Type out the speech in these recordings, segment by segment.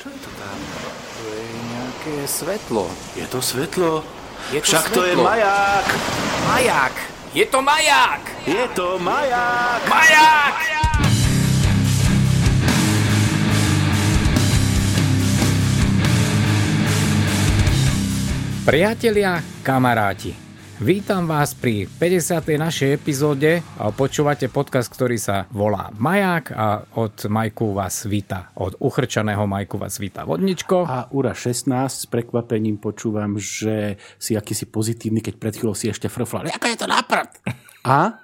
Čo je to tam? To je nejaké svetlo. Je to svetlo? Je to Však to je svetlo. maják! Maják! Je to maják! Je to maják! Maják! Priatelia, kamaráti, vítam vás pri 50. našej epizóde a počúvate podcast, ktorý sa volá Maják a od Majku vás víta, od uchrčaného Majku vás víta Vodničko. A Ura 16 s prekvapením počúvam, že si akýsi pozitívny, keď pred chvíľou si ešte frflal. Ako je to na prd? A?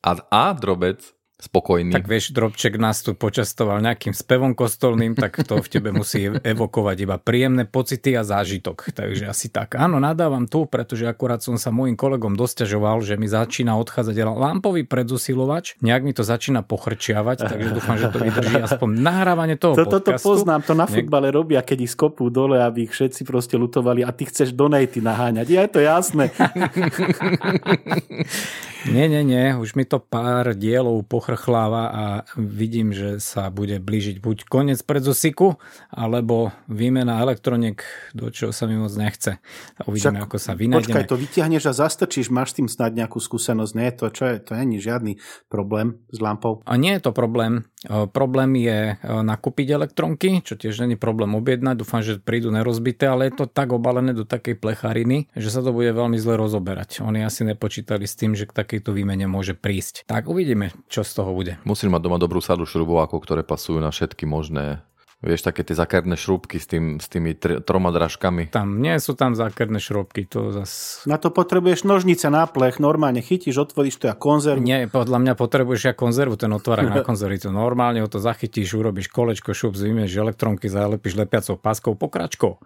A, a drobec, spokojný. Tak vieš, Drobček nás tu počastoval nejakým spevom kostolným, tak to v tebe musí evokovať iba príjemné pocity a zážitok. Takže asi tak. Áno, nadávam tu, pretože akurát som sa môjim kolegom dosťažoval, že mi začína odchádzať lampový predzosilovač. Nejak mi to začína pochrčiavať, takže dúfam, že to vydrží aspoň nahrávanie toho Toto to podcastu. poznám, to na futbale robia, keď ich skopú dole, aby ich všetci proste lutovali a ty chceš donaty naháňať. Je to jasné. Nie, nie, nie, už mi to pár dielov pochrchláva a vidím, že sa bude blížiť buď koniec predzosiku, alebo výmena elektroniek, do čoho sa mi moc nechce. A uvidíme, Však, ako sa vynájdeme. Počkaj, to vytiahneš a zastrčíš, máš tým snad nejakú skúsenosť. Nie, to, čo je, to není žiadny problém s lampou. A nie je to problém. Problém je nakúpiť elektronky, čo tiež není problém objednať. Dúfam, že prídu nerozbité, ale je to tak obalené do takej plechariny, že sa to bude veľmi zle rozoberať. Oni asi nepočítali s tým, že k takejto výmene môže prísť. Tak uvidíme, čo z toho bude. Musíš mať doma dobrú sadu šrubovákov, ktoré pasujú na všetky možné Vieš, také tie zakerné šrúbky s, tým, s tými tr- troma dražkami. Tam nie sú tam zákerné šrobky, to zas... Na to potrebuješ nožnice na plech, normálne chytíš, otvoríš to a konzervu. Nie, podľa mňa potrebuješ ja konzervu, ten otvárak na konzervy. To normálne ho to zachytíš, urobíš kolečko, šup, zvymieš elektronky, zalepíš lepiacou páskou, pokračkou.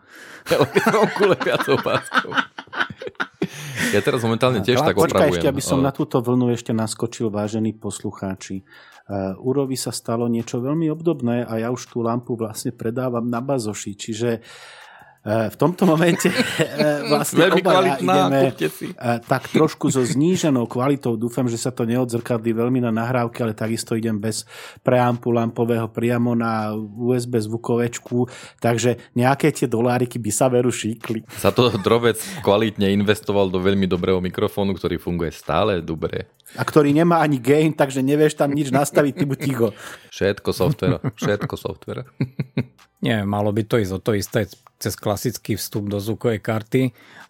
Elektronku lepiacou páskou. Ja teraz momentálne tiež tak Počkaj opravujem. ešte, aby som ale- na túto vlnu ešte naskočil, vážení poslucháči. Urovi sa stalo niečo veľmi obdobné a ja už tú lampu vlastne predávam na bazoši, čiže v tomto momente uh, vlastne Veľmi obaja ideme uh, tak trošku so zníženou kvalitou. Dúfam, že sa to neodzrkadlí veľmi na nahrávke, ale takisto idem bez preampu lampového priamo na USB zvukovečku, takže nejaké tie doláriky by sa veru šíkli. Za to drobec kvalitne investoval do veľmi dobrého mikrofónu, ktorý funguje stále dobre. A ktorý nemá ani gain, takže nevieš tam nič nastaviť, ty buď ticho. Všetko software, všetko software. Nie, malo by to ísť o to isté cez klasický vstup do zvukovej karty,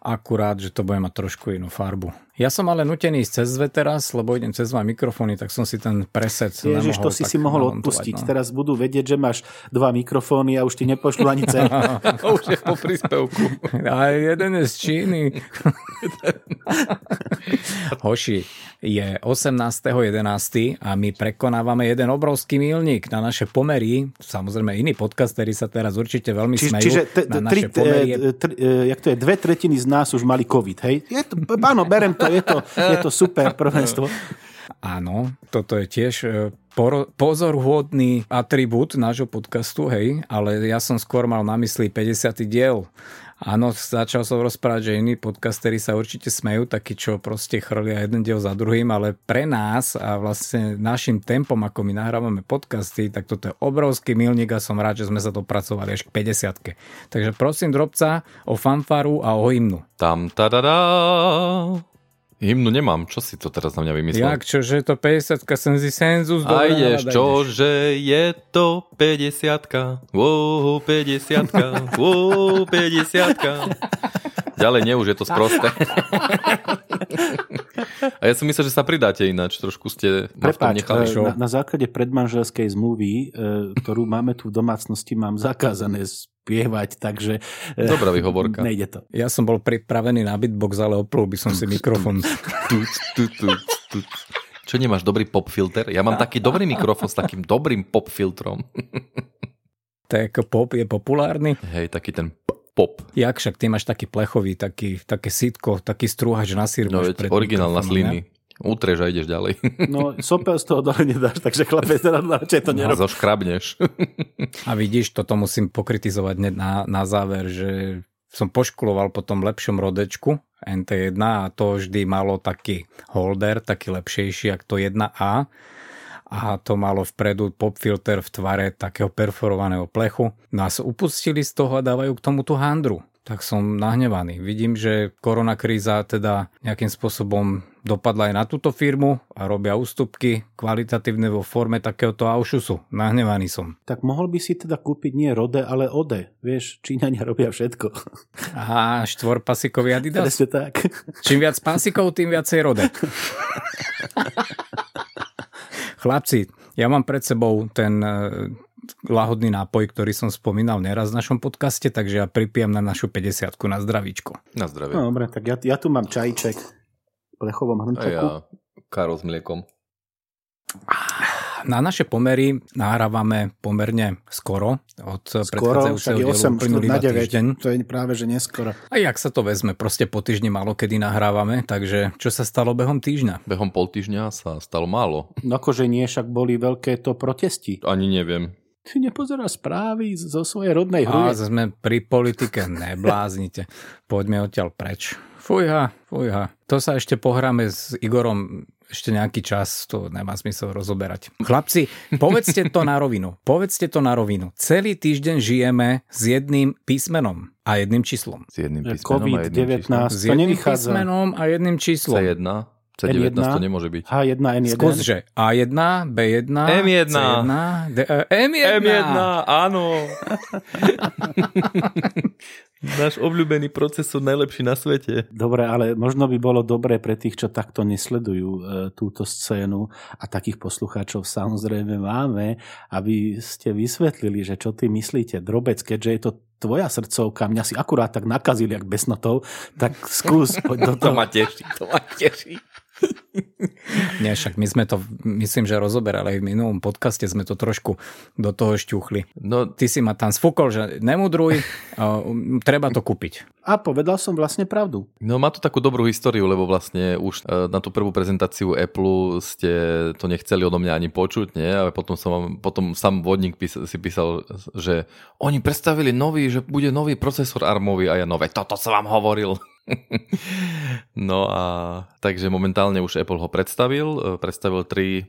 akurát, že to bude mať trošku inú farbu. Ja som ale nutený ísť cez dve teraz, lebo idem cez dva mikrofóny, tak som si ten preset Ježiš, nemohol to si si mohol odpustiť. No. Teraz budú vedieť, že máš dva mikrofóny a už ti nepošlu ani cenu. To už je po príspevku. A jeden je z Číny. Hoši, je 18.11. a my prekonávame jeden obrovský milník na naše pomery. Samozrejme, iní podcasteri sa teraz určite veľmi Či, smejú čiže te, na tri, naše pomery. e, tri, e, jak to je, dve tretiny z nás už mali COVID, hej? Je to, áno, berem to, je to, je to super prvenstvo. Áno, toto je tiež e, pozorhodný atribút nášho podcastu, hej, ale ja som skôr mal na mysli 50. diel. Áno, začal som rozprávať, že iní podcasteri sa určite smejú, takí, čo proste chrlia jeden diel za druhým, ale pre nás a vlastne našim tempom, ako my nahrávame podcasty, tak toto je obrovský milník a som rád, že sme sa dopracovali až k 50. Takže prosím drobca o fanfaru a o hymnu. Tam tadadá. Hymnu nemám, čo si to teraz na mňa vymyslel? Jak, čože je to 50 senzi senzus? A ideš, nálada, čo, ideš. že je to 50 Wow, 50 Wow, 50 Ďalej nie, už je to sprosté. A ja som myslel, že sa pridáte ináč. Trošku ste ma v tom Prepáč, nechali. e, na, na základe predmanželskej zmluvy, e, ktorú máme tu v domácnosti, mám zakázané spievať, takže e, Dobrá výhovorka. nejde to. Ja som bol pripravený na beatbox, ale oplul by som si mikrofón. Čo nemáš, dobrý pop filter? Ja mám taký dobrý mikrofón s takým dobrým pop filtrom. Tak pop je populárny. Hej, taký ten pop. Jak však ty máš taký plechový, taký, také sítko, taký strúhač na sír. No veď originál na sliny. Utreš a ideš ďalej. No, sopel z toho dole nedáš, takže chlapec, teda radšej to A nerob. zoškrabneš. ne? A vidíš, toto musím pokritizovať hneď na, na záver, že som poškuloval po tom lepšom rodečku NT1 a to vždy malo taký holder, taký lepšejší ako to 1A. a to malo vpredu popfilter v tvare takého perforovaného plechu. Nás upustili z toho a dávajú k tomu tú handru tak som nahnevaný. Vidím, že koronakríza teda nejakým spôsobom dopadla aj na túto firmu a robia ústupky kvalitatívne vo forme takéhoto aušusu. Nahnevaný som. Tak mohol by si teda kúpiť nie Rode, ale Ode. Vieš, Číňania robia všetko. Aha, štvorpasikový Adidas. Presne tak. Čím viac pasikov, tým viacej Rode. Chlapci, ja mám pred sebou ten lahodný nápoj, ktorý som spomínal neraz v našom podcaste, takže ja pripijam na našu 50 na zdravíčko. Na zdravie. No, dobre, tak ja, ja tu mám čajček v plechovom hrnčeku. A ja Karol s mliekom. Na naše pomery nahrávame pomerne skoro od skoro, predchádzajúceho dielu uplynulý na 9, týždeň. To je práve, že neskoro. A jak sa to vezme, proste po týždni málo kedy nahrávame, takže čo sa stalo behom týždňa? Behom pol týždňa sa stalo málo. No akože nie, však boli veľké to protesti. Ani neviem. Ty nepozeráš správy zo svojej rodnej hry. A sme pri politike, nebláznite. Poďme odtiaľ preč. Fujha, fujha. To sa ešte pohráme s Igorom ešte nejaký čas, to nemá zmysel rozoberať. Chlapci, povedzte to na rovinu. Povedzte to na rovinu. Celý týždeň žijeme s jedným písmenom a jedným číslom. S jedným písmenom COVID-19, a jedným číslom. S jedným písmenom a jedným číslom. C1. C19 to nemôže byť. H1, N1. Skús, že A1, B1, M1, C1, D, uh, M1. M1, áno. Náš obľúbený procesor najlepší na svete. Dobre, ale možno by bolo dobré pre tých, čo takto nesledujú e, túto scénu a takých poslucháčov samozrejme máme, aby ste vysvetlili, že čo ty myslíte. Drobec, keďže je to tvoja srdcovka, mňa si akurát tak nakazili jak besnotov, tak skús, poď do toho. to ma teší, to ma teší. Nie, však my sme to, myslím, že rozoberali aj v minulom podcaste, sme to trošku do toho šťuchli. No, Ty si ma tam sfúkol, že nemudruj, treba to kúpiť. A povedal som vlastne pravdu. No má to takú dobrú históriu, lebo vlastne už e, na tú prvú prezentáciu Apple ste to nechceli odo mňa ani počuť, nie? Ale potom, som, potom sám vodník písal, si písal, že oni predstavili nový, že bude nový procesor armový a ja nové, toto som vám hovoril. no a takže momentálne už Apple ho predstavil. E, predstavil tri e,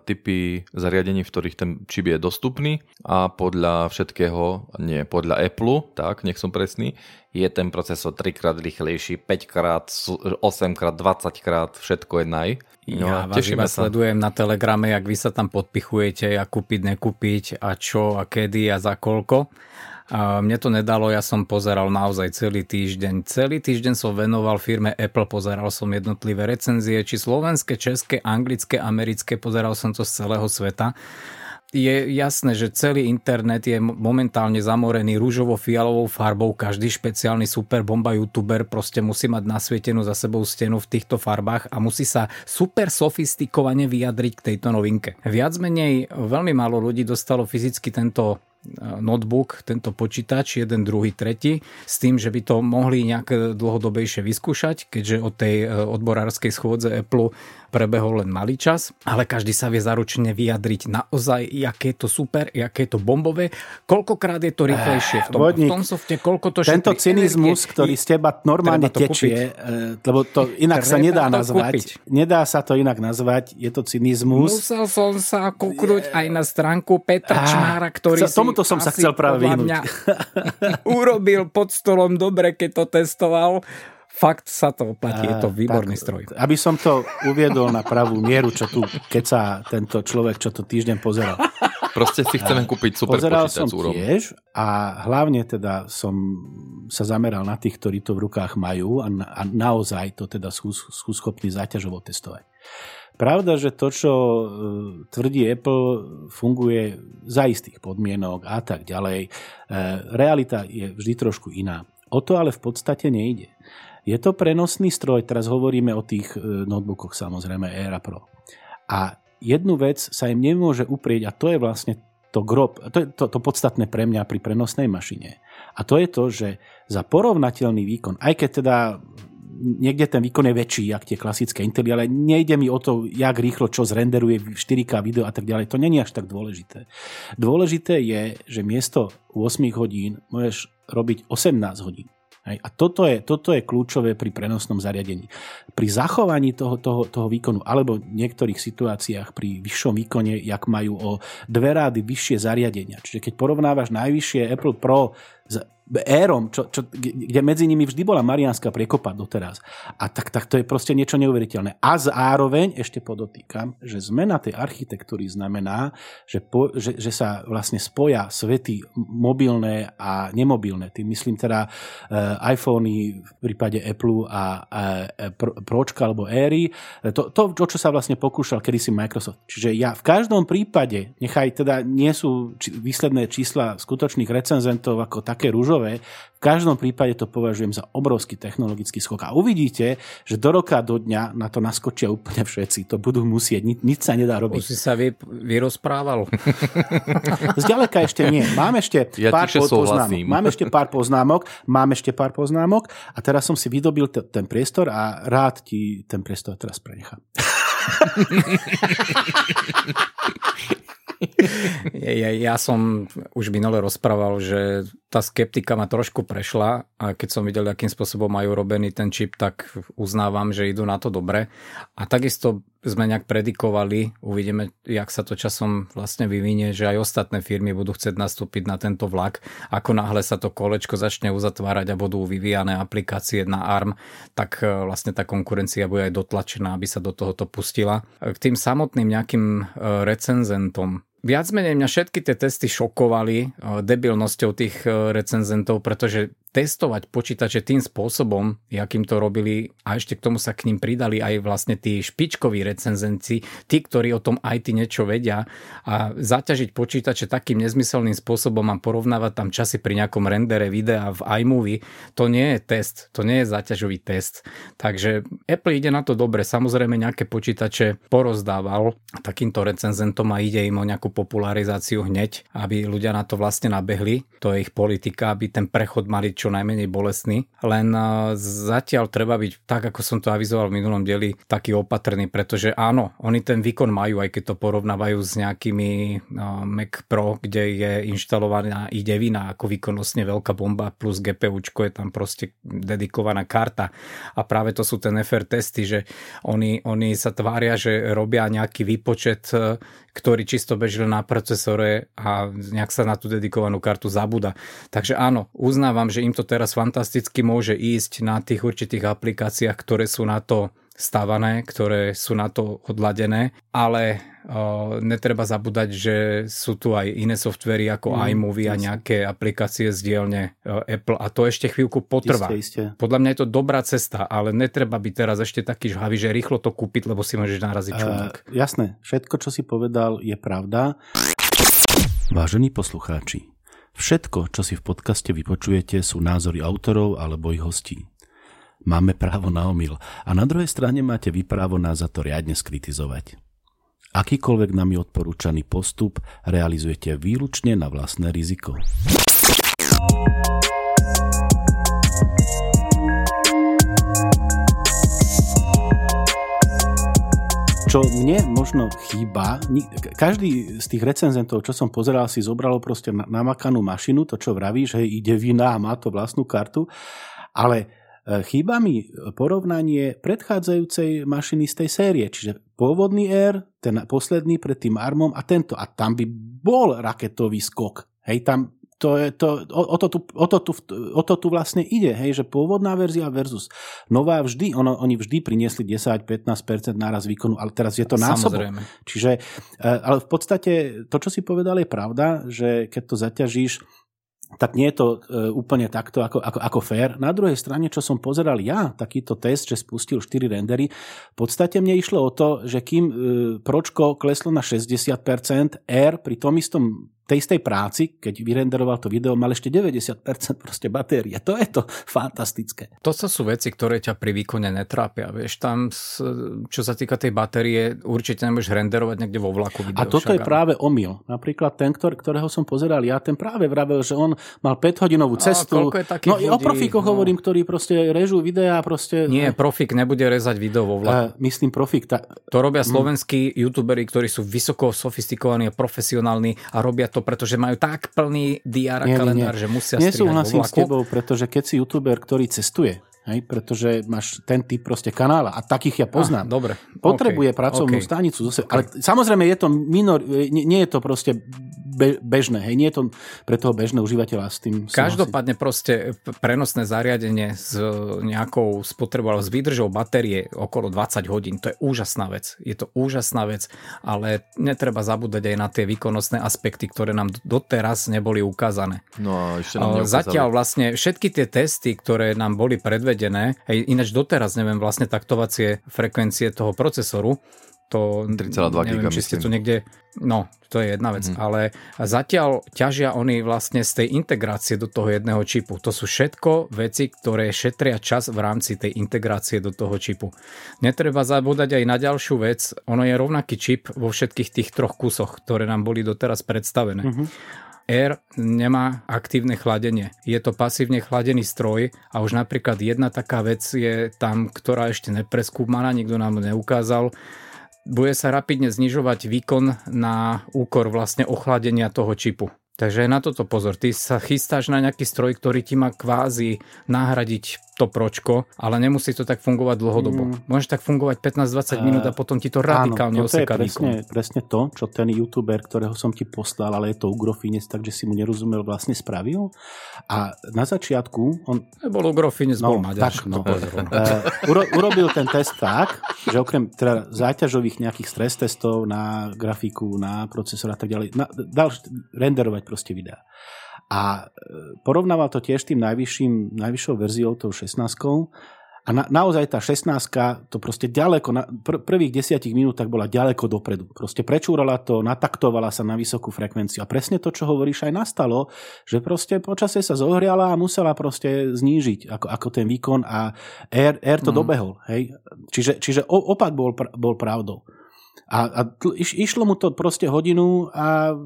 typy zariadení, v ktorých ten čip je dostupný a podľa všetkého, nie podľa Apple, tak nech som presný, je ten procesor 3 krát rýchlejší, 5 krát, 8 krát, 20 krát, všetko je naj. No, ja vás iba sa. sledujem na Telegrame, jak vy sa tam podpichujete a kúpiť, nekúpiť a čo a kedy a za koľko. Mne to nedalo, ja som pozeral naozaj celý týždeň. Celý týždeň som venoval firme Apple, pozeral som jednotlivé recenzie, či slovenské, české, anglické, americké, pozeral som to z celého sveta je jasné, že celý internet je momentálne zamorený rúžovo-fialovou farbou. Každý špeciálny super bomba youtuber proste musí mať nasvietenú za sebou stenu v týchto farbách a musí sa super sofistikovane vyjadriť k tejto novinke. Viac menej veľmi málo ľudí dostalo fyzicky tento notebook, tento počítač, jeden, druhý, tretí, s tým, že by to mohli nejak dlhodobejšie vyskúšať, keďže od tej e, odborárskej schôdze Apple prebehol len malý čas, ale každý sa vie zaručene vyjadriť naozaj, aké je to super, aké je to bombové, koľkokrát je to rýchlejšie v tom, Vodník, v tom softe, koľko to Tento cynizmus, energie, ktorý z teba normálne tečie, kúpiť. lebo to inak treba sa nedá nazvať, kúpiť. nedá sa to inak nazvať, je to cynizmus. Musel som sa kúknuť aj na stránku Petra Čmára, ktorý tomuto som sa chcel práve vyhnúť. urobil pod stolom dobre, keď to testoval fakt sa to oplatí, je to výborný tak, stroj. Aby som to uviedol na pravú mieru, čo tu, keď sa tento človek, čo to týždeň pozeral. Proste si chceme kúpiť super Pozeral som úrom. tiež a hlavne teda som sa zameral na tých, ktorí to v rukách majú a, na, a naozaj to teda sú, sú schopní záťažovo testovať. Pravda, že to, čo e, tvrdí Apple, funguje za istých podmienok a tak ďalej. E, realita je vždy trošku iná. O to ale v podstate nejde. Je to prenosný stroj, teraz hovoríme o tých e, notebookoch samozrejme Era Pro. A jednu vec sa im nemôže uprieť a to je vlastne to grob, to je to, to podstatné pre mňa pri prenosnej mašine. A to je to, že za porovnateľný výkon, aj keď teda niekde ten výkon je väčší, jak tie klasické Intely, ale nejde mi o to, jak rýchlo čo zrenderuje 4K video a tak ďalej. To není až tak dôležité. Dôležité je, že miesto 8 hodín môžeš robiť 18 hodín. A toto je, toto je kľúčové pri prenosnom zariadení. Pri zachovaní toho, toho, toho výkonu, alebo v niektorých situáciách pri vyššom výkone, jak majú o dve rády vyššie zariadenia. Čiže keď porovnávaš najvyššie Apple Pro s érom, čo, čo, kde medzi nimi vždy bola Mariánska priekopa doteraz. A tak, tak to je proste niečo neuveriteľné. A zároveň ešte podotýkam, že zmena tej architektúry znamená, že, po, že, že sa vlastne spoja svety mobilné a nemobilné. Tým myslím teda e, iPhony v prípade Apple a e, Pročka alebo Airy. To, to, to, čo sa vlastne pokúšal kedysi Microsoft. Čiže ja v každom prípade, nechaj teda nie sú či, výsledné čísla skutočných recenzentov ako také rúžové, kľúčové. V každom prípade to považujem za obrovský technologický skok. A uvidíte, že do roka, do dňa na to naskočia úplne všetci. To budú musieť, Ni- nič sa nedá robiť. Už si sa vy, vyrozprával. Zďaleka ešte nie. Mám ešte ja pár poznámok. Mám ešte pár poznámok. Mám ešte pár poznámok. A teraz som si vydobil t- ten priestor a rád ti ten priestor teraz prenechám. ja, ja som už minule rozprával, že tá skeptika ma trošku prešla a keď som videl, akým spôsobom majú robený ten čip, tak uznávam, že idú na to dobre. A takisto sme nejak predikovali, uvidíme, jak sa to časom vlastne vyvinie, že aj ostatné firmy budú chcieť nastúpiť na tento vlak. Ako náhle sa to kolečko začne uzatvárať a budú vyvíjane aplikácie na ARM, tak e, vlastne tá konkurencia bude aj dotlačená, aby sa do tohoto pustila. K tým samotným nejakým e, recenzentom, Viac menej mňa všetky tie testy šokovali eh, debilnosťou tých eh, recenzentov, pretože testovať počítače tým spôsobom, akým to robili a ešte k tomu sa k ním pridali aj vlastne tí špičkoví recenzenci, tí, ktorí o tom IT niečo vedia a zaťažiť počítače takým nezmyselným spôsobom a porovnávať tam časy pri nejakom rendere videa v iMovie, to nie je test, to nie je zaťažový test. Takže Apple ide na to dobre, samozrejme nejaké počítače porozdával takýmto recenzentom a ide im o nejakú popularizáciu hneď, aby ľudia na to vlastne nabehli. To je ich politika, aby ten prechod mali čo najmenej bolestný. Len zatiaľ treba byť, tak ako som to avizoval v minulom dieli, taký opatrný, pretože áno, oni ten výkon majú, aj keď to porovnávajú s nejakými Mac Pro, kde je inštalovaná i9 ako výkonnostne veľká bomba plus GPU je tam proste dedikovaná karta. A práve to sú ten FR testy, že oni, oni sa tvária, že robia nejaký výpočet ktorý čisto beží na procesore a nejak sa na tú dedikovanú kartu zabúda. Takže áno, uznávam, že im to teraz fantasticky môže ísť na tých určitých aplikáciách, ktoré sú na to stavané, ktoré sú na to odladené, ale uh, netreba zabúdať, že sú tu aj iné softvery ako mm, iMovie a nejaké aplikácie z dielne uh, Apple a to ešte chvíľku potrvá. Isté, isté. Podľa mňa je to dobrá cesta, ale netreba byť teraz ešte taký žhavý, že rýchlo to kúpiť, lebo si môžeš naraziť čudák. Uh, jasné, všetko, čo si povedal, je pravda. Vážení poslucháči, všetko, čo si v podcaste vypočujete, sú názory autorov alebo ich hostí máme právo na omyl a na druhej strane máte vy právo nás za to riadne skritizovať. Akýkoľvek nami odporúčaný postup realizujete výlučne na vlastné riziko. čo mne možno chýba, každý z tých recenzentov, čo som pozeral, si zobralo proste namakanú mašinu, to čo vravíš, že ide vina a má to vlastnú kartu, ale chýba mi porovnanie predchádzajúcej mašiny z tej série, čiže pôvodný Air, ten posledný pred tým Armom a tento. A tam by bol raketový skok. Hej, tam to je, to, o, o, to tu, o, to tu, o to tu vlastne ide, hej, že pôvodná verzia versus nová vždy, ono, oni vždy priniesli 10-15% náraz výkonu, ale teraz je to násobok. Čiže, e, ale v podstate to, čo si povedal, je pravda, že keď to zaťažíš tak nie je to e, úplne takto ako, ako, ako fair. Na druhej strane, čo som pozeral ja, takýto test, že spustil 4 rendery, v podstate mne išlo o to, že kým e, Pročko kleslo na 60%, R pri tom istom tej istej práci, keď vyrenderoval to video, mal ešte 90% proste batérie. To je to fantastické. To sú veci, ktoré ťa pri výkone netrápia. Vieš, tam, čo sa týka tej batérie, určite nemôžeš renderovať niekde vo vlaku video. A toto je práve omyl. Napríklad ten, ktorého som pozeral ja, ten práve vravel, že on mal 5-hodinovú cestu. A je no i o profíkoch no. hovorím, ktorí proste režú videá. Proste... Nie, profik nebude rezať video vo vlaku. Uh, myslím profik. Ta... To robia mm. slovenskí mm. youtuberi, ktorí sú vysoko sofistikovaní a profesionálni a robia to to, pretože majú tak plný a Nie, nie, kalendár, nie. že musia Nesúhlasím s tebou, pretože keď si youtuber, ktorý cestuje, hej, pretože máš ten typ proste kanála a takých ja poznám. Ah, dobre. Potrebuje OK, pracovnú OK. stanicu. Zase, ale samozrejme je to minor, nie, nie je to proste be, bežné. Hej, nie je to pre toho bežného užívateľa s tým. Každopádne proste prenosné zariadenie s nejakou spotrebou, s výdržou batérie okolo 20 hodín, to je úžasná vec. Je to úžasná vec, ale netreba zabúdať aj na tie výkonnostné aspekty, ktoré nám doteraz neboli ukázané. No a ešte nám neukázali. Zatiaľ vlastne všetky tie testy, ktoré nám boli predvedené, hej, ináč doteraz neviem vlastne taktovacie frekvencie toho procesoru, to 3,2 neviem, giga, či ste to niekde, no to je jedna vec, mm. ale zatiaľ ťažia oni vlastne z tej integrácie do toho jedného čipu. To sú všetko veci, ktoré šetria čas v rámci tej integrácie do toho čipu. Netreba zabúdať aj na ďalšiu vec, ono je rovnaký čip vo všetkých tých troch kusoch, ktoré nám boli doteraz predstavené. Mm-hmm. Air nemá aktívne chladenie. Je to pasívne chladený stroj a už napríklad jedna taká vec je tam, ktorá ešte nepreskúmaná, nikto nám neukázal. Bude sa rapidne znižovať výkon na úkor vlastne ochladenia toho čipu. Takže na toto pozor. Ty sa chystáš na nejaký stroj, ktorý ti má kvázi nahradiť to pročko, ale nemusí to tak fungovať dlhodobo. Mm. Môže tak fungovať 15-20 minút a potom ti to radikálne oseká presne, presne to, čo ten youtuber, ktorého som ti poslal, ale je to ugrofinec, takže si mu nerozumel, vlastne spravil. A na začiatku on Bol Ugrofinec, bol Maďar. tak, no. Uh, uro, urobil ten test tak, že okrem teda záťažových nejakých stres testov na grafiku, na procesor a tak ďalej, na, dal renderovať proste videá. A e, porovnával to tiež tým najvyšším, najvyššou verziou, tou 16 a na, naozaj tá 16 to proste ďaleko, na pr- prvých desiatich minútach bola ďaleko dopredu. Proste prečúrala to, nataktovala sa na vysokú frekvenciu. A presne to, čo hovoríš, aj nastalo, že proste počasie sa zohriala a musela proste znížiť ako, ako ten výkon a Air, Air to mm. dobehol. Hej? Čiže, čiže opak bol, pr- bol pravdou. A, a iš, išlo mu to proste hodinu a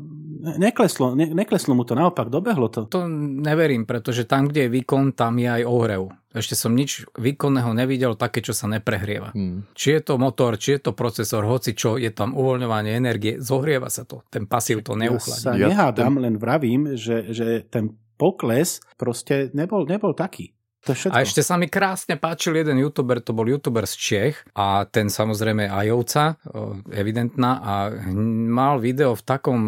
nekleslo, ne, nekleslo mu to, naopak dobehlo to. To neverím, pretože tam, kde je výkon, tam je aj ohrev. Ešte som nič výkonného nevidel také, čo sa neprehrieva. Hmm. Či je to motor, či je to procesor, hoci čo, je tam uvoľňovanie energie, zohrieva sa to. Ten pasív to Ja neuchladí. sa Ja nehádam, len vravím, že, že ten pokles proste nebol, nebol taký. To všetko. A ešte sa mi krásne páčil jeden youtuber, to bol youtuber z Čech a ten samozrejme ajovca, evidentná a mal video v takom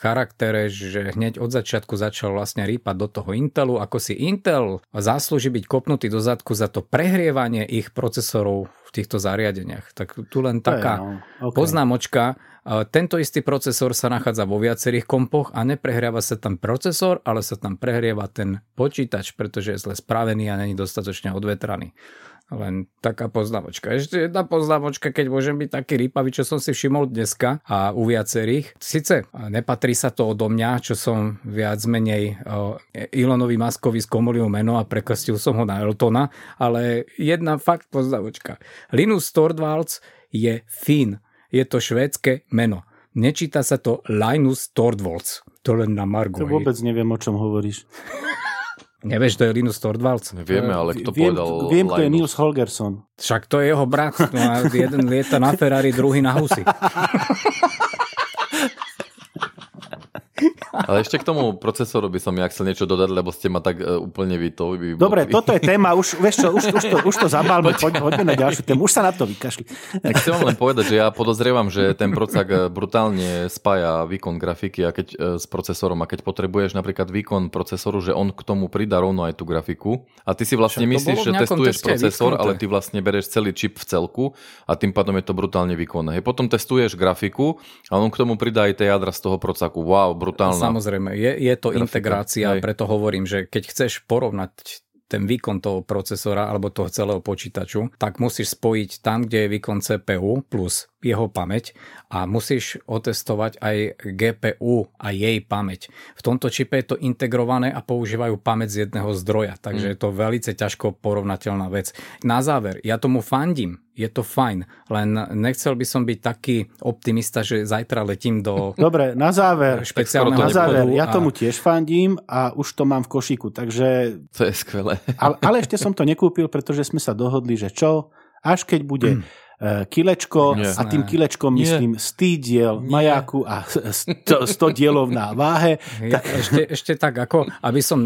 charaktere, že hneď od začiatku začal vlastne rýpať do toho Intelu, ako si Intel zaslúži byť kopnutý do zadku za to prehrievanie ich procesorov v týchto zariadeniach. Tak tu len taká no, okay. poznámočka. Tento istý procesor sa nachádza vo viacerých kompoch a neprehriava sa tam procesor, ale sa tam prehrieva ten počítač, pretože je zle spravený a není dostatočne odvetraný. Len taká poznámočka. Ešte jedna poznámočka, keď môžem byť taký rýpavý, čo som si všimol dneska a u viacerých. Sice nepatrí sa to odo mňa, čo som viac menej Elonovi Maskovi skomolil meno a prekrstil som ho na Eltona, ale jedna fakt poznámočka. Linus Torvalds je Fín. Je to švédske meno. Nečíta sa to Linus Torvalds. To len na Margo. To vôbec neviem, o čom hovoríš. Nevieš, to je Linus Torvalds? Vieme, ale kto viem, povedal viem, kto je Linus? Nils Holgersson. Však to je jeho brat. No jeden lieta na Ferrari, druhý na husi. Ale ešte k tomu procesoru by som ja chcel niečo dodať, lebo ste ma tak uh, úplne vy to... Vy, Dobre, vy, toto je téma, už, vieš čo, už, už, to, už to zabalme, poď, poďme na ďalšiu tému, už sa na to vykašli. Tak chcem vám len povedať, že ja podozrievam, že ten procak eh, brutálne spája výkon grafiky a keď, eh, s procesorom a keď potrebuješ napríklad výkon procesoru, že on k tomu pridá rovno aj tú grafiku a ty si vlastne Však myslíš, že testuješ procesor, ale ty vlastne bereš celý čip v celku a tým pádom je to brutálne výkonné. Hej, potom testuješ grafiku a on k tomu pridá aj tie jadra z toho procaku. Wow, brutálna. Samozrejme, je, je to Grafika, integrácia, hej. preto hovorím, že keď chceš porovnať ten výkon toho procesora alebo toho celého počítaču, tak musíš spojiť tam, kde je výkon CPU plus jeho pamäť a musíš otestovať aj GPU a jej pamäť. V tomto čipe je to integrované a používajú pamäť z jedného zdroja, takže Mm. je to veľmi ťažko porovnateľná vec. Na záver, ja tomu fandím, je to fajn, len nechcel by som byť taký optimista, že zajtra letím do Dobre, na záver, špeciálneho na záver, ja a- tomu tiež fandím a už to mám v košíku, takže, To je skvelé. ale, ale ešte som to nekúpil, pretože sme sa dohodli, že čo, až keď bude Mm. E, kilečko Nie. a tým kilečkom Nie. myslím 100 diel majáku a 100, 100 dielov na váhe. Ja, ešte, ešte tak, ako, aby som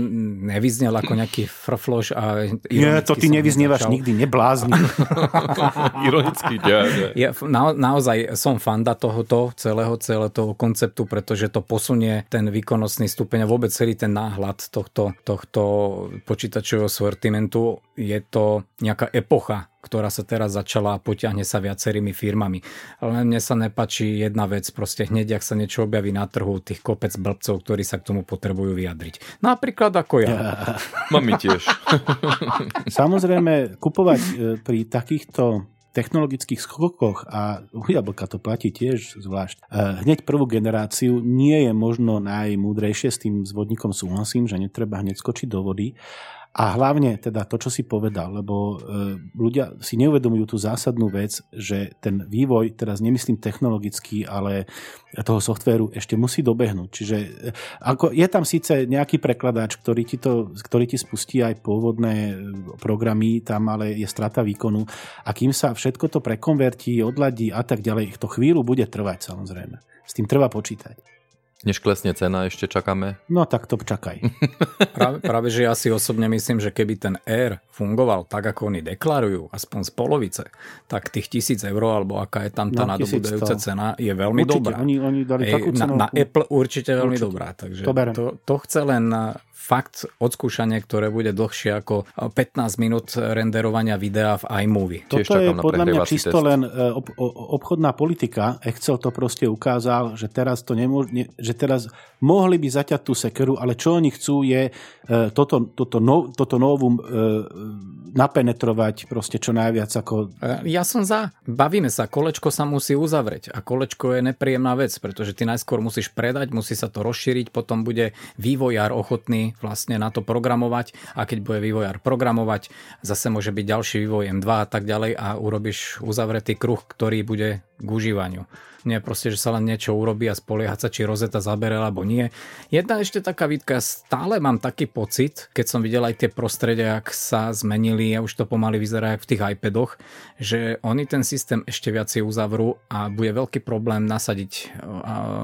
nevyznel ako nejaký frfloš a Nie, to ty ironicky nevyznievaš nezačal. nikdy, neblázni. Ironický, nie, nie. Ja na, naozaj som fanda tohoto celého, celého toho konceptu, pretože to posunie ten výkonnostný stupeň a vôbec celý ten náhľad tohto, tohto počítačového sortimentu. Je to nejaká epocha, ktorá sa teraz začala a potiahne sa viacerými firmami. Ale mne sa nepačí jedna vec, proste hneď, ak sa niečo objaví na trhu, tých kopec blbcov, ktorí sa k tomu potrebujú vyjadriť. Napríklad ako ja. Mami tiež. Samozrejme, kupovať e, pri takýchto technologických skokoch a u jablka to platí tiež zvlášť. e, Hneď prvú generáciu nie je možno najmúdrejšie, s tým zvodníkom súhlasím, že netreba hneď skočiť do vody. A hlavne teda to, čo si povedal, lebo e, ľudia si neuvedomujú tú zásadnú vec, že ten vývoj, teraz nemyslím technologický, ale toho softvéru ešte musí dobehnúť. Čiže e, ako, je tam síce nejaký prekladač, ktorý ti, to, ktorý ti spustí aj pôvodné e, programy, tam ale je strata výkonu. A kým sa všetko to prekonvertí, odladí a tak ďalej, to chvíľu bude trvať samozrejme. S tým treba počítať. Než klesne cena, ešte čakáme. No tak to čakaj. Práve, práve, že ja si osobne myslím, že keby ten Air fungoval tak, ako oni deklarujú, aspoň z polovice, tak tých tisíc eur, alebo aká je tam tá No, nadobudajúca 1100. cena, je veľmi Určite, dobrá. oni, oni dali Ej, takú na, cenovku. na Apple určite veľmi Určite. dobrá. Takže To berem. to, to chce len fakt odskúšanie, ktoré bude dlhšie ako uh, 15 minút renderovania videa v iMovie. Tiež Toto je podľa mňa čisto test. len e, ob, obchodná politika. Excel to proste ukázal, že teraz to nemôž, ne, že teraz mohli by zaťať tú sekeru, ale čo oni chcú je e, toto, toto, no, toto novum napenetrovať proste čo najviac ako Ja som za. Bavíme sa, kolečko sa musí uzavrieť a kolečko je nepríjemná vec, pretože ty najskôr musíš predať, musí sa to rozšíriť, potom bude vývojár ochotný vlastne na to programovať a keď bude vývojár programovať, zase môže byť ďalší vývoj M2 a tak ďalej a urobíš uzavretý kruh, ktorý bude k užívaniu. Nie proste, že sa len niečo urobí a spoliehať sa, či rozeta zabere alebo nie. Jedna ešte taká výtka, stále mám taký pocit, keď som videl aj tie prostredia, ak sa zmenili a už to pomaly vyzerá v tých iPadoch, že oni ten systém ešte viacej uzavrú a bude veľký problém nasadiť,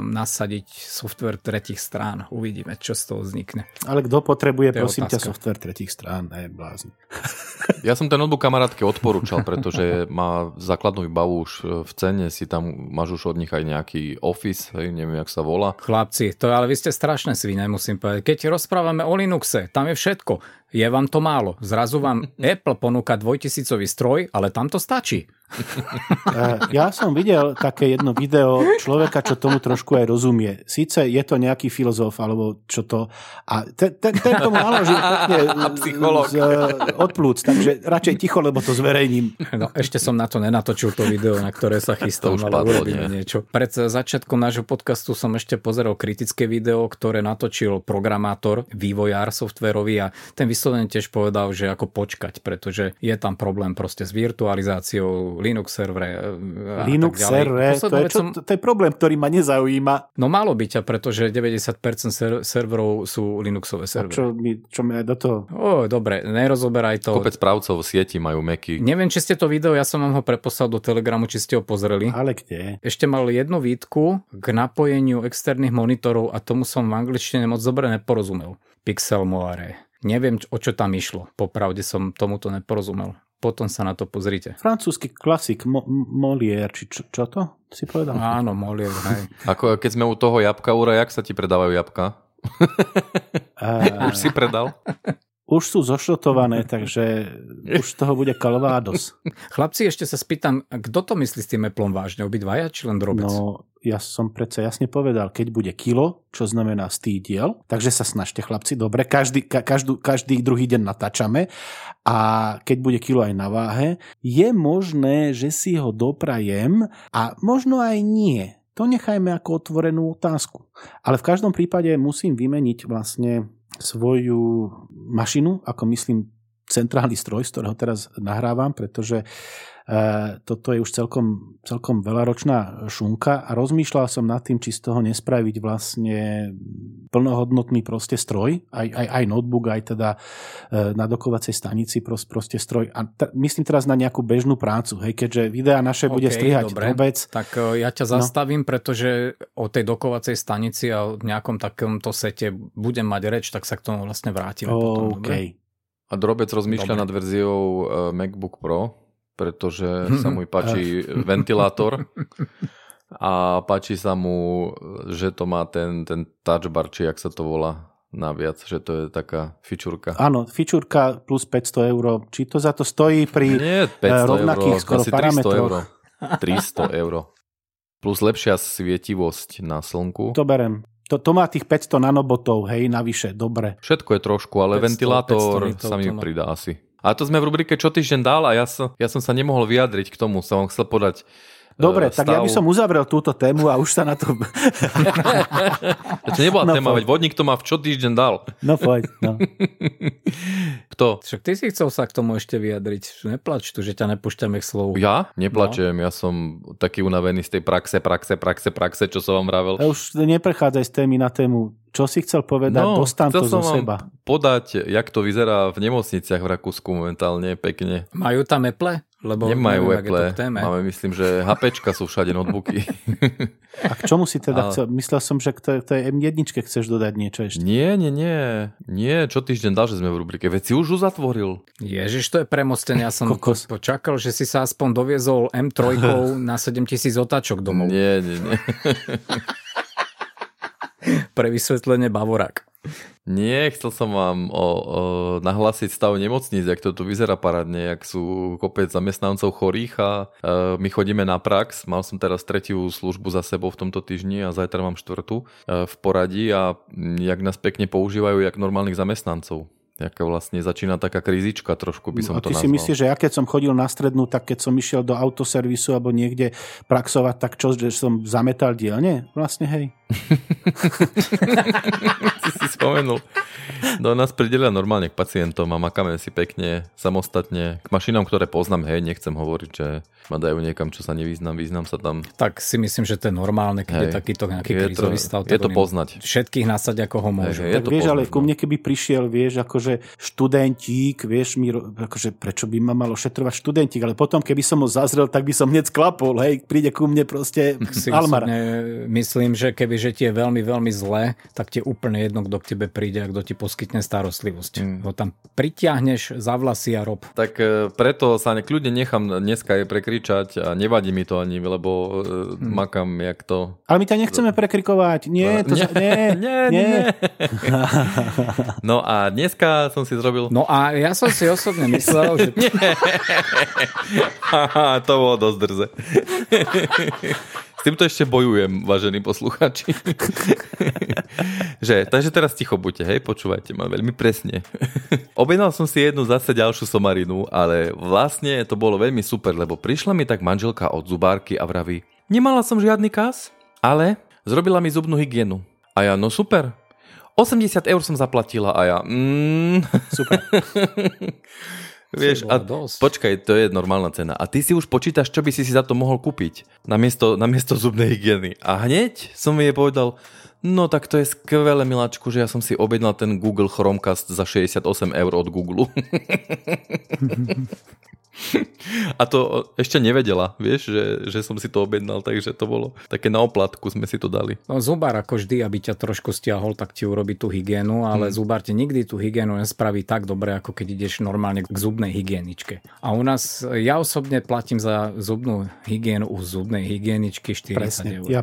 nasadiť software tretich strán. Uvidíme, čo z toho vznikne. Ale kto potrebuje, prosím ťa, otázka. software tretich strán? Ne, blázni. Ja som ten notebook kamarátke odporúčal, pretože má základnú výbavu už v cene, si tam máš už od nich aj nejaký office, hej, neviem, jak sa volá. Chlapci, to ale vy ste strašné svine, musím povedať. Keď rozprávame o Linuxe, tam je všetko. Je vám to málo. Zrazu vám Apple ponúka dvojtisícový stroj, ale tam to stačí. Eh, Ja som videl také jedno video človeka, čo tomu trošku aj rozumie. Síce je to nejaký filozof, alebo čo to... A ten, ten, ten tomu naložil pekne z, eh, od plúc, takže radšej ticho, lebo to zverejním. No, ešte som na to nenatočil to video, na ktoré sa chystám, už ale padlo, urobíme nie? niečo. Pred začiatkom nášho podcastu som ešte pozeral kritické video, ktoré natočil programátor, vývojár softverový a ten vyslovene tiež povedal, že ako počkať, pretože je tam problém proste s virtualizáciou Linux servere. a Linux tak ďalej. server, to je, čo, som- to, to je problém, ktorý ma nezaujíma. No malo by ťa, pretože 90% ser- serverov sú Linuxové servery. Čo mi, čo mi aj do toho... Ó, dobre, nerozoberaj to. Kopec správcov v sieti majú Macy. Neviem, či ste to video, ja som vám ho preposlal do Telegramu, či ste ho pozreli. Ale kde? Ešte mal jednu výtku k napojeniu externých monitorov a tomu som v angličtine moc dobre neporozumel. Pixel Moire. Neviem, o čo tam išlo. Popravde som tomuto neporozumel. Potom sa na to pozrite. Francúzsky klasik Mo- Molière, či čo, čo to si povedal? Áno, Molière, hej. Ako keď sme u toho jabka, Ura, jak sa ti predávajú jabka? A, Už si predal? už sú zošrotované, takže už z toho bude kalvádos. Chlapci, ešte sa spýtam, kto to myslí s tým Appleom vážne? Obidvaja, či len drobec? No, ja som predsa jasne povedal, keď bude kilo, čo znamená stý diel, takže sa snažte chlapci, dobre, každý, ka, každú, každý druhý deň natáčame a keď bude kilo aj na váhe, je možné, že si ho doprajem a možno aj nie. To nechajme ako otvorenú otázku. Ale v každom prípade musím vymeniť vlastne svoju mašinu, ako myslím centrálny stroj, z ktorého teraz nahrávam, pretože E, toto je už celkom, celkom veľaročná šunka a rozmýšľal som nad tým, či z toho nespraviť vlastne plnohodnotný proste stroj, aj, aj, aj notebook, aj teda e, na dokovacej stanici proste, proste stroj. A t- myslím teraz na nejakú bežnú prácu, hej, keďže videa naše okay, bude strihať dobre. Drobec. Tak e, ja ťa no. zastavím, no. pretože o tej dokovacej stanici a o nejakom takomto sete budem mať reč, tak sa k tomu vlastne vrátime okay. potom. Dobre? A Drobec rozmýšľa Dobre. nad verziou MacBook Pro, pretože sa mu páči ventilátor a páči sa mu, že to má ten, ten touch bar, či jak sa to volá naviac, že to je taká fičurka. Áno, fičurka plus 500 eur. Či to za to stojí pri Nie, 500 eh, rovnakých euro, skoro parametroch? Euro. 300 eur. Plus lepšia svietivosť na slnku. To berem. To, to má tých 500 nanobotov, hej, navyše, dobre. Všetko je trošku, ale 500, ventilátor 500 sa mi pridá asi. A to sme v rubrike Čo týždeň dal a ja som, ja som sa nemohol vyjadriť k tomu, som vám chcel podať Dobre, stav... tak ja by som uzavrel túto tému a už sa na to... to nebola no, téma, veď vodník to má v čo týždeň dal. No poď, no. Kto? Však ty si chcel sa k tomu ešte vyjadriť. Neplač tu, že ťa nepúšťame k slovu. Ja? Neplačem, no. ja som taký unavený z tej praxe, praxe, praxe, praxe, čo som vám vravel. Ja už neprechádzaj z témy na tému. Čo si chcel povedať? No, Dostám to zo seba. podať, jak to vyzerá v nemocniciach v Rakúsku momentálne pekne. Majú tam Apple? Lebo Nemajú neviem, Apple. Máme, myslím, že HPčka sú všade notebooky. A k čomu si teda chcel? Myslel som, že k tej, tej M1 chceš dodať niečo ešte. Nie, nie, nie. Nie, čo týždeň dal, že sme v rubrike. Veď si už uzatvoril. Ježiš, to je premostené. Ja som Kokos. počakal, že si sa aspoň doviezol M3 na 7000 otáčok domov. Nie, nie, nie. Pre vysvetlenie Bavorák. Nie, chcel som vám o, o, nahlásiť stav nemocníc, jak to tu vyzerá parádne, jak sú kopec zamestnancov chorých a e, my chodíme na prax. Mal som teraz tretiu službu za sebou v tomto týždni a zajtra mám štvrtú e, v poradí a jak nás pekne používajú, jak normálnych zamestnancov. Jaká vlastne začína taká krizička trošku by som no, a to ty nazval. si myslíš, že ja keď som chodil na strednú, tak keď som išiel do autoservisu alebo niekde praxovať, tak čo, že som zametal dielne? Vlastne hej. si si spomenul. Do nás pridelia normálne k pacientom a makáme si pekne samostatne k mašinám, ktoré poznám, hej, nechcem hovoriť, že ma dajú niekam, čo sa nevyznám, význam sa tam. Tak si myslím, že to je normálne, keď hej. je takýto nejaký je krízový to, stav. Je to poznať. Všetkých nasať, ako ho môžu. Hej, je tak to vieš, poznať, ale ku no. mne keby prišiel, vieš, akože študentík, vieš, mi, akože prečo by ma malo šetrovať študentík, ale potom, keby som ho zazrel, tak by som hneď sklapol, hej, príde ku mne proste si Almar. Myslím, že keby že ti je veľmi, veľmi zle, tak ti je úplne jedno, kto k tebe príde a kto ti poskytne starostlivosť. Mm. Ho tam pritiahneš za vlasy a rob. Tak e, preto sa kľudne nechám dneska aj prekričať a nevadí mi to ani, lebo mm. makám, jak to... Ale my ťa nechceme prekrikovať. Nie, to nie, za... nie, nie, nie. nie. no a dneska som si zrobil... No a ja som si osobne myslel, že... to bolo dosť drze. S týmto ešte bojujem, vážení posluchači. že, takže teraz ticho buďte, hej, počúvajte ma veľmi presne. Objednal som si jednu zase ďalšiu somarinu, ale vlastne to bolo veľmi super, lebo prišla mi tak manželka od zubárky a vraví, nemala som žiadny kas, ale zrobila mi zubnú hygienu. A ja, no super, 80 eur som zaplatila a ja... Mm. Super. Vieš, a dosť. počkaj, to je normálna cena. A ty si už počítaš, čo by si si za to mohol kúpiť namiesto, namiesto zubnej hygieny. A hneď som jej povedal, no tak to je skvelé, miláčku, že ja som si objednal ten Google Chromecast za 68 eur od Google. A to ešte nevedela, vieš, že, že som si to objednal, takže to bolo také na oplatku sme si to dali. No, zubár ako vždy, aby ťa trošku stiahol, tak ti urobí tú hygienu, ale hmm. zubár ti nikdy tú hygienu nespraví tak dobre, ako keď ideš normálne k zubnej hygieničke. A u nás, ja osobne platím za zubnú hygienu u zubnej hygieničky 40 Presne, eur. Ja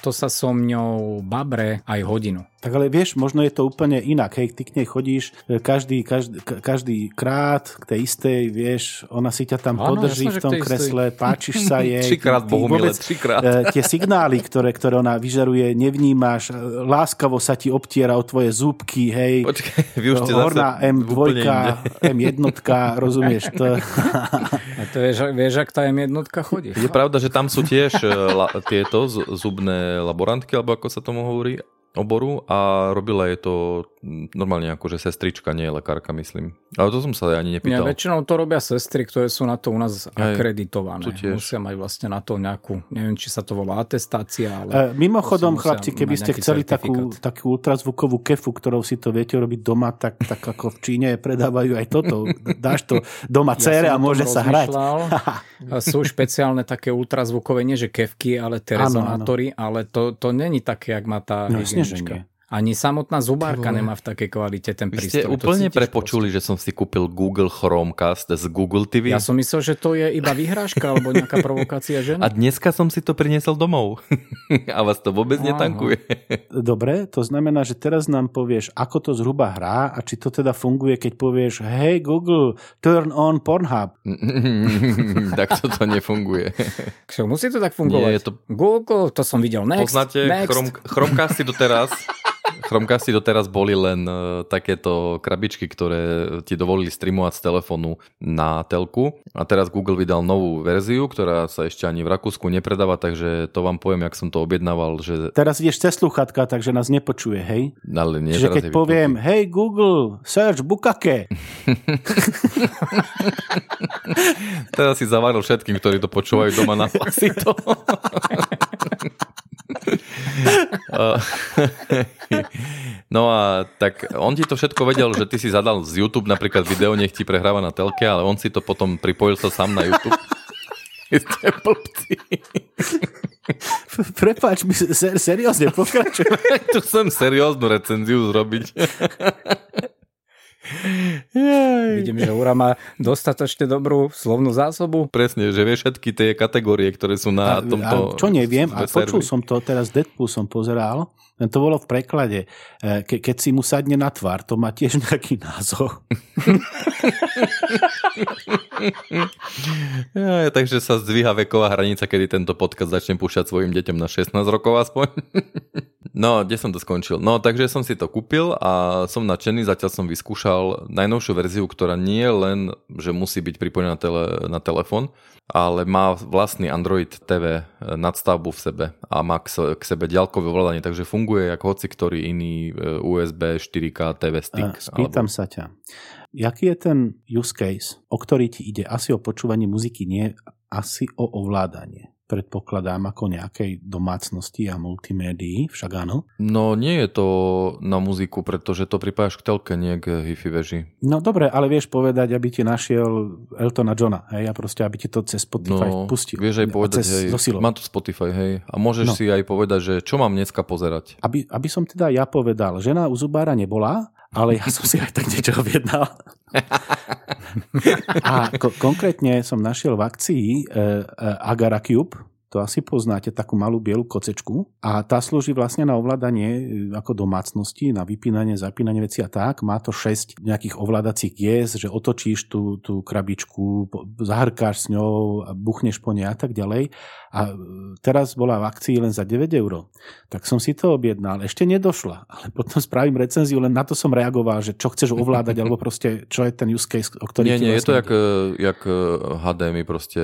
To sa so mňou babre aj hodinu. Tak ale vieš, možno je to úplne inak. Hej, ty k nej chodíš e, každý, každý, každý krát k tej istej, vieš, ona si ťa tam ano, podrží jasne, v tom kresle, istej. páčiš sa jej. trikrát, Bohumile, trikrát. E, tie signály, ktoré, ktoré ona vyžaruje, nevnímáš, e, láskavo sa ti obtiera o tvoje zúbky, hej. Počkaj, vy už ste Horná M2, M1, rozumieš? To... A to vieš, vieš, ak tá M1 chodí. Je pravda, že tam sú tiež la, tieto zubné laborantky, alebo ako sa tomu hovorí, oboru a robila je to mm, normálne ako, že sestrička, nie lekárka, myslím. Ale to som sa ani nepýtal. Ja, väčšinou to robia sestry, ktoré sú na to u nás akreditované. Musia mať vlastne na to nejakú, neviem, či sa to volá atestácia, ale... E, mimochodom, chlapci, keby ste chceli takú, takú ultrazvukovú kefu, ktorou si to viete robiť doma, tak, tak ako v Číne predávajú aj toto. Dáš to doma cére ja a môže sa hrať. sú špeciálne také ultrazvukové, nie že kevky, ale terezonátory, ale to, to není také, jak má tá no, книжечка. Ani samotná zubárka nemá v takej kvalite ten prístroj. Vy ste úplne prepočuli, že som si kúpil Google Chromecast z Google TV. Ja som myslel, že to je iba vyhrážka alebo nejaká provokácia ženy. A dneska som si to priniesol domov. a vás to vôbec Aha. netankuje. Dobre, to znamená, že teraz nám povieš, ako to zhruba hrá a či to teda funguje, keď povieš, hej Google, turn on Pornhub. tak to to nefunguje. Musí to tak fungovať. Nie, je to... Google, to som videl. Next, Poznáte next. Chrom, Chromecasty doteraz Chromecasty doteraz boli len uh, takéto krabičky, ktoré ti dovolili streamovať z telefónu na telku. A teraz Google vydal novú verziu, ktorá sa ešte ani v Rakúsku nepredáva, takže to vám poviem, jak som to objednával. Že... Teraz ideš cez sluchatka, takže nás nepočuje, hej? Ale nie, Čiže keď poviem, hej Google, search bukake. teraz si zaváril všetkým, ktorí to počúvajú doma na to. No a tak on ti to všetko vedel, že ty si zadal z YouTube napríklad video, nech ti prehráva na telke, ale on si to potom pripojil sa sám na YouTube. Ste blbci. Prepáč, my ser- seriózne pokračujeme. tu chcem serióznu recenziu zrobiť. Vidím, že Ura má dostatočne dobrú slovnú zásobu. Presne, že vie všetky tie kategórie, ktoré sú na a, tomto... A čo neviem, a počul som to, teraz Deadpool som pozeral, len to bolo v preklade. E, ke, keď si mu sadne na tvár, to má tiež nejaký názov. ja, takže sa zdvíha veková hranica, kedy tento podcast začne púšťať svojim deťom na 16 rokov aspoň. no, kde som to skončil? No, takže som si to kúpil a som nadšený, zatiaľ som vyskúšal najnovšiu verziu, ktorá nie len, že musí byť pripojená na, tele, na telefón, ale má vlastný Android TV nadstavbu v sebe a má k sebe ďalkové ovládanie, takže funguje ako hoci ktorý iný eh, USB 4K TV stick. Spýtam alebo... sa ťa, jaký je ten use case, o ktorý ti ide? Asi o počúvanie muziky, nie asi o ovládanie predpokladám, ako nejakej domácnosti a multimédii, však áno? No nie je to na muziku, pretože to pripájaš k telke, nie k hi-fi veži. No dobre, ale vieš povedať, aby ti našiel Eltona Johna, hej, a proste aby ti to cez Spotify no, pustil. Vieš aj povedať, hej, má to Spotify, hej, a môžeš no. si aj povedať, že čo mám dneska pozerať. Aby, aby som teda ja povedal, žena u zubára nebola, ale ja som si aj tak niečo objednal. A ko- konkrétne som našiel v akcii e, e, Agara Cube, to asi poznáte, takú malú bielu kocečku a tá slúži vlastne na ovládanie e, ako domácnosti, na vypínanie, zapínanie veci a tak. Má to 6 nejakých ovládacích gies, že otočíš tú, tú krabičku, zahrkáš s ňou, buchneš po nej a tak ďalej. A e, teraz bola v akcii len za 9 eur. Tak som si to objednal. Ešte nedošla, ale potom spravím recenziu, len na to som reagoval, že čo chceš ovládať, alebo proste čo je ten use case, o ktorý Nie, nie, vlastne... je to jak, e, jak HDMI proste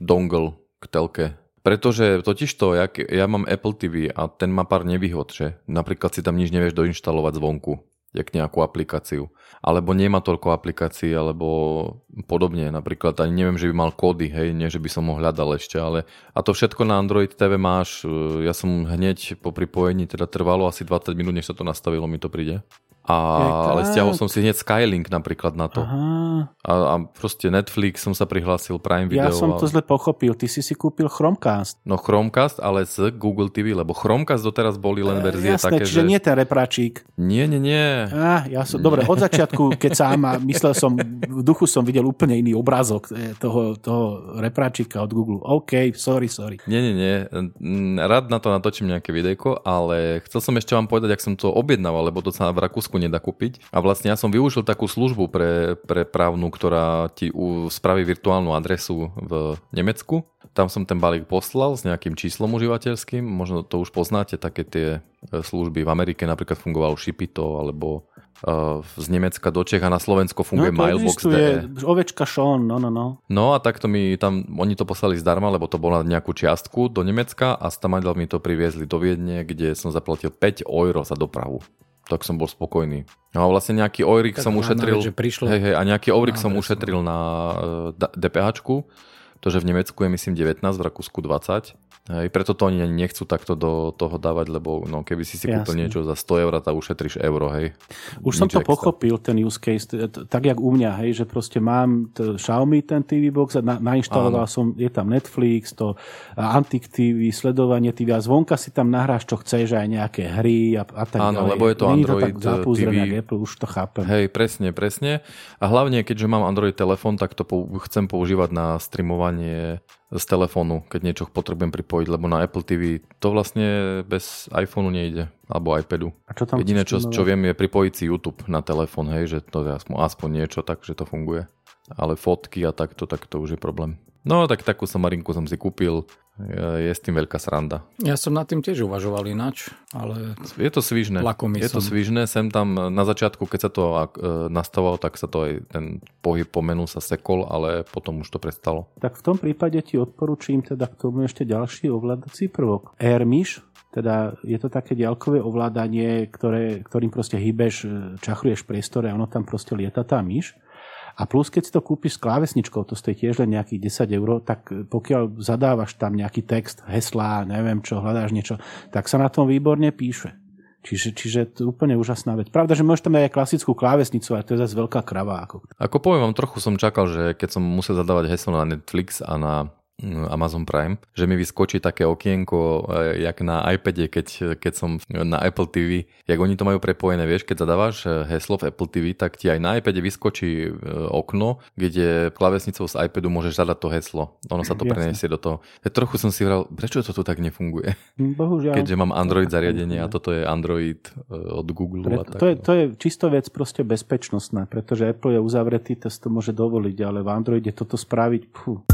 dongle k telke pretože totiž to, jak, ja mám Apple TV a ten má pár nevýhod, že napríklad si tam nič nevieš doinštalovať zvonku, jak nejakú aplikáciu. Alebo nemá toľko aplikácií, alebo podobne. Napríklad ani neviem, že by mal kódy, hej, nie, že by som ho hľadal ešte, ale a to všetko na Android TV máš. Ja som hneď po pripojení, teda trvalo asi 20 minút, než sa to nastavilo, mi to príde. A, ale stiahol som si hneď Skylink napríklad na to. Aha. A, a proste Netflix som sa prihlásil, Prime Video. Ja som to zle pochopil, ty si si kúpil Chromecast. No Chromecast, ale z Google TV, lebo Chromecast doteraz boli len verzie e, jasné, také, čiže že... nie ten repračík. Nie, nie, nie. Ah, ja som, dobre, od začiatku, keď sám a myslel som, v duchu som videl úplne iný obrázok e, toho, toho repráčika od Google. OK, sorry, sorry. Nie, nie, nie. Rád na to natočím nejaké videjko, ale chcel som ešte vám povedať, ak som to objednával, lebo to sa v Rakúsku Slovensku nedá kúpiť. A vlastne ja som využil takú službu pre, pre právnu, ktorá ti u, spraví virtuálnu adresu v Nemecku. Tam som ten balík poslal s nejakým číslom užívateľským. Možno to už poznáte, také tie e, služby. V Amerike napríklad fungoval Shipito alebo uh, z Nemecka do Čech a na Slovensko funguje no, Mailbox. Je ovečka Sean, no, no, no. No a takto mi tam, oni to poslali zdarma, lebo to bolo na nejakú čiastku do Nemecka a stamadel mi to priviezli do Viedne, kde som zaplatil 5 euro za dopravu tak som bol spokojný. No a vlastne nejaký Oirik som ušetril. Že prišlo... hej, hej, a nejaký Oirik som ušetril na DPH, to, že v Nemecku je myslím 19, v Rakúsku 20 Hej, preto to oni nechcú takto do toho dávať, lebo no, keby si si kúpil niečo za 100 eur, tak ušetríš euro, hej. Už som to extra. pochopil, ten use case, tak jak u mňa, hej, že proste mám t- Xiaomi ten TV box na, nainštaloval Áno. som, je tam Netflix, to Antik TV, sledovanie TV a zvonka si tam nahráš, čo chceš, aj nejaké hry a, a tak Áno, ďalej. lebo je to Není Android to tak TV. Apple, už to chápem. Hej, presne, presne. A hlavne, keďže mám Android telefón, tak to pou- chcem používať na streamovanie z telefónu, keď niečo potrebujem pripojiť, lebo na Apple TV to vlastne bez iPhoneu nejde, alebo iPadu. A čo tam Jediné, čo, čo viem, je pripojiť si YouTube na telefón, hej, že to je aspoň, aspoň niečo tak, že to funguje. Ale fotky a takto, tak to už je problém. No tak takú samarinku som si kúpil, je s tým veľká sranda. Ja som nad tým tiež uvažoval ináč, ale... Je to svižné. Je to svižné, sem tam na začiatku, keď sa to e, nastavalo, tak sa to aj ten pohyb po menu sa sekol, ale potom už to prestalo. Tak v tom prípade ti odporúčim teda k tomu ešte ďalší ovládací prvok. AirMish, teda je to také ďalkové ovládanie, ktoré, ktorým proste hýbeš, e, čachruješ priestore a ono tam proste lieta tá myš. A plus, keď si to kúpiš s klávesničkou, to stojí tiež len nejakých 10 eur, tak pokiaľ zadávaš tam nejaký text, heslá, neviem čo, hľadáš niečo, tak sa na tom výborne píše. Čiže, čiže to je úplne úžasná vec. Pravda, že môžeš tam aj klasickú klávesnicu, ale to je zase veľká krava. Ako, ako poviem vám, trochu som čakal, že keď som musel zadávať heslo na Netflix a na Amazon Prime, že mi vyskočí také okienko, e, jak na iPade, keď, keď som na Apple TV, jak oni to majú prepojené, vieš, keď zadávaš e, heslo v Apple TV, tak ti aj na iPade vyskočí e, okno, kde klávesnicou z iPadu môžeš zadať to heslo. Ono sa to Jasne. preniesie do toho. Ja trochu som si vral, prečo to tu tak nefunguje? Bohužiaľ. Keďže mám Android zariadenie a toto je Android od Google. Pre, a tak, to, je, no. to je čisto vec proste bezpečnostná, pretože Apple je uzavretý, to to môže dovoliť, ale v Androide toto spraviť, pfú.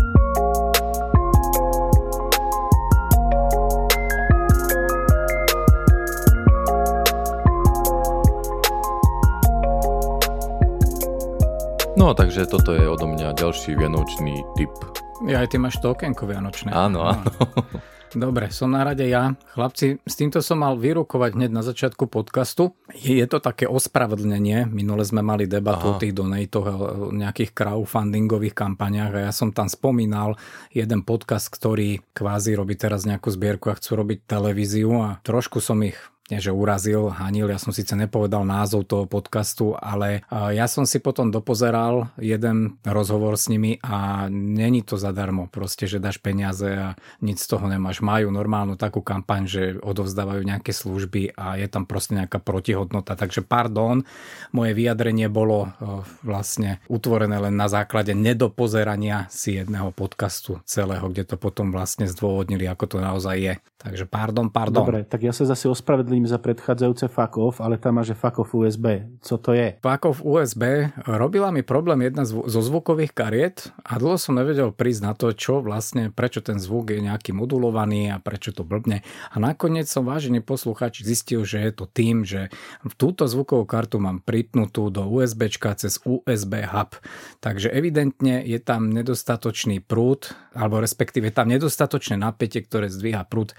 No, takže toto je odo mňa ďalší vianočný tip. Ja aj ty máš to okienko vianočné. Áno, áno. Dobre, som na rade ja. Chlapci, s týmto som mal vyrukovať hneď na začiatku podcastu. Je to také ospravedlnenie. Minule sme mali debatu Aha. o tých donatoch o nejakých crowdfundingových kampaniách a ja som tam spomínal jeden podcast, ktorý kvázi robí teraz nejakú zbierku a chcú robiť televíziu a trošku som ich nie že urazil, hanil, ja som síce nepovedal názov toho podcastu, ale ja som si potom dopozeral jeden rozhovor s nimi a není to zadarmo, proste, že dáš peniaze a nič z toho nemáš. Majú normálnu takú kampaň, že odovzdávajú nejaké služby a je tam proste nejaká protihodnota, takže pardon, moje vyjadrenie bolo vlastne utvorené len na základe nedopozerania si jedného podcastu celého, kde to potom vlastne zdôvodnili, ako to naozaj je. Takže pardon, pardon. Dobre, tak ja sa zase ospravedlím za predchádzajúce fuck off, ale tam máš fuck off USB. Co to je? Fuck off USB robila mi problém jedna zo zvukových kariet a dlho som nevedel prísť na to, čo vlastne, prečo ten zvuk je nejaký modulovaný a prečo to blbne. A nakoniec som vážený posluchač zistil, že je to tým, že túto zvukovú kartu mám pripnutú do USB cez USB hub. Takže evidentne je tam nedostatočný prúd, alebo respektíve tam nedostatočné napätie, ktoré zdvíha prúd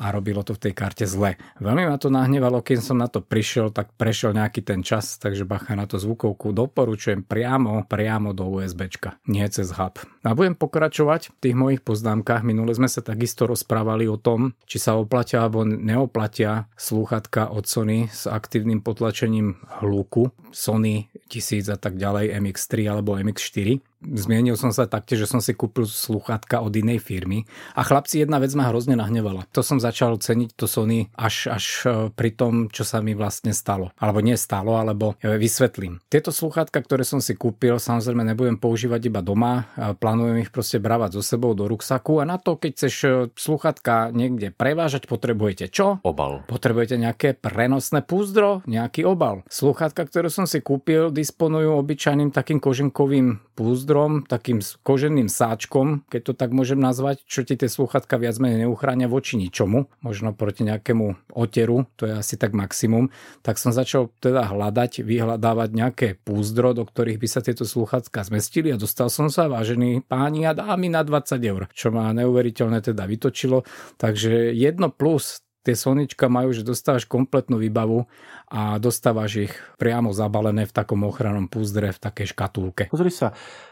a robilo to v tej karte zle. Veľmi ma to nahnevalo, keď som na to prišiel, tak prešiel nejaký ten čas, takže bacha na to zvukovku doporučujem priamo, priamo do USBčka, nie cez hub. A budem pokračovať v tých mojich poznámkach. Minule sme sa takisto rozprávali o tom, či sa oplatia alebo neoplatia slúchatka od Sony s aktívnym potlačením hluku Sony 1000 a tak ďalej, MX3 alebo MX4. Zmienil som sa taktiež, že som si kúpil sluchátka od inej firmy a chlapci, jedna vec ma hrozne nahnevala. To som začal ceniť to Sony až, až e, pri tom, čo sa mi vlastne stalo. Alebo nie stalo, alebo e, vysvetlím. Tieto sluchátka, ktoré som si kúpil, samozrejme nebudem používať iba doma, plánujem ich proste bravať so sebou do ruksaku a na to, keď chceš sluchátka niekde prevážať, potrebujete čo? Obal. Potrebujete nejaké prenosné púzdro, nejaký obal. Sluchátka, ktoré som si kúpil, disponujú obyčajným takým koženkovým púzdrom, takým koženým sáčkom, keď to tak môžem nazvať, čo ti tie sluchatka viac menej neuchránia voči ničomu, možno proti nejakému oteru, to je asi tak maximum, tak som začal teda hľadať, vyhľadávať nejaké púzdro, do ktorých by sa tieto sluchatka zmestili a dostal som sa, vážení páni a dámy, na 20 eur, čo ma neuveriteľne teda vytočilo. Takže jedno plus tie Sonička majú, že dostávaš kompletnú výbavu a dostávaš ich priamo zabalené v takom ochrannom púzdre, v takej škatulke. Pozri sa,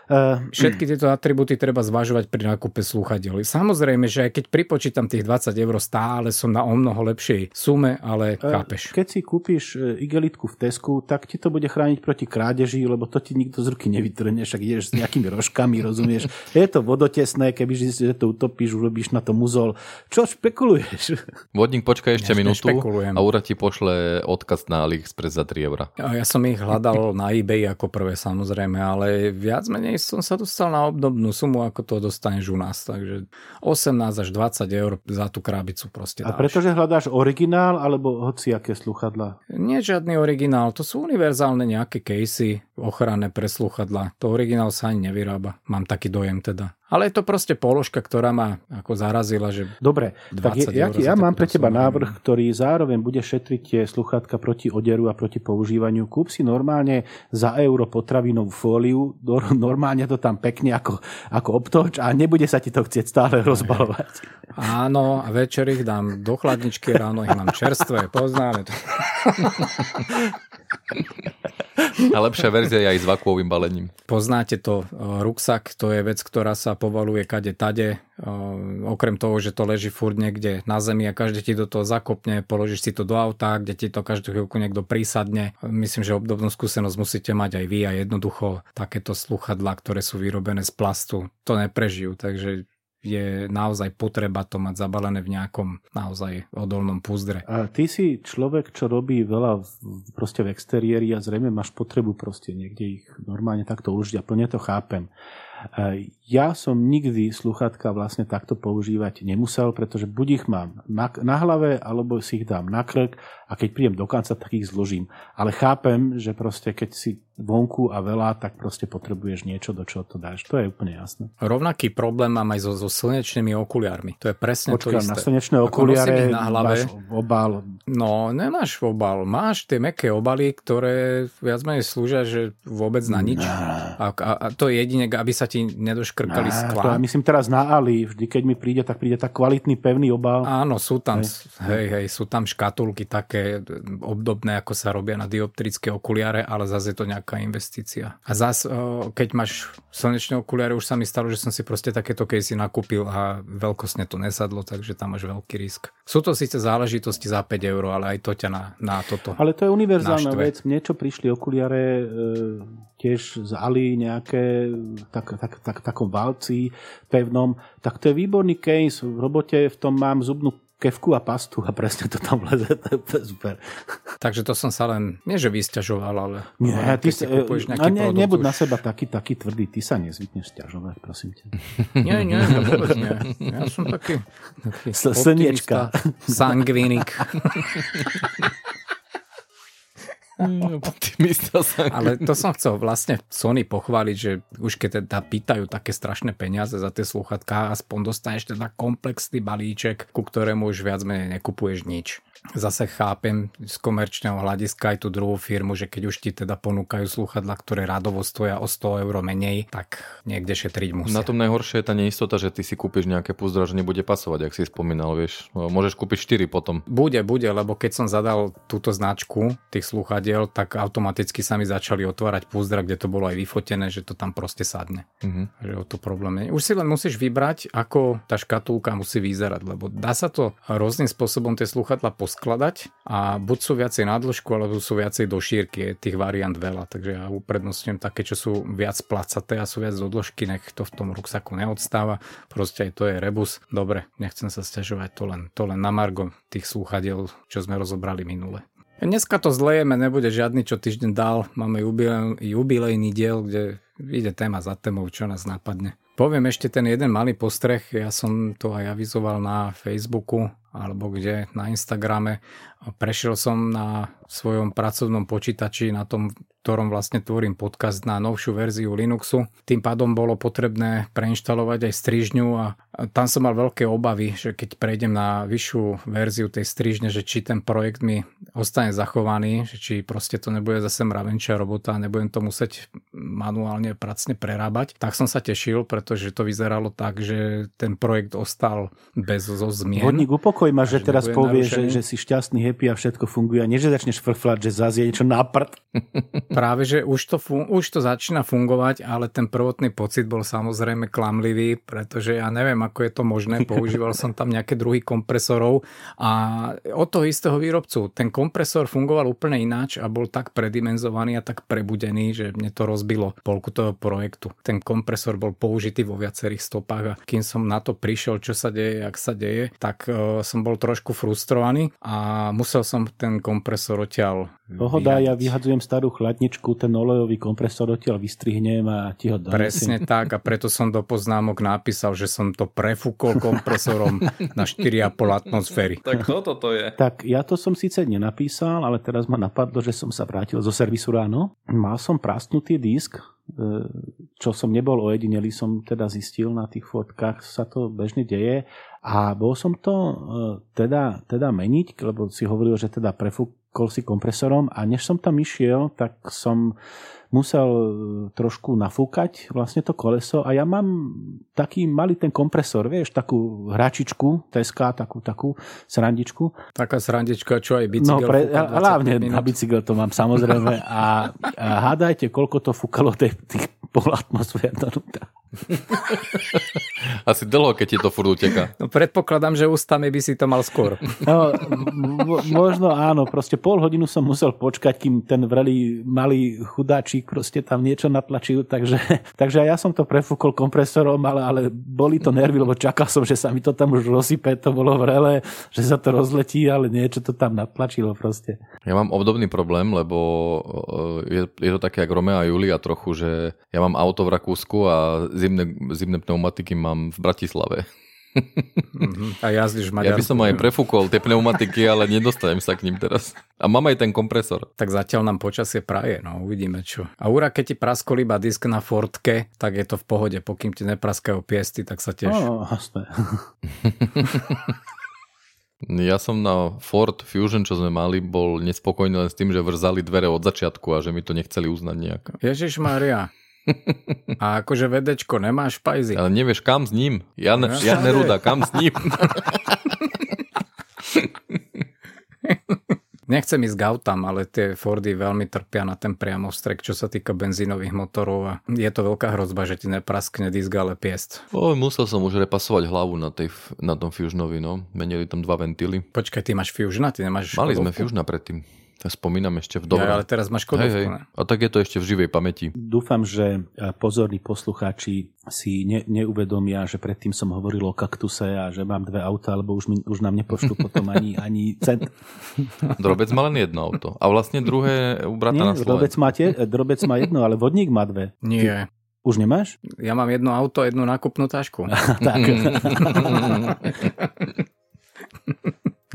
Uh, Všetky tieto atributy treba zvažovať pri nákupe slúchadiel. Samozrejme, že aj keď pripočítam tých 20 eur, stále som na o mnoho lepšej sume, ale uh, chápeš. Keď si kúpiš e, igelitku v Tesku, tak ti to bude chrániť proti krádeži, lebo to ti nikto z ruky nevytrne, však ideš s nejakými rožkami, rozumieš. Je to vodotesné, keby si to utopíš, urobíš na to muzol. Čo špekuluješ? Vodník, počkaj ešte ja minútu a Úra ti pošle odkaz na AliExpress za 3 eur. Ja som ich hľadal na eBay ako prvé samozrejme, ale viac menej som sa dostal na obdobnú sumu, ako to dostaneš u nás. Takže 18 až 20 eur za tú krabicu proste dáš. A pretože hľadáš originál alebo hociaké sluchadla? Nie žiadny originál, to sú univerzálne nejaké casey ochranné pre sluchadla. To originál sa ani nevyrába. Mám taký dojem teda. Ale je to proste položka, ktorá ma ako zarazila, že Dobre, tak ja, ja mám pre teba návrh, ktorý zároveň bude šetriť tie sluchátka proti oderu a proti používaniu. Kúp si normálne za euro potravinovú fóliu, normálne to tam pekne ako, ako obtoč a nebude sa ti to chcieť stále rozbalovať. Áno, a večer ich dám do chladničky, ráno ich mám čerstvé, poznáme to. A lepšia verzia je aj s vakuovým balením. Poznáte to, ruksak, to je vec, ktorá sa povaluje kade tade. Okrem toho, že to leží furt niekde na zemi a každý ti do toho zakopne, položíš si to do auta, kde ti to každú chvíľku niekto prísadne. Myslím, že obdobnú skúsenosť musíte mať aj vy a jednoducho takéto sluchadlá, ktoré sú vyrobené z plastu, to neprežijú. Takže je naozaj potreba to mať zabalené v nejakom naozaj odolnom púzdre. A ty si človek, čo robí veľa v, proste v exteriéri a zrejme máš potrebu proste niekde ich normálne takto užiť a plne to chápem. Ja som nikdy sluchatka vlastne takto používať nemusel, pretože buď ich mám na, na hlave, alebo si ich dám na krk a keď prídem do konca, tak ich zložím. Ale chápem, že proste keď si vonku a veľa, tak proste potrebuješ niečo, do čoho to dáš. To je úplne jasné. Rovnaký problém mám aj so, so slnečnými okuliármi. To je presne Počkaj, to isté. na slnečné okuliare na hlave. máš obal. No, nemáš obal. Máš tie meké obaly, ktoré viac menej slúžia, že vôbec na nič. A, a, a to je jedine, aby sa ti nedoškrkali skla. To ja myslím teraz na Ali, vždy keď mi príde, tak príde tak kvalitný pevný obal. Áno, sú tam, hej. hej, hej, sú tam škatulky také obdobné, ako sa robia na dioptrické okuliare, ale zase je to nejaká investícia. A zase, keď máš slnečné okuliare, už sa mi stalo, že som si proste takéto casey nakúpil a veľkosne to nesadlo, takže tam máš veľký risk. Sú to síce záležitosti za 5 eur, ale aj to ťa na, na toto Ale to je univerzálna naštve. vec. Mne, čo prišli okuliare, e, tiež z Ali nejaké, tak, tak, tak, takom valci pevnom, tak to je výborný case. V robote v tom mám zubnú kevku a pastu a presne to tam leze, to je super. Takže to som sa len, nie že vysťažoval, ale nie, ty si kúpuješ nejaký a ne, produkt. Nebuď už... na seba taký, taký tvrdý, ty sa nezvykneš stiažovať, prosím ťa. Nie, nie, to vôbec nie. Ja som taký, taký Slniečka. Sangvinik. Mm, optimista sa. Ale to som chcel vlastne Sony pochváliť, že už keď teda pýtajú také strašné peniaze za tie sluchatka, aspoň dostaneš teda komplexný balíček, ku ktorému už viac menej nekupuješ nič zase chápem z komerčného hľadiska aj tú druhú firmu, že keď už ti teda ponúkajú sluchadla, ktoré radovo stoja o 100 eur menej, tak niekde šetriť musia. Na tom najhoršie je tá neistota, že ty si kúpiš nejaké púzdro, že nebude pasovať, ak si spomínal, vieš. Môžeš kúpiť 4 potom. Bude, bude, lebo keď som zadal túto značku tých sluchadiel, diel, tak automaticky sa mi začali otvárať púzdra, kde to bolo aj vyfotené, že to tam proste sadne. Uh-huh. Že o to problém nie. Už si len musíš vybrať, ako tá škatulka musí vyzerať, lebo dá sa to rôznym spôsobom tie sluchatla poskladať a buď sú viacej na dĺžku, alebo sú viacej do šírky, je tých variant veľa, takže ja uprednostňujem také, čo sú viac placaté a sú viac do dĺžky, nech to v tom ruksaku neodstáva. Proste aj to je rebus. Dobre, nechcem sa stiažovať, to len, to len na margo tých slúchadiel, čo sme rozobrali minule. Dneska to zlejeme, nebude žiadny, čo týždeň dal. Máme jubilej, jubilejný diel, kde ide téma za témou, čo nás napadne. Poviem ešte ten jeden malý postreh, ja som to aj avizoval na Facebooku alebo kde na Instagrame. Prešiel som na svojom pracovnom počítači, na tom ktorom vlastne tvorím podcast na novšiu verziu Linuxu. Tým pádom bolo potrebné preinštalovať aj strižňu a tam som mal veľké obavy, že keď prejdem na vyššiu verziu tej strižne, že či ten projekt mi ostane zachovaný, že či proste to nebude zase mravenčia robota a nebudem to musieť manuálne pracne prerábať. Tak som sa tešil, pretože to vyzeralo tak, že ten projekt ostal bez zo zmien. Vodník upokoj ma, že teraz povie, že, že si šťastný, happy a všetko funguje a nie, že začneš frflať, že zase je niečo na prd. Práve, že už to, fun- už to začína fungovať, ale ten prvotný pocit bol samozrejme klamlivý, pretože ja neviem, ako je to možné. Používal som tam nejaké druhy kompresorov a od toho istého výrobcu. Ten kompresor fungoval úplne ináč a bol tak predimenzovaný a tak prebudený, že mne to rozbilo polku toho projektu. Ten kompresor bol použitý vo viacerých stopách a kým som na to prišiel, čo sa deje, jak sa deje, tak uh, som bol trošku frustrovaný a musel som ten kompresor odtiaľ Pohoda, ja vyhadzujem starú chladničku, ten olejový kompresor odtiaľ vystrihnem a ti ho donesiem. Presne tak a preto som do poznámok napísal, že som to prefúkol kompresorom na 4,5 atmosféry. Tak toto to je. Tak ja to som síce nenapísal, ale teraz ma napadlo, že som sa vrátil zo servisu ráno. Mal som prásknutý disk, e, čo som nebol ojedinelý, som teda zistil na tých fotkách, sa to bežne deje a bol som to e, teda, teda meniť, lebo si hovoril, že teda prefúk si kompresorom a než som tam išiel, tak som musel e, trošku nafúkať vlastne to koleso a ja mám taký malý ten kompresor, vieš, takú hračičku, TSK, takú, takú srandičku. Taká srandička, čo aj bicykel No, pre, hlavne na bicykel to mám samozrejme a, a hádajte, koľko to fúkalo tých, tých pol atmosfér. Asi dlho, keď ti to furt uteká. No predpokladám, že ústami by si to mal skôr. No, možno áno, proste pol hodinu som musel počkať, kým ten vrelý malý chudáčik proste tam niečo natlačil, takže, takže ja som to prefúkol kompresorom, ale, ale boli to nervy, lebo čakal som, že sa mi to tam už rozsype, to bolo vrele, že sa to rozletí, ale niečo to tam natlačilo proste. Ja mám obdobný problém, lebo e, je, je to také ako Romeo a Julia trochu, že ja mám auto v Rakúsku a zimné, zimné pneumatiky mám v Bratislave. Mm-hmm. A jazdíš v Ja by som aj prefúkol tie pneumatiky, ale nedostanem sa k ním teraz. A mám aj ten kompresor. Tak zatiaľ nám počasie praje, no uvidíme čo. A úra, keď ti praskol iba disk na Fordke, tak je to v pohode. Pokým ti nepraskajú piesty, tak sa tiež. No, jasné. Ja som na Ford Fusion, čo sme mali, bol nespokojný len s tým, že vrzali dvere od začiatku a že mi to nechceli uznať nejak. Ježiš Maria. A akože vedečko, nemáš pajzy. Ale nevieš kam s ním. Jan, ja, Jan Neruda, kam s ním. Nechcem ísť k autám, ale tie Fordy veľmi trpia na ten priamostrek, čo sa týka benzínových motorov a je to veľká hrozba, že ti nepraskne disk, ale piest. O, musel som už repasovať hlavu na, tej, na tom Fusionovi, no. Menili tam dva ventily. Počkaj, ty máš Fusiona, ty nemáš Mali sme Fusiona predtým. Spomínam ešte v dobrom. Ja, ale teraz máš kodovku, hej, hej. A tak je to ešte v živej pamäti. Dúfam, že pozorní poslucháči si ne, neuvedomia, že predtým som hovoril o kaktuse a že mám dve auta, alebo už, mi, už nám nepošlu potom ani, ani cent. Drobec má len jedno auto. A vlastne druhé u brata Nie, na drobec má, tie, drobec má jedno, ale vodník má dve. Nie. Už nemáš? Ja mám jedno auto, jednu nákupnú tašku. tak.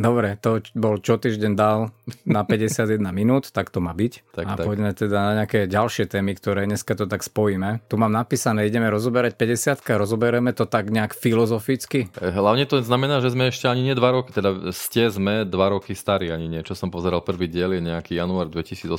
Dobre, to bol čo týždeň dal na 51 minút, tak to má byť. Tak, a tak. poďme teda na nejaké ďalšie témy, ktoré dneska to tak spojíme. Tu mám napísané, ideme rozoberať 50 rozoberieme to tak nejak filozoficky. Eh, hlavne to znamená, že sme ešte ani nie 2 roky, teda ste sme 2 roky starí ani nie. Čo som pozeral prvý diel je nejaký január 2018.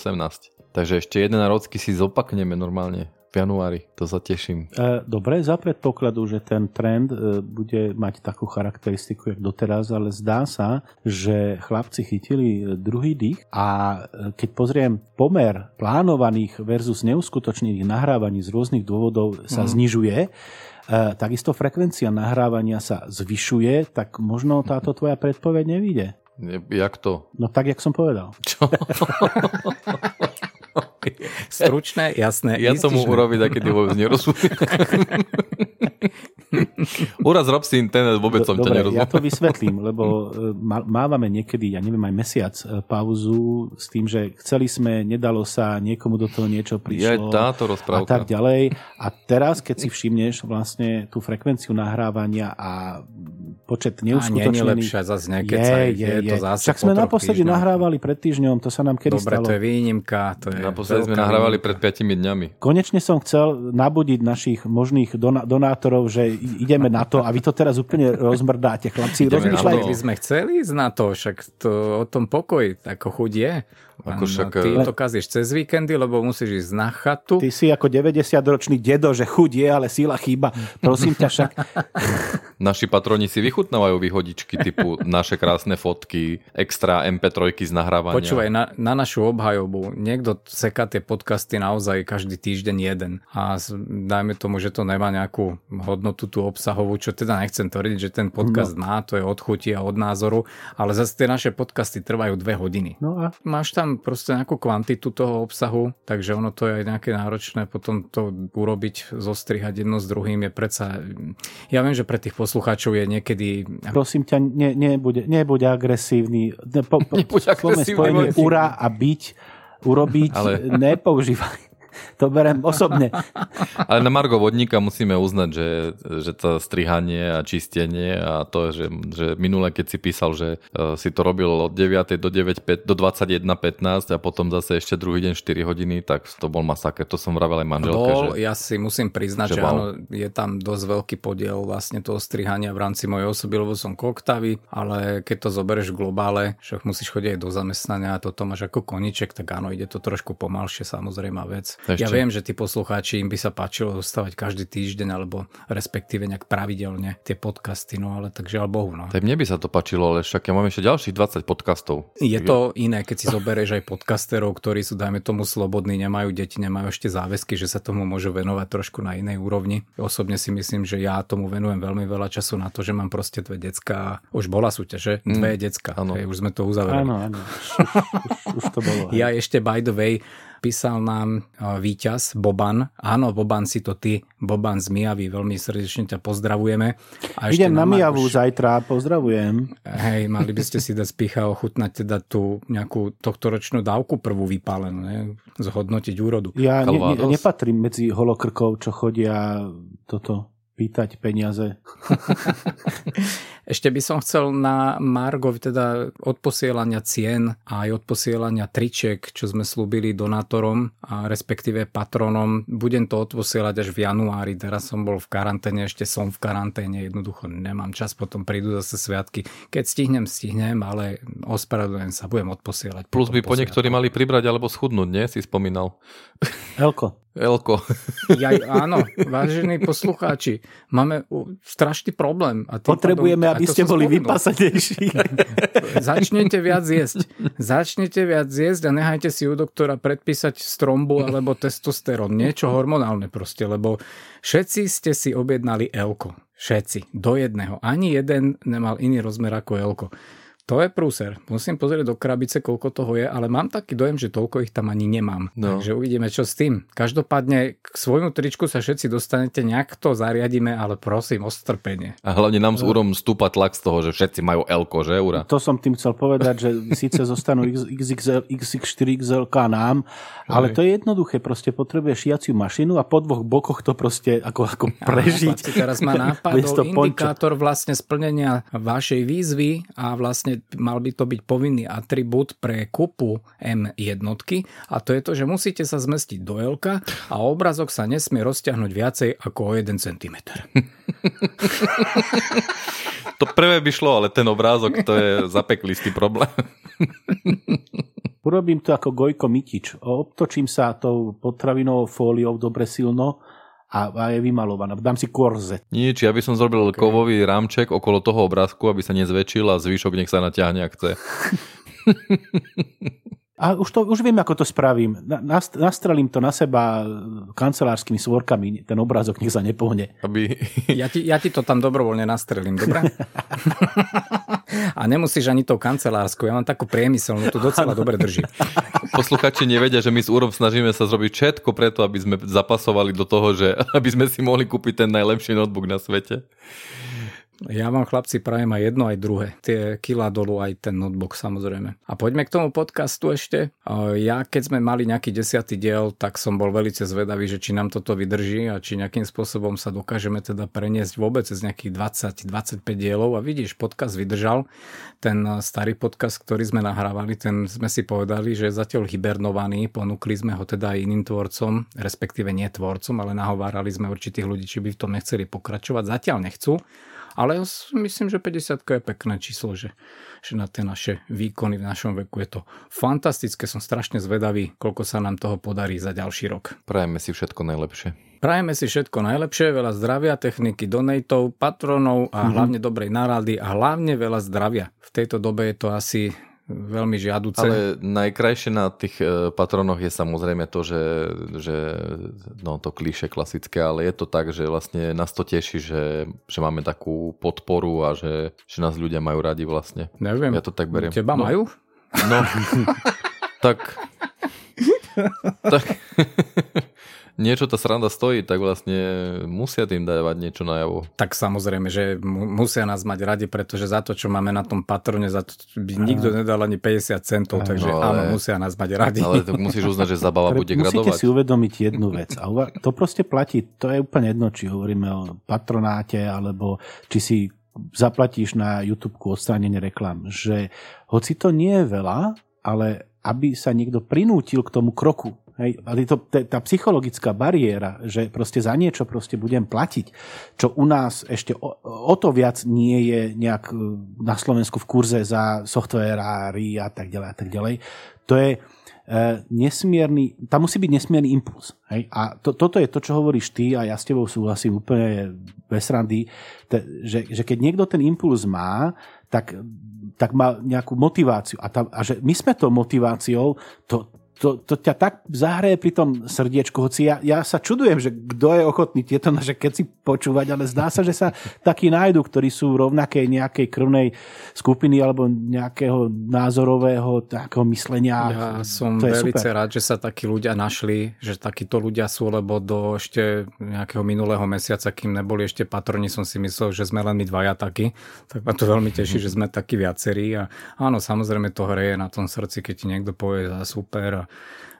Takže ešte jeden rocky si zopakneme normálne v januári, to sa teším. E, dobre, za predpokladu, že ten trend e, bude mať takú charakteristiku, jak doteraz, ale zdá sa, že chlapci chytili druhý dých a e, keď pozriem pomer plánovaných versus neuskutočnených nahrávaní z rôznych dôvodov sa mm. znižuje, takisto frekvencia nahrávania sa zvyšuje, tak možno táto tvoja predpoveď nevíde. Jak to? No tak, jak som povedal. Čo? Stručné, jasné. Ja tomu urobiť, aj keď vôbec nerozumiem. Uraz rob si internet, vôbec som Dobre, ťa nerozumiem. ja to vysvetlím, lebo e, mávame niekedy, ja neviem, aj mesiac e, pauzu s tým, že chceli sme, nedalo sa, niekomu do toho niečo prišlo. Je táto rozprávka. A tak ďalej. A teraz, keď si všimneš vlastne tú frekvenciu nahrávania a počet neuskutočnených... A nie lepšia zase nekeca, je, je, je, to zase Však sme naposledy nahrávali pred týždňom, to sa nám kedy Dobre, stalo. to je výnimka. To je naposledy sme nahrávali pred 5 dňami. Konečne som chcel nabudiť našich možných donátorov, že ideme na to a vy to teraz úplne rozmrdáte, chlapci. Rozmýšľajte. by sme chceli ísť na to, však to o tom pokoj, ako chuť je. Ako však... Ty eh, to kazíš cez víkendy, lebo musíš ísť na chatu. Ty si ako 90-ročný dedo, že chuť je, ale síla chýba. Prosím ťa však. Naši patroni si vychutnávajú výhodičky typu naše krásne fotky, extra MP3 z nahrávania. Počúvaj, na, na našu obhajobu. Niekto seká tie podcasty naozaj každý týždeň jeden. A dajme tomu, že to nemá nejakú hodnotu tú obsahovú, čo teda nechcem tvrdiť, že ten podcast no. má, to je od chuti a od názoru, ale zase tie naše podcasty trvajú dve hodiny. No a? Máš tam proste nejakú kvantitu toho obsahu, takže ono to je aj nejaké náročné potom to urobiť, zostrihať jedno s druhým je predsa... Ja viem, že pre tých poslucháčov je niekedy... Prosím ťa, ne, nebuď, nebuď agresívny. Ne, po, po, nebuď agresívny. ura a byť urobiť, ale... nepoužívaj to berem osobne. Ale na Margo Vodníka musíme uznať, že, že to strihanie a čistenie a to, že, že minule, keď si písal, že uh, si to robil od 9. do 9, do 21.15 a potom zase ešte druhý deň 4 hodiny, tak to bol masaker. To som vravel aj manželke. Bol, že, ja si musím priznať, že, že áno, je tam dosť veľký podiel vlastne toho strihania v rámci mojej osoby, lebo som koktavý, ale keď to zoberieš v globále, že musíš chodiť aj do zamestnania a toto máš ako koniček, tak áno, ide to trošku pomalšie, samozrejme vec. Ešte. Ja viem, že tí poslucháči im by sa páčilo dostávať každý týždeň alebo respektíve nejak pravidelne tie podcasty, no ale takže ale Bohu. No. Tak mne by sa to páčilo, ale však ja mám ešte ďalších 20 podcastov. Je to iné, keď si zoberieš aj podcasterov, ktorí sú, dajme tomu, slobodní, nemajú deti, nemajú ešte záväzky, že sa tomu môžu venovať trošku na inej úrovni. Osobne si myslím, že ja tomu venujem veľmi veľa času na to, že mám proste dve decka. Už bola súťaž, mm, dve decka. Hej, už sme to uzavreli. Áno, áno. Už, už, už to bolo. Ja ešte by the way písal nám víťaz Boban. Áno, Boban si to ty, Boban z Mijavy, veľmi srdečne ťa pozdravujeme. A Idem na Mijavu už... zajtra, pozdravujem. Hej, mali by ste si dať spícha ochutnať teda tú nejakú tohtoročnú dávku prvú vypálenú, ne? zhodnotiť úrodu. Ja ne, ne, nepatrím medzi holokrkov, čo chodia toto pýtať peniaze. Ešte by som chcel na Margov teda od posielania cien a aj od posielania triček, čo sme slúbili donátorom a respektíve patronom. Budem to odposielať až v januári. Teraz som bol v karanténe, ešte som v karanténe, jednoducho nemám čas, potom prídu zase sviatky. Keď stihnem, stihnem, ale ospravedlňujem sa, budem odposielať. Plus by po niektorí mali pribrať alebo schudnúť, nie? Si spomínal. Elko. Elko. Ja, áno, vážení poslucháči, máme strašný problém. A Potrebujeme, aby ste boli vypasadejší. Začnete viac jesť. Začnete viac jesť a nehajte si u doktora predpísať strombu alebo testosterón. Niečo hormonálne proste, lebo všetci ste si objednali Elko. Všetci. Do jedného. Ani jeden nemal iný rozmer ako Elko. To je prúser. Musím pozrieť do krabice, koľko toho je, ale mám taký dojem, že toľko ich tam ani nemám. No. Takže uvidíme, čo s tým. Každopádne k svojmu tričku sa všetci dostanete, nejak to zariadíme, ale prosím o strpenie. A hlavne nám s Úrom stúpa tlak z toho, že všetci majú Elko, že Úra? To som tým chcel povedať, že síce zostanú XXL, XX4 XLK nám, ale to je jednoduché. Proste potrebuje šiaciu mašinu a po dvoch bokoch to proste ako, ako prežiť. Ja, teraz ma nápadol indikátor vlastne splnenia vašej výzvy a vlastne mal by to byť povinný atribút pre kupu M jednotky a to je to, že musíte sa zmestiť do L a obrazok sa nesmie rozťahnuť viacej ako o 1 cm. to prvé by šlo, ale ten obrázok to je zapeklistý problém. urobím to ako Gojko Mitič. Obtočím sa tou potravinovou fóliou dobre silno a, a je vymalovaná. Dám si korzet. Nič, ja by som zrobil okay. kovový rámček okolo toho obrázku, aby sa nezväčšil a zvyšok nech sa naťahne, ak chce. A už, to, už viem, ako to spravím. Nastrelím to na seba kancelárskymi svorkami, ten obrázok nech sa nepohne. Aby... Ja, ti, ja ti to tam dobrovoľne nastrelím, dobre? A nemusíš ani tou kancelárskou, ja mám takú priemyselnú, tu docela dobre drží. Posluchači nevedia, že my s Úrom snažíme sa zrobiť všetko preto, aby sme zapasovali do toho, že aby sme si mohli kúpiť ten najlepší notebook na svete. Ja vám chlapci prajem aj jedno, aj druhé. Tie kila dolu, aj ten notebook samozrejme. A poďme k tomu podcastu ešte. Ja keď sme mali nejaký desiatý diel, tak som bol veľmi zvedavý, že či nám toto vydrží a či nejakým spôsobom sa dokážeme teda preniesť vôbec z nejakých 20-25 dielov. A vidíš, podcast vydržal. Ten starý podcast, ktorý sme nahrávali, ten sme si povedali, že je zatiaľ hibernovaný. Ponúkli sme ho teda aj iným tvorcom, respektíve nie tvorcom, ale nahovárali sme určitých ľudí, či by v tom nechceli pokračovať. Zatiaľ nechcú. Ale ja myslím, že 50 je pekné číslo, že, že na tie naše výkony v našom veku je to fantastické. Som strašne zvedavý, koľko sa nám toho podarí za ďalší rok. Prajeme si všetko najlepšie. Prajeme si všetko najlepšie, veľa zdravia, techniky, donatov, patronov a mm-hmm. hlavne dobrej nárady a hlavne veľa zdravia. V tejto dobe je to asi veľmi žiaduce. Ale najkrajšie na tých e, patronoch je samozrejme to, že, že no to klíše klasické, ale je to tak, že vlastne nás to teší, že, že máme takú podporu a že, že nás ľudia majú radi vlastne. Neviem. Ja to tak beriem. Teba no, majú? No, tak... tak niečo tá sranda stojí, tak vlastne musia tým dávať niečo najavo. Tak samozrejme, že musia nás mať radi, pretože za to, čo máme na tom patrone, za to by nikto nedal ani 50 centov, no, takže ale, áno, musia nás mať radi. Ale to musíš uznať, že zabava bude gradovať. Musíte si uvedomiť jednu vec. A to proste platí, to je úplne jedno, či hovoríme o patronáte, alebo či si zaplatíš na YouTube odstránenie reklam, že hoci to nie je veľa, ale aby sa niekto prinútil k tomu kroku, Hej, ale to, tá psychologická bariéra, že proste za niečo proste budem platiť, čo u nás ešte o, o to viac nie je nejak e, na Slovensku v kurze za softverári a tak ďalej a tak ďalej, to je e, nesmierny, tam musí byť nesmierny impuls. Hej? A to, toto je to, čo hovoríš ty a ja s tebou súhlasím úplne bez randy, te, že, že keď niekto ten impuls má, tak, tak má nejakú motiváciu. A, tam, a že my sme to motiváciou, to, to, to ťa tak zahraje pri tom srdiečku, hoci ja, ja sa čudujem, že kto je ochotný tieto naše keci počúvať, ale zdá sa, že sa takí nájdu, ktorí sú rovnakej nejakej krvnej skupiny alebo nejakého názorového takého myslenia. Ja som veľmi rád, že sa takí ľudia našli, že takíto ľudia sú, lebo do ešte nejakého minulého mesiaca, kým neboli ešte patroni, som si myslel, že sme len my dvaja takí. Tak ma to veľmi teší, že sme takí viacerí. A áno, samozrejme to hreje na tom srdci, keď ti niekto povie za super a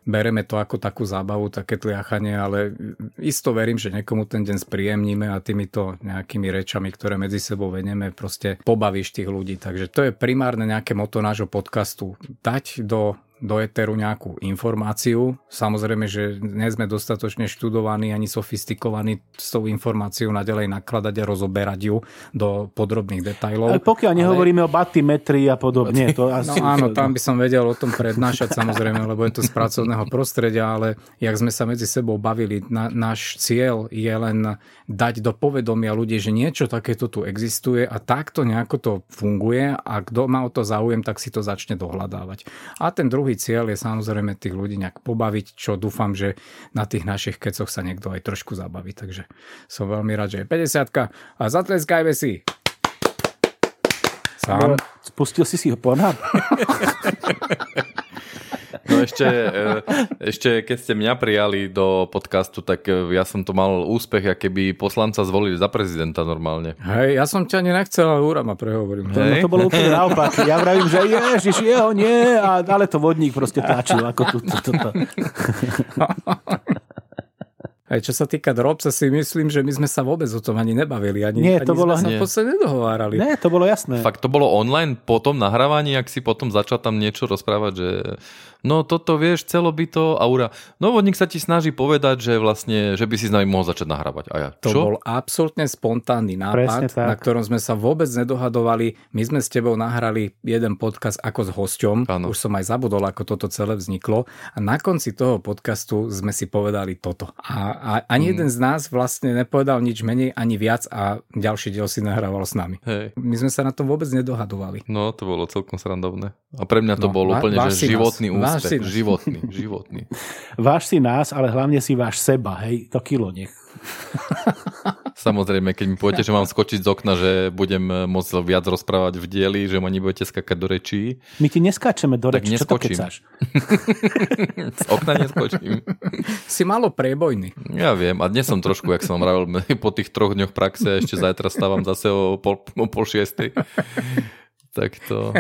bereme to ako takú zábavu, také tliachanie, ale isto verím, že niekomu ten deň spríjemníme a týmito nejakými rečami, ktoré medzi sebou venieme, proste pobavíš tých ľudí. Takže to je primárne nejaké moto nášho podcastu. Dať do do eteru nejakú informáciu. Samozrejme, že nie sme dostatočne študovaní ani sofistikovaní s tou informáciou naďalej nakladať a rozoberať ju do podrobných detajlov. Ale pokiaľ ale... nehovoríme o batimetrii a podobne. To asi... No áno, tam by som vedel o tom prednášať samozrejme, lebo je to z pracovného prostredia, ale jak sme sa medzi sebou bavili, na, náš cieľ je len dať do povedomia ľudí, že niečo takéto tu existuje a takto nejako to funguje a kto má o to záujem, tak si to začne dohľadávať. A ten druhý Druhý cieľ je samozrejme tých ľudí nejak pobaviť, čo dúfam, že na tých našich kecoch sa niekto aj trošku zabaví. Takže som veľmi rád, že je 50 a zatleskajme si. Sám. Spustil si si ho ponad. No ešte, e, ešte keď ste mňa prijali do podcastu, tak e, ja som to mal úspech, aké by poslanca zvolili za prezidenta normálne. Hej, ja som ťa nenechcel, ale úra ma prehovorím. To, no, to bolo úplne naopak. Ja vravím, že ježiš, jeho nie, a, ale to vodník proste táčil. Ako tu, tu, tu, tu. Aj čo sa týka Dropsa si myslím, že my sme sa vôbec o tom ani nebavili. Ani, Nie, to ani bolo- sme sa Nie. v podstate nedohovárali. Ne, to bolo jasné. Fakt to bolo online po tom nahrávaní, ak si potom začal tam niečo rozprávať, že no toto vieš, celo by to, Aura. No vodník sa ti snaží povedať, že vlastne, že by si s nami mohol začať nahrávať. A ja, To čo? bol absolútne spontánny nápad, na ktorom sme sa vôbec nedohadovali. My sme s tebou nahrali jeden podcast ako s hosťom. Áno. Už som aj zabudol, ako toto celé vzniklo. A na konci toho podcastu sme si povedali toto. A, a Mm. ani jeden z nás vlastne nepovedal nič menej ani viac a ďalší diel si nahrával s nami. Hej. My sme sa na to vôbec nedohadovali. No, to bolo celkom srandovné. A pre mňa to No, bol úplne že si nás. životný Váš si. Životný, životný. Váš si nás, ale hlavne si váš seba, hej, to kilo nech. Samozrejme, keď mi poviete, že mám skočiť z okna, že budem môcť viac rozprávať v dieli, že ma nebudete skakať do rečí, My ti neskáčeme do Tak reči, čo to neskočím. kecáš? z okna neskočím. Si malo prebojný. Ja viem, a dnes som trošku, jak som vravil, po tých troch dňoch praxe, a ešte zajtra stávam zase o pol, o pol šiestej. Tak to...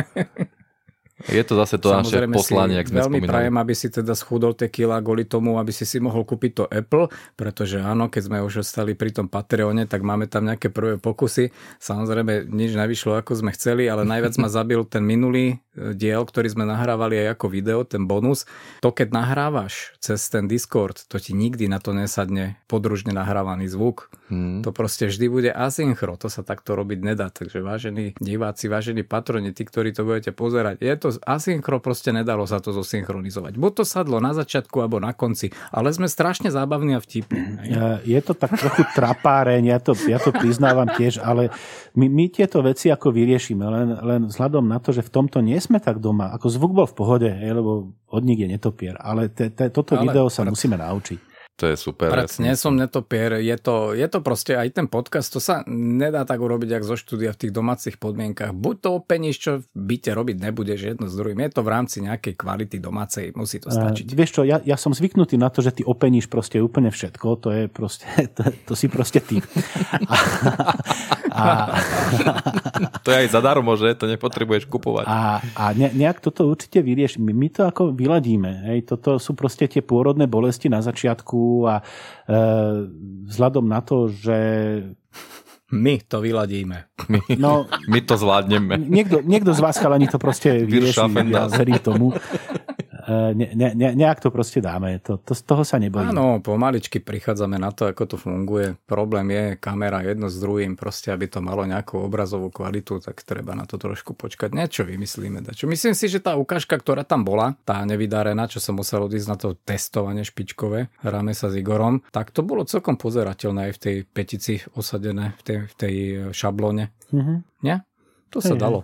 Je to zase to naše Samozrejme poslanie, si ak sme veľmi spomínali. prajem, aby si teda schudol tie kila kvôli tomu, aby si si mohol kúpiť to Apple, pretože áno, keď sme už ostali pri tom Patreone, tak máme tam nejaké prvé pokusy. Samozrejme, nič nevyšlo, ako sme chceli, ale najviac ma zabil ten minulý diel, ktorý sme nahrávali aj ako video, ten bonus. To, keď nahrávaš cez ten Discord, to ti nikdy na to nesadne podružne nahrávaný zvuk. Hmm. To proste vždy bude asynchro, to sa takto robiť nedá. Takže vážení diváci, vážení patroni, tí, ktorí to budete pozerať, je to asynchro, proste nedalo sa to zosynchronizovať. Buď to sadlo na začiatku alebo na konci, ale sme strašne zábavní a vtipní. E, Je to tak trochu trapáreň, ja to, ja to priznávam tiež, ale my, my tieto veci ako vyriešime, len, len vzhľadom na to, že v tomto nie sme tak doma, ako zvuk bol v pohode, hej, lebo hodník je netopier, ale te, te, toto Ale video sa prd. musíme naučiť. To je super. Myslím. som netopier, je to, je to proste aj ten podcast, to sa nedá tak urobiť, ako zo štúdia v tých domácich podmienkach. Buď to openíš, čo v byte robiť nebudeš jedno s druhým. Je to v rámci nejakej kvality domácej, musí to stačiť. Uh, vieš čo, ja, ja som zvyknutý na to, že ty openíš proste úplne všetko, to je proste, to, to si proste ty. A, a, To je aj zadarmo, že? To nepotrebuješ kupovať. a, a ne, nejak toto určite vyrieš. My, my to ako vyladíme. Hej. Toto sú proste tie pôrodné bolesti na začiatku a e, vzhľadom na to, že My to vyladíme. My, no, my to zvládneme. niekto, niekto z vás chalani to proste vyrieši, das. verím tomu. E, ne, ne, ne, nejak to proste dáme. To, to, z toho sa nebojím. Áno, pomaličky prichádzame na to, ako to funguje. Problém je kamera jedno s druhým, proste aby to malo nejakú obrazovú kvalitu, tak treba na to trošku počkať. Niečo vymyslíme. Dačo. Myslím si, že tá ukážka, ktorá tam bola, tá nevydarená, čo som musel odísť na to testovanie špičkové, hráme sa s Igorom, tak to bolo celkom pozerateľné aj v tej petici osadené, v tej, v tej e, šablóne. Mhm. Nie? To sa Hej, dalo.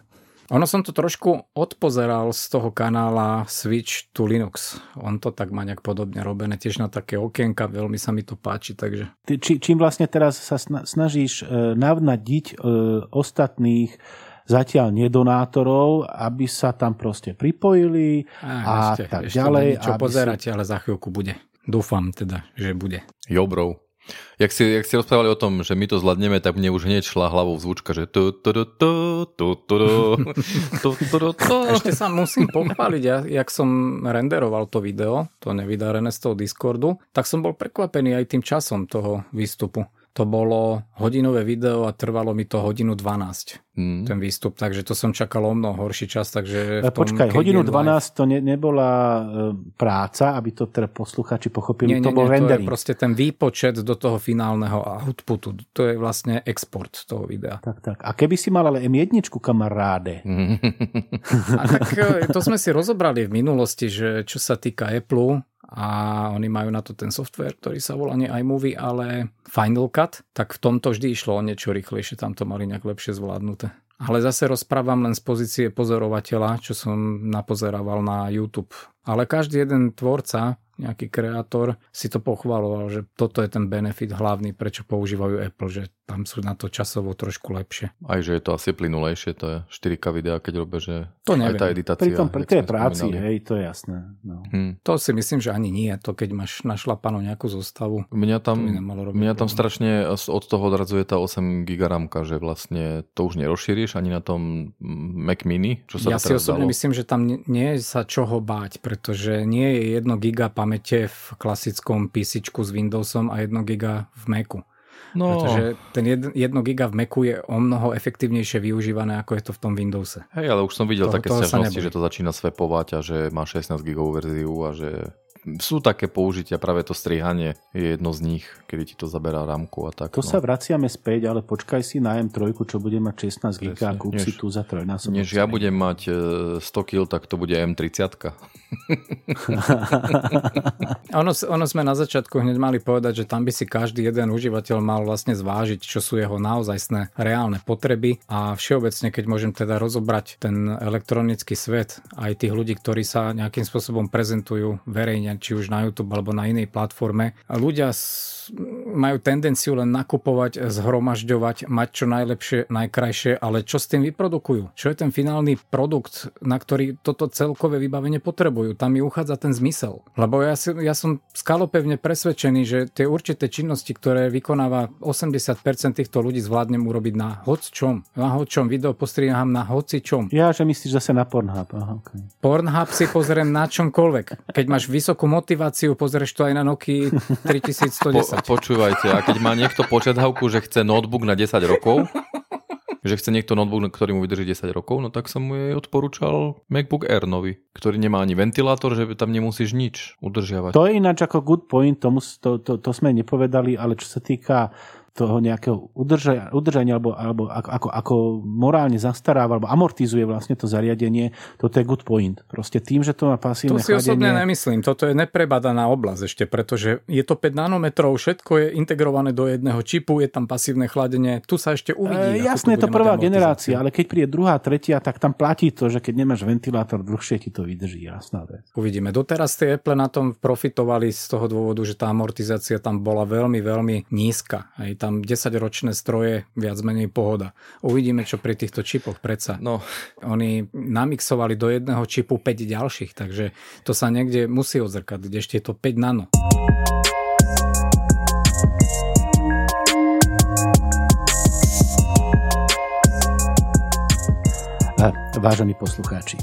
Ono som to trošku odpozeral z toho kanála Switch to Linux. On to tak má nejak podobne robené, tiež na také okienka, veľmi sa mi to páči, takže Ty, či, čím vlastne teraz sa sna- snažíš e, navnadiť e, ostatných zatiaľ nedonátorov, aby sa tam proste pripojili a, ešte, tak ešte ďalej. čo aby pozerať, ale za chvíľku bude. Dúfam teda, že bude. Jo, bro. Jak si, jak si rozprávali o tom, že my to zvládneme, tak mne už hneď šla hlavou zvučka, že tu, tu, tu, tu, tu, tu, tu, tu, tu, tu. Ešte sa musím pochváliť, ja, jak som renderoval to video, to nevydarené z toho Discordu, tak som bol prekvapený aj tým časom toho výstupu. To bolo hodinové video a trvalo mi to hodinu 12, Hmm. ten výstup, takže to som čakal o mnoho horší čas, takže... V tom Počkaj, hodinu Live- 12 to ne, nebola e, práca, aby to teda posluchači pochopili, Nie, to nie, bol nie, to je rendering. proste ten výpočet do toho finálneho outputu. To je vlastne export toho videa. Tak, tak. A keby si mal ale M1, kamaráde, A tak e, to sme si rozobrali v minulosti, že čo sa týka Apple a oni majú na to ten software, ktorý sa volá nie iMovie, ale Final Cut, tak v tomto vždy išlo o niečo rýchlejšie, tam to mali nejak lepšie zvládnuté. Ale zase rozprávam len z pozície pozorovateľa, čo som napozerával na YouTube. Ale každý jeden tvorca, nejaký kreator, si to pochvaloval, že toto je ten benefit hlavný, prečo používajú Apple, že tam sú na to časovo trošku lepšie. Aj že je to asi plynulejšie, to je 4K videa, keď robia, že To aj neviem. tá editácia. Pri tom, pri tej práci, spomínali. hej, to je jasné. No. Hm. To si myslím, že ani nie. To keď máš našlapanú nejakú zostavu. Mňa tam, mňa tam problém. strašne od toho odradzuje tá 8 GB ramka, že vlastne to už nerozšíriš ani na tom Mac Mini, čo sa Ja si osobne dalo. myslím, že tam nie- nie je sa čoho báť, pretože nie je 1 giga pamäte v klasickom PC s Windowsom a 1 giga v Macu. No, Pretože ten 1 giga v Macu je o mnoho efektívnejšie využívané, ako je to v tom Windowse. hej, ale už som videl Toho- také toho sťažnosti, že to začína svepovať a že má 16 GB verziu a že sú také použitia, práve to strihanie je jedno z nich, kedy ti to zaberá rámku a tak. To no. sa vraciame späť, ale počkaj si na M3, čo bude mať 16 GB a Presne. kúp si Než- tu za trojnásobok. Než ja budem mať e, 100 kg, tak to bude M30. Ono, ono sme na začiatku hneď mali povedať, že tam by si každý jeden užívateľ mal vlastne zvážiť, čo sú jeho naozajstné reálne potreby a všeobecne, keď môžem teda rozobrať ten elektronický svet, aj tých ľudí, ktorí sa nejakým spôsobom prezentujú verejne, či už na YouTube alebo na inej platforme, ľudia majú tendenciu len nakupovať, zhromažďovať, mať čo najlepšie, najkrajšie, ale čo s tým vyprodukujú? Čo je ten finálny produkt, na ktorý toto celkové vybavenie potrebujú? Tam mi uchádza ten zmysel. Lebo ja, si, ja som skalopevne presvedčený, že tie určité činnosti, ktoré vykonáva 80% týchto ľudí zvládnem urobiť na hoc čom. Na hoc čom video postriham na hoci čom. Ja, že myslíš zase na Pornhub. Aha, okay. Pornhub si pozriem na čomkoľvek. Keď máš vysokú motiváciu, pozrieš to aj na Nokia Po, 3110. počúvajte, a keď má niekto počiathavku, že chce notebook na 10 rokov, že chce niekto notebook, ktorý mu vydrží 10 rokov, no tak som mu jej odporúčal MacBook Air nový, ktorý nemá ani ventilátor, že tam nemusíš nič udržiavať. To je ináč ako good point, tomu, to, to, to sme nepovedali, ale čo sa týka toho nejakého udržania, udržania alebo, alebo ako, ako, ako morálne zastaráva alebo amortizuje vlastne to zariadenie, toto je good point. Proste tým, že to má To pasívne si osobne chladenie, nemyslím. Toto je neprebadaná oblasť ešte, pretože je to 5 nanometrov, všetko je integrované do jedného čipu, je tam pasívne chladenie. Tu sa ešte uvidí. E, jasné, je to prvá generácia, ale keď príde druhá, tretia, tak tam platí to, že keď nemáš ventilátor, dlhšie ti to vydrží, jasná vec. Uvidíme. Doteraz tie Apple na tom profitovali z toho dôvodu, že tá amortizácia tam bola veľmi, veľmi nízka. Aj tam 10-ročné stroje, viac menej pohoda. Uvidíme, čo pri týchto čipoch predsa. No, Oni namixovali do jedného čipu 5 ďalších, takže to sa niekde musí odzrkadliť. Ešte je to 5 nano. Vážení poslucháči,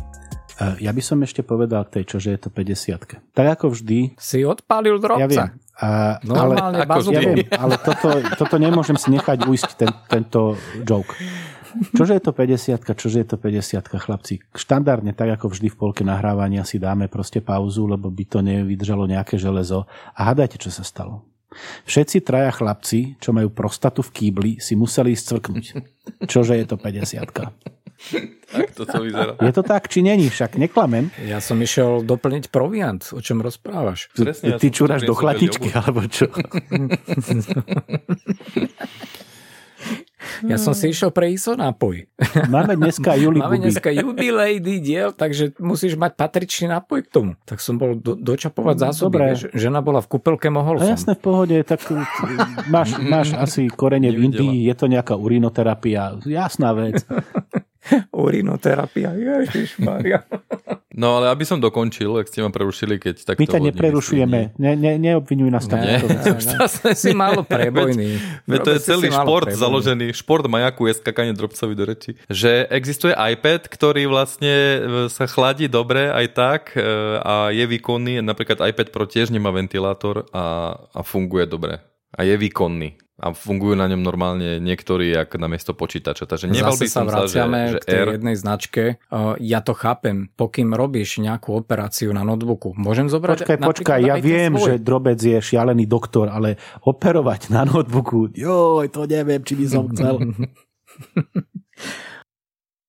ja by som ešte povedal k tej, čože je to 50 Tak ako vždy, Si odpálil drobca. ja viem, a, ale, Normálne Ako bazu. ja viem, ale toto, toto nemôžem si nechať ujsť ten, tento joke. Čože je to 50 čože je to 50 chlapci? Štandardne, tak ako vždy v polke nahrávania si dáme proste pauzu, lebo by to nevydržalo nejaké železo. A hádajte, čo sa stalo. Všetci traja chlapci, čo majú prostatu v kýbli, si museli ísť cvrknúť. Čože je to 50 tak toto vyzerá. Je to tak, či není? Však neklamem. Ja som išiel doplniť proviant. O čom rozprávaš? Presne, ja Ty čúraš si do jogurt. alebo čo? Ja som si išiel pre ISO nápoj. Máme dneska Juli Máme dneska jubilejný diel, takže musíš mať patričný nápoj k tomu. Tak som bol do, dočapovať zásoby. Dobre. Vieš, žena bola v kúpelke, mohol som. jasné, v pohode, tak uh, máš, máš asi korene v. Indii, je to nejaká urinoterapia, jasná vec. Urinoterapia, ježišmaria. No ale aby som dokončil, ak ste ma prerušili, keď takto... My ťa neprerušujeme, ne, ne, neobvinuj nás tam. Takto. ne, si málo prebojný. Veď to je celý šport prebojný. založený, šport majaku je skakanie drobcovi do reči. Že existuje iPad, ktorý vlastne e, sa chladí dobre aj tak e, a je výkonný. Napríklad iPad Pro tiež nemá ventilátor a, a funguje dobre. A je výkonný. A fungujú na ňom normálne niektorí ako na miesto počítača. Takže nebal by Zase sa som sa, že, vraciame že k tej Air... jednej značke. Uh, Ja to chápem, pokým robíš nejakú operáciu na notebooku. Môžem zobrať Počkaj, počkaj, ja viem, svoj. že drobec je šialený doktor, ale operovať na notebooku, joj, to neviem, či by som chcel.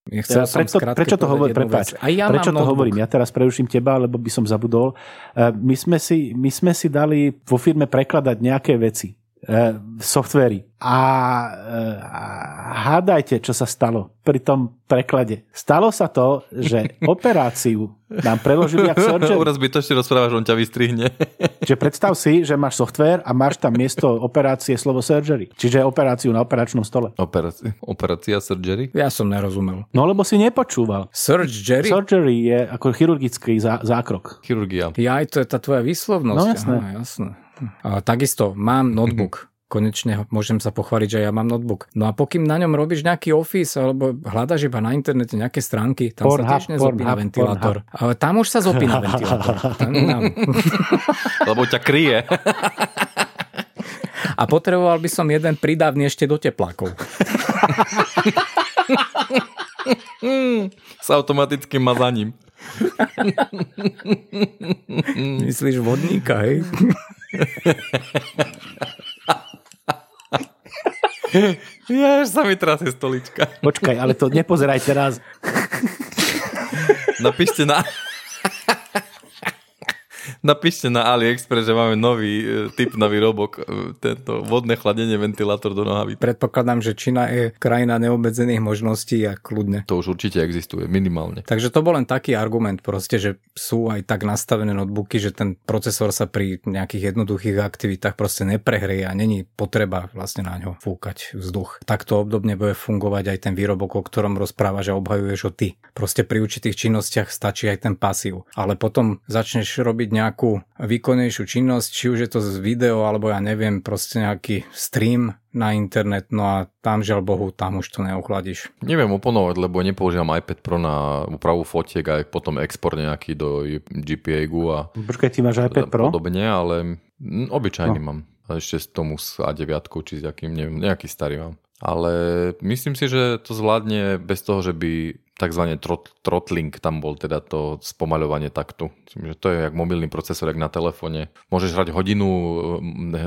Ja chcel Ja, som preto, prečo to hovorím, prepáč. A ja prečo mám to notebook. hovorím? Ja teraz preruším teba, lebo by som zabudol. E, My sme si, my sme si dali vo firme prekladať nejaké veci. Softvery. A e, hádajte, čo sa stalo pri tom preklade. Stalo sa to, že operáciu nám preložili ako surgery. Uraz by to ešte rozprávaš, on ťa vystrihne. Čiže predstav si, že máš software a máš tam miesto operácie slovo surgery. Čiže operáciu na operačnom stole. Operácia, operácia surgery? Ja som nerozumel. No lebo si nepočúval. Surgery? Surgery je ako chirurgický zá, zákrok. Chirurgia. Ja, aj to je tá tvoja výslovnosť. No jasné. Aha, jasné. A takisto, mám notebook. konečne môžem sa pochváliť, že ja mám notebook. No a pokým na ňom robíš nejaký office alebo hľadaš iba na internete nejaké stránky, tam Pornhub, sa tiež nezopína Pornhub, ventilátor. Ale tam už sa zopína ventilátor. Tam, tam. Lebo ťa kryje. A potreboval by som jeden pridávny ešte do teplákov. S automatickým mazaním. Myslíš vodníka, hej? Ja, sa mi trasie stolička. Počkaj, ale to nepozeraj teraz. Napíšte na... Napíšte na AliExpress, že máme nový e, typ na výrobok, e, tento vodné chladenie ventilátor do nohaví. Predpokladám, že Čína je krajina neobmedzených možností a kľudne. To už určite existuje, minimálne. Takže to bol len taký argument proste, že sú aj tak nastavené notebooky, že ten procesor sa pri nejakých jednoduchých aktivitách proste neprehrie a není potreba vlastne na ňo fúkať vzduch. Takto obdobne bude fungovať aj ten výrobok, o ktorom rozprávaš a obhajuješ ho ty. Proste pri určitých činnostiach stačí aj ten pasív. Ale potom začneš robiť nejakú výkonnejšiu činnosť, či už je to z video, alebo ja neviem, proste nejaký stream na internet, no a tam žiaľ Bohu, tam už to neuchladíš. Neviem oponovať, lebo nepoužívam iPad Pro na úpravu fotiek a potom export nejaký do GPA-gu a Počkaj, ty máš iPad Pro? podobne, ale obyčajný no. mám. Ešte s tomu s A9, či s akým, neviem, nejaký starý mám. Ale myslím si, že to zvládne bez toho, že by tzv. Trot, throttling tam bol, teda to spomaľovanie taktu. Že to je jak mobilný procesor, jak na telefóne. Môžeš hrať hodinu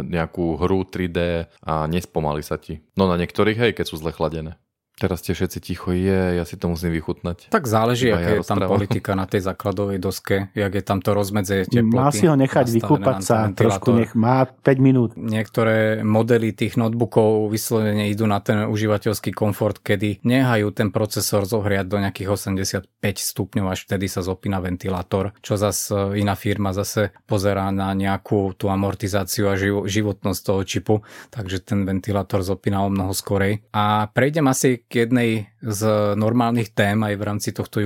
nejakú hru 3D a nespomalí sa ti. No na niektorých, hej, keď sú zle chladené. Teraz ste všetci ticho, je, ja si to musím vychutnať. Tak záleží, aká ja je tam rozprávam. politika na tej základovej doske, jak je tam to rozmedze teploty. Má si ho nechať vykúpať sa, trošku nech má 5 minút. Niektoré modely tých notebookov vyslovene idú na ten užívateľský komfort, kedy nehajú ten procesor zohriať do nejakých 85 stupňov, až vtedy sa zopína ventilátor, čo zase iná firma zase pozerá na nejakú tú amortizáciu a živo- životnosť toho čipu, takže ten ventilátor zopína o mnoho skorej. A prejdem asi k jednej z normálnych tém aj v rámci tohto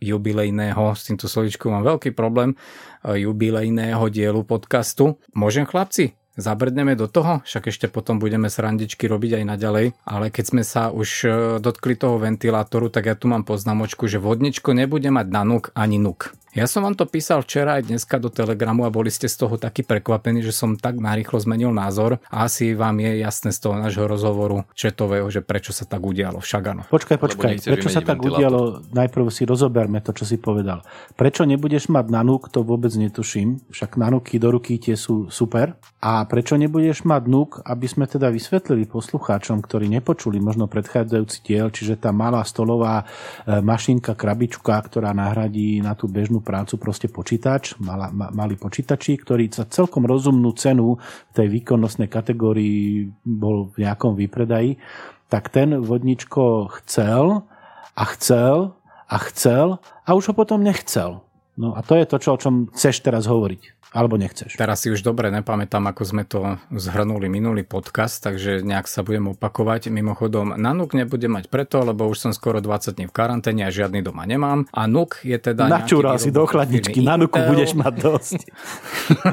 jubilejného, s týmto slovičkom mám veľký problém, e, jubilejného dielu podcastu. Môžem chlapci? Zabrdneme do toho, však ešte potom budeme srandičky robiť aj naďalej, ale keď sme sa už e, dotkli toho ventilátoru, tak ja tu mám poznámočku, že vodničko nebude mať nanuk ani nuk. Ja som vám to písal včera aj dneska do Telegramu a boli ste z toho taký prekvapení, že som tak narýchlo zmenil názor a asi vám je jasné z toho nášho rozhovoru četového, že prečo sa tak udialo. Však áno. Počkaj, počkaj, prečo sa tak ventilátor. udialo? Najprv si rozoberme to, čo si povedal. Prečo nebudeš mať nanúk, to vôbec netuším. Však nanúky do ruky tie sú super. A prečo nebudeš mať núk, aby sme teda vysvetlili poslucháčom, ktorí nepočuli možno predchádzajúci diel, čiže tá malá stolová e, mašinka, krabička, ktorá nahradí na tú bežnú prácu proste počítač, malá, ma, malý počítačí, ktorý za celkom rozumnú cenu v tej výkonnostnej kategórii bol v nejakom výpredaji, tak ten vodničko chcel a chcel a chcel a už ho potom nechcel. No a to je to, čo, o čom chceš teraz hovoriť. Alebo nechceš. Teraz si už dobre nepamätám, ako sme to zhrnuli minulý podcast, takže nejak sa budem opakovať. Mimochodom, na NUK nebudem mať preto, lebo už som skoro 20 dní v karanténe a žiadny doma nemám. A NUK je teda... Načúral si do chladničky, na nuku budeš mať dosť.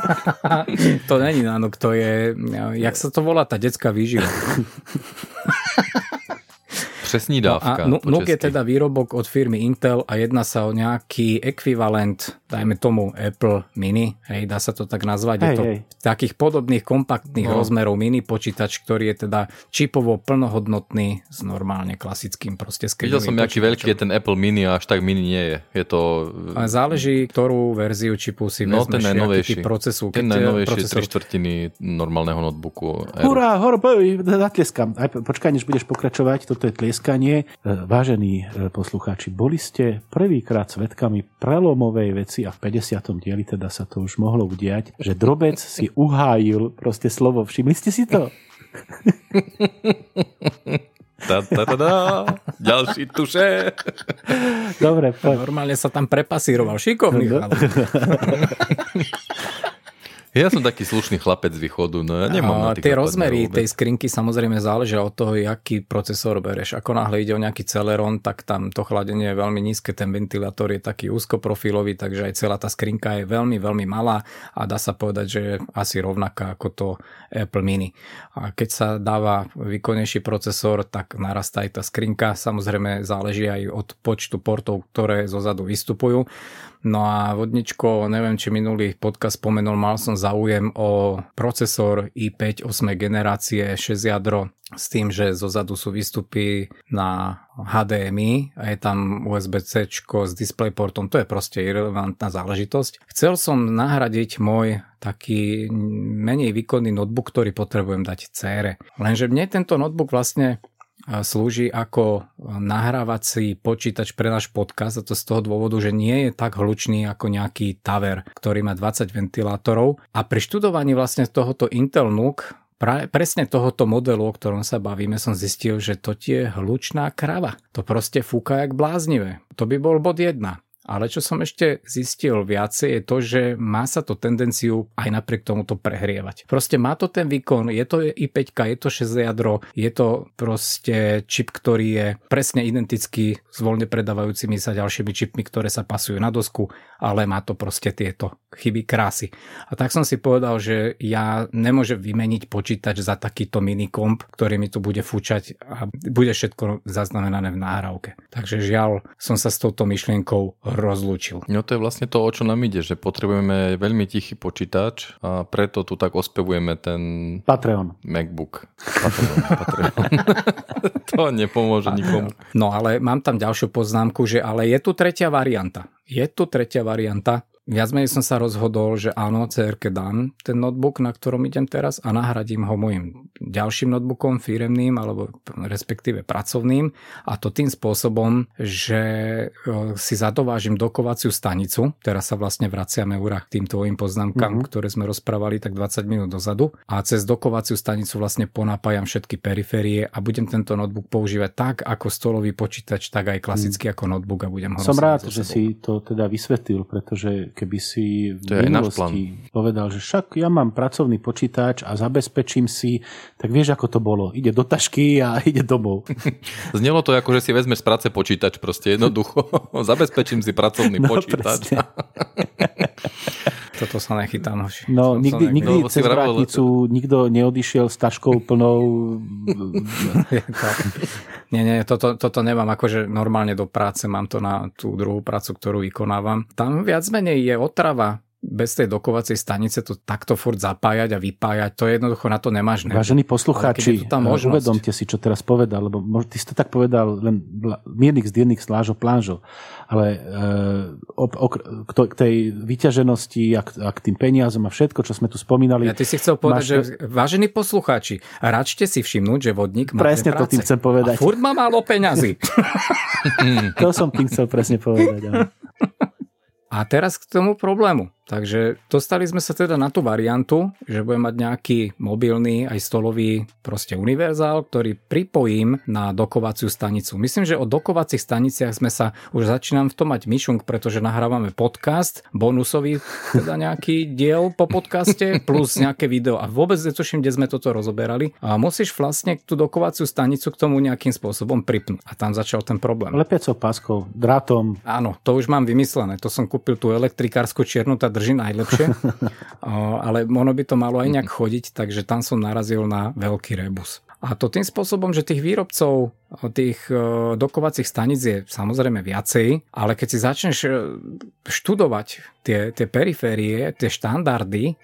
to není na NUK, to je... Jak sa to volá, tá detská výživa. Přesní No dávka. a Nu- po NUK je teda výrobok od firmy Intel a jedná sa o nejaký ekvivalent, dajme tomu Apple Mini, hej, dá sa to tak nazvať. je Hej, to hej. takých podobných kompaktných No. rozmerov mini počítač, ktorý je teda čipovo plnohodnotný s normálne klasickým proste Videl som, aký veľký je ten Apple Mini a až tak mini nie je. Je to... A záleží, ktorú verziu čipu si No, vezmeš, ten aký najnovejší. typ procesu. Ten je najnovejší procesor 3 štvrtiny normálneho notebooku. Hurá, hor. Aj, počkaj, než budeš pokračovať, toto je tliesk tlieskanie. Vážení poslucháči, boli ste prvýkrát svetkami prelomovej veci a v 50. dieli teda sa to už mohlo udiať, že drobec si uhájil proste slovo. Všimli ste si to? Ta, ta, ta, ta. Ďalší tuše. Dobre, poď. Normálne sa tam prepasíroval. Šikovný. No. Ja som taký slušný chlapec z východu, no ja nemám na Tie rozmery tej skrinky samozrejme záležia od toho, aký procesor bereš. Ako náhle ide o nejaký Celeron, tak tam to chladenie je veľmi nízke, ten ventilátor je taký úzkoprofilový, takže aj celá tá skrinka je veľmi, veľmi malá a dá sa povedať, že je asi rovnaká ako to Apple Mini. A keď sa dáva výkonnejší procesor, tak narastá aj tá skrinka. Samozrejme záleží aj od počtu portov, ktoré zo zadu vystupujú. No a vodničko, neviem, či minulý podcast spomenul, mal som záujem o procesor i5 8 generácie 6 jadro s tým, že zo zadu sú výstupy na HDMI a je tam USB-C s DisplayPortom, to je proste irrelevantná záležitosť. Chcel som nahradiť môj taký menej výkonný notebook, ktorý potrebujem dať cére. Lenže mne tento notebook vlastne slúži ako nahrávací počítač pre náš podcast a to z toho dôvodu, že nie je tak hlučný ako nejaký Taver, ktorý má 20 ventilátorov a pri študovaní vlastne tohoto Intel NUC Pra, presne tohoto modelu, o ktorom sa bavíme, som zistil, že to je hlučná krava. To proste fúka jak bláznivé. To by bol bod 1. Ale čo som ešte zistil viacej je to, že má sa to tendenciu aj napriek tomuto prehrievať. Proste má to ten výkon, je to i5, je to 6 jadro, je to proste čip, ktorý je presne identický s voľne predávajúcimi sa ďalšími čipmi, ktoré sa pasujú na dosku, ale má to proste tieto chyby krásy. A tak som si povedal, že ja nemôžem vymeniť počítač za takýto minikomp, ktorý mi tu bude fúčať a bude všetko zaznamenané v náhrávke. Takže žiaľ, som sa s touto myšlienkou rozlúčil. No to je vlastne to, o čo nám ide, že potrebujeme veľmi tichý počítač a preto tu tak ospevujeme ten Patreon. MacBook. Patreon, Patreon. to nepomôže nikomu. No ale mám tam ďalšiu poznámku, že ale je tu tretia varianta. Je tu tretia varianta, Viac menej som sa rozhodol, že áno, CRK dám ten notebook, na ktorom idem teraz a nahradím ho môjim ďalším notebookom firemným alebo respektíve pracovným a to tým spôsobom, že e, si zadovážim dokovaciu stanicu. Teraz sa vlastne vraciame úra k tým tvojim poznámkam, mm-hmm. ktoré sme rozprávali tak 20 minút dozadu a cez dokovaciu stanicu vlastne ponapájam všetky periférie a budem tento notebook používať tak ako stolový počítač, tak aj klasicky mm. ako notebook a budem ho Som rád, že si to teda vysvetlil, pretože keby si v to minulosti povedal, že však ja mám pracovný počítač a zabezpečím si, tak vieš, ako to bolo. Ide do tašky a ide domov. Znelo to ako, že si vezmeš z práce počítač, proste jednoducho. Zabezpečím si pracovný no, počítač. Toto sa nechytám. No, nikdy, nikdy no, cez vrátnicu nikto neodišiel s taškou plnou... nie, nie, toto, toto nemám akože normálne do práce, mám to na tú druhú prácu, ktorú vykonávam. Tam viac menej je otrava bez tej dokovacej stanice to takto furt zapájať a vypájať, to jednoducho na to nemáš. Nebud. Vážení poslucháči, uvedomte si, čo teraz povedal, lebo ty si to tak povedal len miernik z diernik slážo plánžo, ale e, k tej vyťaženosti a k, a k tým peniazom a všetko, čo sme tu spomínali. Ja ty si chcel povedať, máš... že vážení poslucháči, račte si všimnúť, že vodník má Presne to tým chcem povedať. A furt má málo peňazí. to som tým chcel presne povedať. Ale. A teraz k tomu problému. Takže dostali sme sa teda na tú variantu, že budem mať nejaký mobilný aj stolový proste univerzál, ktorý pripojím na dokovaciu stanicu. Myslím, že o dokovacích staniciach sme sa už začínam v tom mať myšung, pretože nahrávame podcast, bonusový teda nejaký diel po podcaste, plus nejaké video a vôbec netuším, kde sme toto rozoberali. A musíš vlastne tú dokovaciu stanicu k tomu nejakým spôsobom pripnúť. A tam začal ten problém. Lepiacou páskou, drátom. Áno, to už mám vymyslené. To som kúpil tú elektrikárskú čiernu, tá drží najlepšie, ale ono by to malo aj nejak chodiť, takže tam som narazil na veľký rebus. A to tým spôsobom, že tých výrobcov tých dokovacích staníc je samozrejme viacej, ale keď si začneš e, študovať tie, tie periférie, tie štandardy,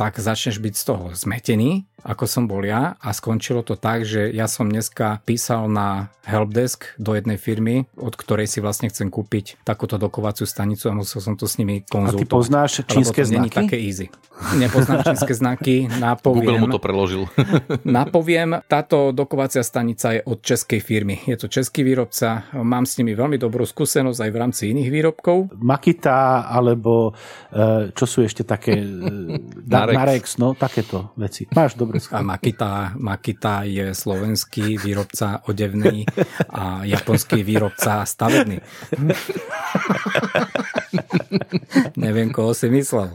tak začneš byť z toho zmetený, ako som bol ja a skončilo to tak, že ja som dneska písal na helpdesk do jednej firmy, od ktorej si vlastne chcem kúpiť takúto dokovaciu stanicu a musel som to s nimi konzultovať. A ty poznáš čínske znaky? také easy. Nepoznám čínske znaky, napoviem. Google mu to preložil. napoviem, táto dokovacia stanica je od českej firmy. Je to český výrobca, mám s nimi veľmi dobrú skúsenosť aj v rámci iných výrobkov. Makita alebo e, čo sú ešte také Narex, Narex no takéto veci. Máš dobré A Makita, Makita je slovenský výrobca odevný a japonský výrobca stavebný. Neviem, koho si myslel.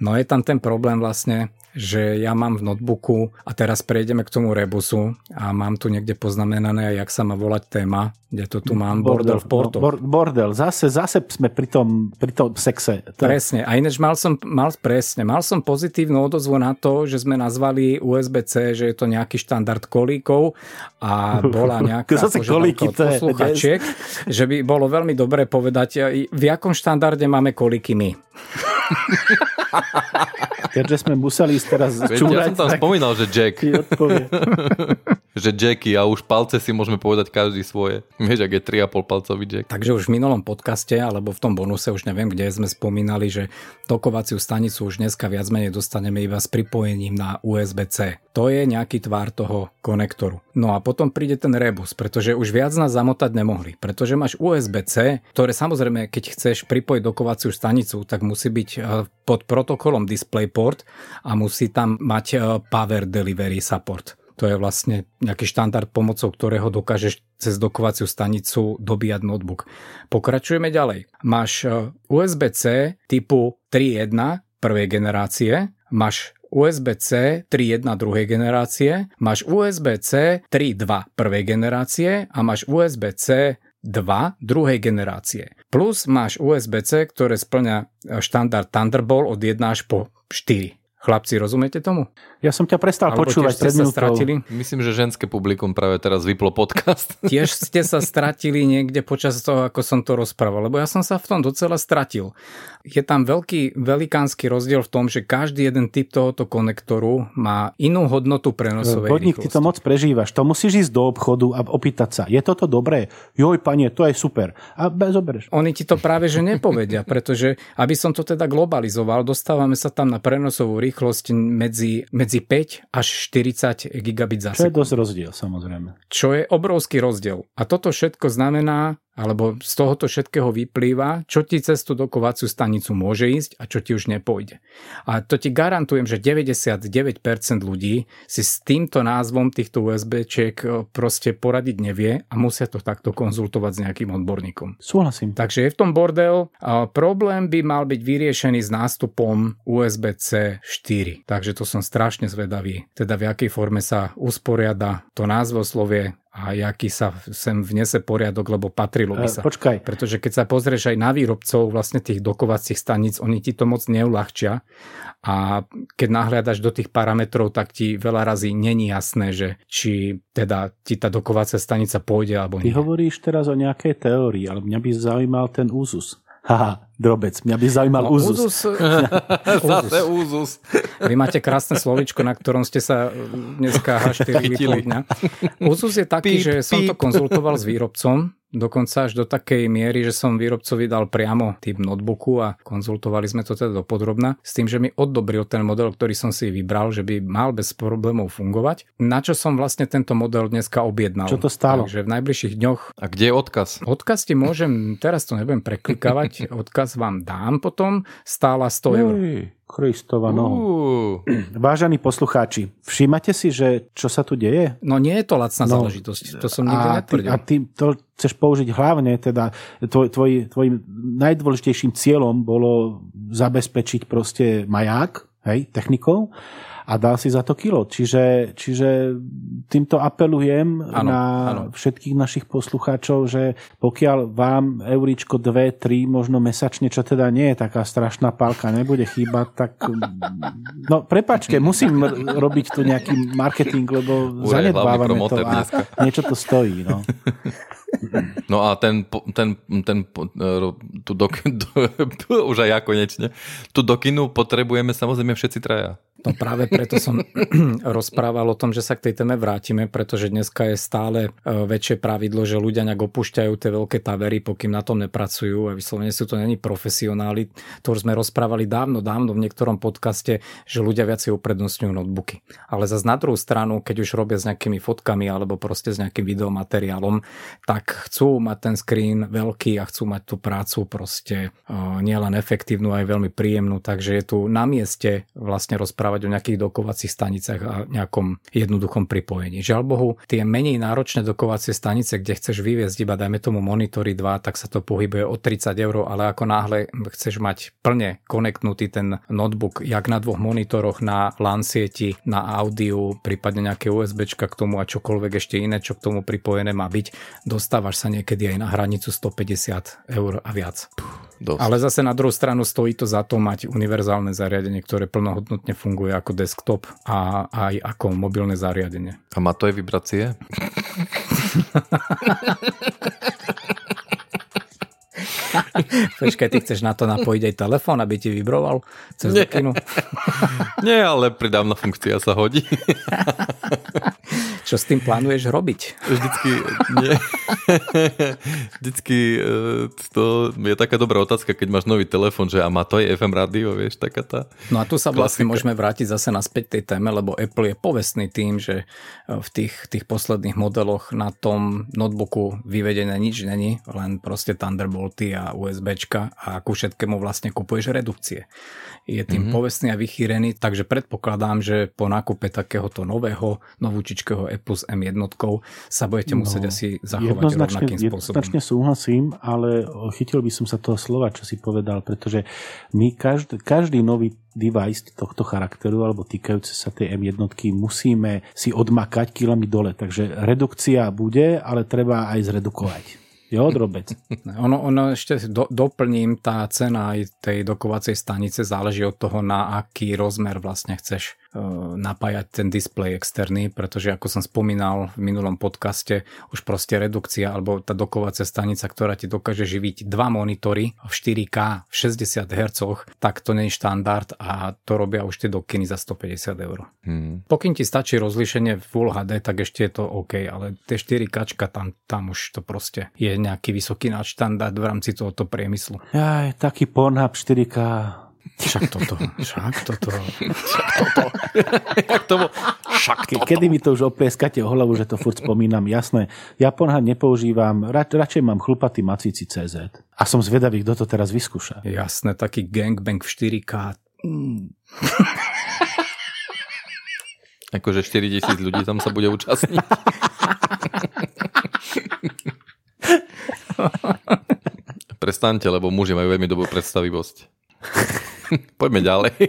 No je tam ten problém vlastne, že ja mám v notebooku a teraz prejdeme k tomu rebusu a mám tu niekde poznamenané, jak sa má volať téma, kde to tu mám, bordel, bordel v Porto. No, bordel, zase, zase sme pri tom, pri tom sexe. To... Presne, a inéž mal som, mal, presne, mal som pozitívnu odozvu na to, že sme nazvali USB-C, že je to nejaký štandard kolíkov a bola nejaká kolíky, to posluchačiek, že by bolo veľmi dobre povedať, v jakom štandarde máme kolíky my. Keďže sme museli ísť teraz čúrať. Ja som tam tak... spomínal, že Jack. že Jacky a už palce si môžeme povedať každý svoje. Vieš, ak je 3,5 palcový Jack. Takže už v minulom podcaste, alebo v tom bonuse, už neviem, kde sme spomínali, že tokovaciu stanicu už dneska viac menej dostaneme iba s pripojením na USB-C. To je nejaký tvár toho konektoru. No a potom príde ten rebus, pretože už viac nás zamotať nemohli, pretože máš USB-C, ktoré samozrejme, keď chceš pripojiť dokovaciu stanicu, tak musí byť eh, pod protokolom DisplayPort a musí tam mať eh, Power Delivery Support. To je vlastne nejaký štandard, pomocou ktorého dokážeš cez dokovaciu stanicu dobíjať notebook. Pokračujeme ďalej. Máš e, USB-C typu 3.1 prvej generácie, máš USB-C 3.1 druhej generácie, máš USB-C 3.2 prvej generácie a máš USB-C 2 druhej generácie. Plus máš USB-C, ktoré splňa štandard Thunderbolt od 1 až po 4. Chlapci, rozumiete tomu? Ja som ťa prestal Alebo počúvať pred sa stratili? Myslím, že ženské publikum práve teraz vyplo podcast. Tiež ste sa stratili niekde počas toho, ako som to rozprával, lebo ja som sa v tom docela stratil. Je tam veľký, velikánsky rozdiel v tom, že každý jeden typ tohoto konektoru má inú hodnotu prenosovej Vodník, ty to moc prežívaš. To musíš ísť do obchodu a opýtať sa, je toto dobré? Joj, panie, to je super. A zoberieš. Oni ti to práve že nepovedia, pretože aby som to teda globalizoval, dostávame sa tam na prenosovú rýchlosť rýchlosť medzi, medzi 5 až 40 gigabit za sekundu. Čo je dosť rozdiel, samozrejme. Čo je obrovský rozdiel. A toto všetko znamená, alebo z tohoto všetkého vyplýva, čo ti cez tú dokovaciu stanicu môže ísť a čo ti už nepôjde. A to ti garantujem, že 99% ľudí si s týmto názvom týchto USB-čiek e, proste poradiť nevie a musia to takto konzultovať s nejakým odborníkom. Súhlasím. Takže je v tom bordel. A problém by mal byť vyriešený s nástupom USB-C 4. Takže to som strašne zvedavý. Teda v akej forme sa usporiada to názvoslovie a jaký sa sem vnese poriadok, lebo patrilo by e, sa. Počkaj. Pretože keď sa pozrieš aj na výrobcov vlastne tých dokovacích staníc, oni ti to moc neulahčia a keď nahliadaš do tých parametrov, tak ti veľa razy není jasné, že či teda ti tá dokovacia stanica pôjde alebo nie. Ty hovoríš teraz o nejakej teórii, ale mňa by zaujímal ten úzus. Haha, drobec. Mňa by zaujímal no, úzus. úzus. Zase úzus. Vy máte krásne slovičko, na ktorom ste sa dneska H4 vypli. Úzus je taký, píp, že píp. som to konzultoval s výrobcom dokonca až do takej miery, že som výrobcovi dal priamo typ notebooku a konzultovali sme to teda dopodrobna s tým, že mi odobril ten model, ktorý som si vybral, že by mal bez problémov fungovať. Na čo som vlastne tento model dneska objednal. Čo to stálo? Takže v najbližších dňoch... A kde je odkaz? Odkaz ti môžem, teraz to nebudem preklikávať, odkaz vám dám potom, stála 100 eur. Kristova noho. Uh. Vážení poslucháči, všímate si, že čo sa tu deje? No nie je to lacná no, záležitosť, to som nikdy netvrdil. A ty to chceš použiť hlavne, teda tvoj, tvoj, tvojim najdôležitejším cieľom bolo zabezpečiť proste maják, hej, technikou a dal si za to kilo. Čiže, čiže týmto apelujem Áno, na áno. všetkých našich poslucháčov, že pokiaľ vám euričko 2, 3, možno mesačne, čo teda nie je taká strašná pálka, nebude chýbať, tak no prepačte, musím robiť tu nejaký marketing, lebo zanedbávame to a niečo to stojí. No. No a ten, ten, ten, ro- tu do, do, už aj ja konečne, tu do kinu potrebujeme samozrejme všetci traja. No práve preto som rozprával o tom, že sa k tej téme vrátime, pretože dneska je stále e, väčšie pravidlo, že ľudia nejak opúšťajú tie veľké tavery, pokým na tom nepracujú a vyslovene sú to není profesionáli. To už sme rozprávali dávno, dávno v niektorom podcaste, že ľudia viacej uprednostňujú notebooky. Ale zase na druhú stranu, keď už robia s nejakými fotkami alebo proste s nejakým videomateriálom, tak chcú mať ten screen veľký a chcú mať tú prácu proste e, nielen efektívnu, aj veľmi príjemnú, takže je tu na mieste vlastne rozprávať o nejakých dokovacích stanicách a nejakom jednoduchom pripojení. Žiaľ Bohu, tie menej náročné dokovacie stanice, kde chceš vyviezť iba dajme tomu monitory 2, tak sa to pohybuje od 30 eur, ale ako náhle chceš mať plne konektnutý ten notebook, jak na dvoch monitoroch, na LAN sieti, na audiu, prípadne nejaké USB k tomu a čokoľvek ešte iné, čo k tomu pripojené má byť, dostávaš sa niekedy aj na hranicu 150 eur a viac. Dosť. Ale zase na druhú stranu stojí to za to mať univerzálne zariadenie, ktoré plnohodnotne funguje ako desktop a aj ako mobilné zariadenie. A má to aj vibrácie? Počkaj, ty chceš na to napojiť aj telefón, aby ti vibroval cez Nie. kinu? Nie, ale pridávna funkcia sa hodí. Čo s tým plánuješ robiť? Vždycky, nie. Vždycky e, to je taká dobrá otázka, keď máš nový telefon, že a má to aj FM rádio, vieš, taká tá. No a tu sa vlastne Klasika. môžeme vrátiť zase naspäť tej téme, lebo Apple je povestný tým, že e, v tých, tých posledných modeloch na tom notebooku vyvedené nič není, len proste Thunderbolty a USBčka a ku všetkému vlastne kupuješ redukcie. Je tým mm-hmm. povestný a vychýrený, takže predpokladám, že po nákupe takéhoto nového, novúčičkého Apple s M1 sa budete musieť No, asi zachovať rovnakým spôsobom. jednoznačne súhlasím, ale chytil by som sa toho slova, čo si povedal, pretože my každý, každý nový device tohto charakteru alebo týkajúce sa tej M1 musíme si odmakať kilami dole. Takže redukcia bude, ale treba aj zredukovať. Jo, drobec. Ono, ono ešte do, doplním, tá cena aj tej dokovacej stanice záleží od toho, na aký rozmer vlastne chceš napájať ten displej externý, pretože ako som spomínal v minulom podcaste, už proste redukcia alebo tá dokovacia stanica, ktorá ti dokáže živiť dva monitory v 4K v 60 Hz, tak to nie je štandard a to robia už tie dokiny za 150 eur. Hmm. Pokým ti stačí rozlíšenie Full HD, tak ešte je to OK, ale tie 4K tam, tam už to proste je nejaký vysoký nadštandard v rámci tohoto priemyslu. Aj, taký Pornhub 4K. Však toto, však toto. Však Ke, kedy mi to už oplieskate o hlavu, že to furt spomínam, jasné. Ja Pornhub nepoužívam, ra, radšej mám chlupatý macici CZ. A som zvedavý, kto to teraz vyskúša. Jasné, taký gangbang v 4K. Akože 4000 ľudí tam sa bude účastniť. Prestaňte, lebo muži majú veľmi dobrú predstavivosť. Poďme ďalej.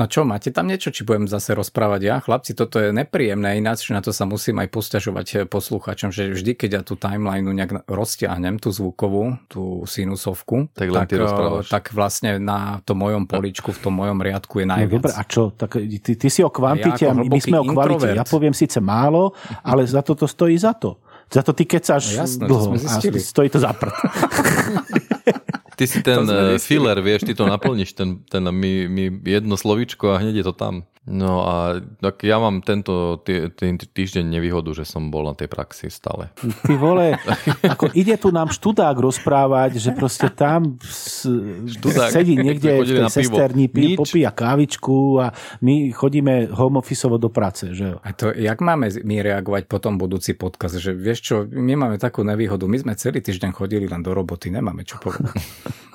No čo, máte tam niečo, či budem zase rozprávať ja? Chlapci, toto je nepríjemné, ináč na to sa musím aj posťažovať poslucháčom, že vždy, keď ja tú timelineu nejak roztiahnem, tú zvukovú, tú sinusovku, Tak ty eh, tak vlastne na tom mojom poličku, v tom mojom riadku je No najviac. dobre, a čo? Tak ty, ty si o kvantite, Ja a my, sme o kvalite. introvert. Ja poviem síce málo, ale za to to stojí za to. Za to ty kecáš No jasné, to dlho sme a zistili. stojí to za prd. Ty si ten eh, filler, vieš, ty to naplníš, ten, ten mi, mi jedno slovíčko a hneď je to tam. No a tak ja mám tento tý, tý, týždeň nevýhodu, že som bol na tej praxi stále. Ty vole, ako ide tu nám študák rozprávať, že proste tam s, Študák. sedí niekde v tej sesterni, pí, popíja kávičku a my chodíme home officeovo do práce, že. A to, jak máme my reagovať po tom budúci podcast, že vieš čo, my máme takú nevýhodu, my sme celý týždeň chodili len do roboty, nemáme čo povedať.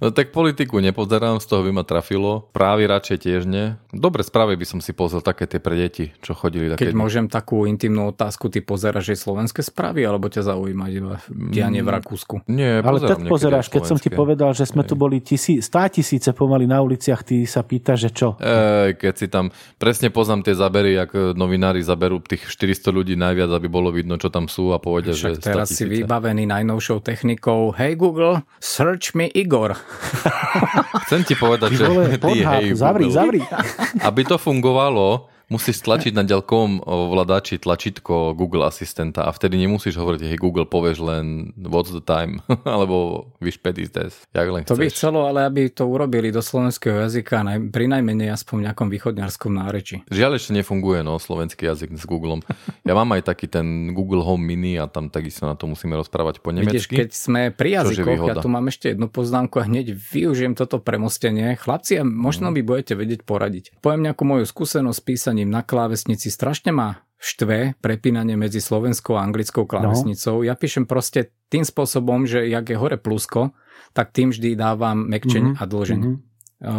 no tak politiku nepozerám, z toho by ma trafilo. Právy radšej tiež nie. Dobre správy by som si pozrel také tie pre deti, čo chodili. Také... Keď môžem takú intimnú otázku, ty pozeráš aj slovenské správy, alebo ťa zaujíma iba dianie v Rakúsku? Nie, Ale tak pozeráš, keď som ti povedal, že sme tu boli tisí, stá tisíce pomaly na uliciach, ty sa pýtaš, že čo? Ej, keď si tam, presne poznám tie zabery, ak novinári zaberú tých 400 ľudí najviac, aby bolo vidno, čo tam sú a povedia, Však že teraz si vybavený najnovšou technikou. Hej Google, search me Igor. Chcem ti povedať, že ty, hej, zavri, zavri. Aby to fungovalo, musíš stlačiť na ďalkovom ovládači tlačítko Google asistenta a vtedy nemusíš hovoriť, hej Google, povieš len what's the time, alebo pad is this, jak len To chceš. by chcelo, ale aby to urobili do slovenského jazyka, pri najmenej aspoň nejakom východňarskom náreči. Žiaľ ešte nefunguje, no, slovenský jazyk s Googlem. Ja mám aj taký ten Google Home Mini a tam takisto na to musíme rozprávať po nemecky. Vidíš, keď sme pri jazykoch, ja tu mám ešte jednu poznámku a hneď využijem toto premostenie. Chlapci, možno by budete vedieť poradiť. Poviem nejakú moju skúsenosť písať prepínaním na klávesnici strašne ma štve prepínanie medzi slovenskou a anglickou klávesnicou. No. Ja píšem proste tým spôsobom, že jak je hore plusko, tak tým vždy dávam mekčeň mm-hmm. a dlžeň. Mm-hmm.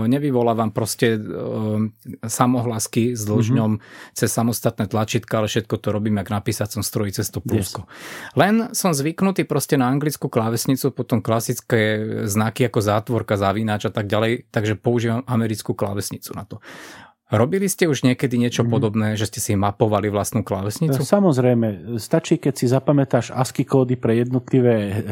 Nevyvolávam proste uh, samohlasky s dlžňom mm-hmm. cez samostatné tlačítka, ale všetko to robím jak na písacom stroji cez to plusko. Yes. Len som zvyknutý proste na anglickú klávesnicu, potom klasické znaky ako zátvorka, zavínač a tak ďalej, takže používam americkú klávesnicu na to. Robili ste už niekedy niečo mm. podobné, že ste si mapovali vlastnú klávesnicu? Samozrejme. Stačí, keď si zapamätáš ASCII kódy pre jednotlivé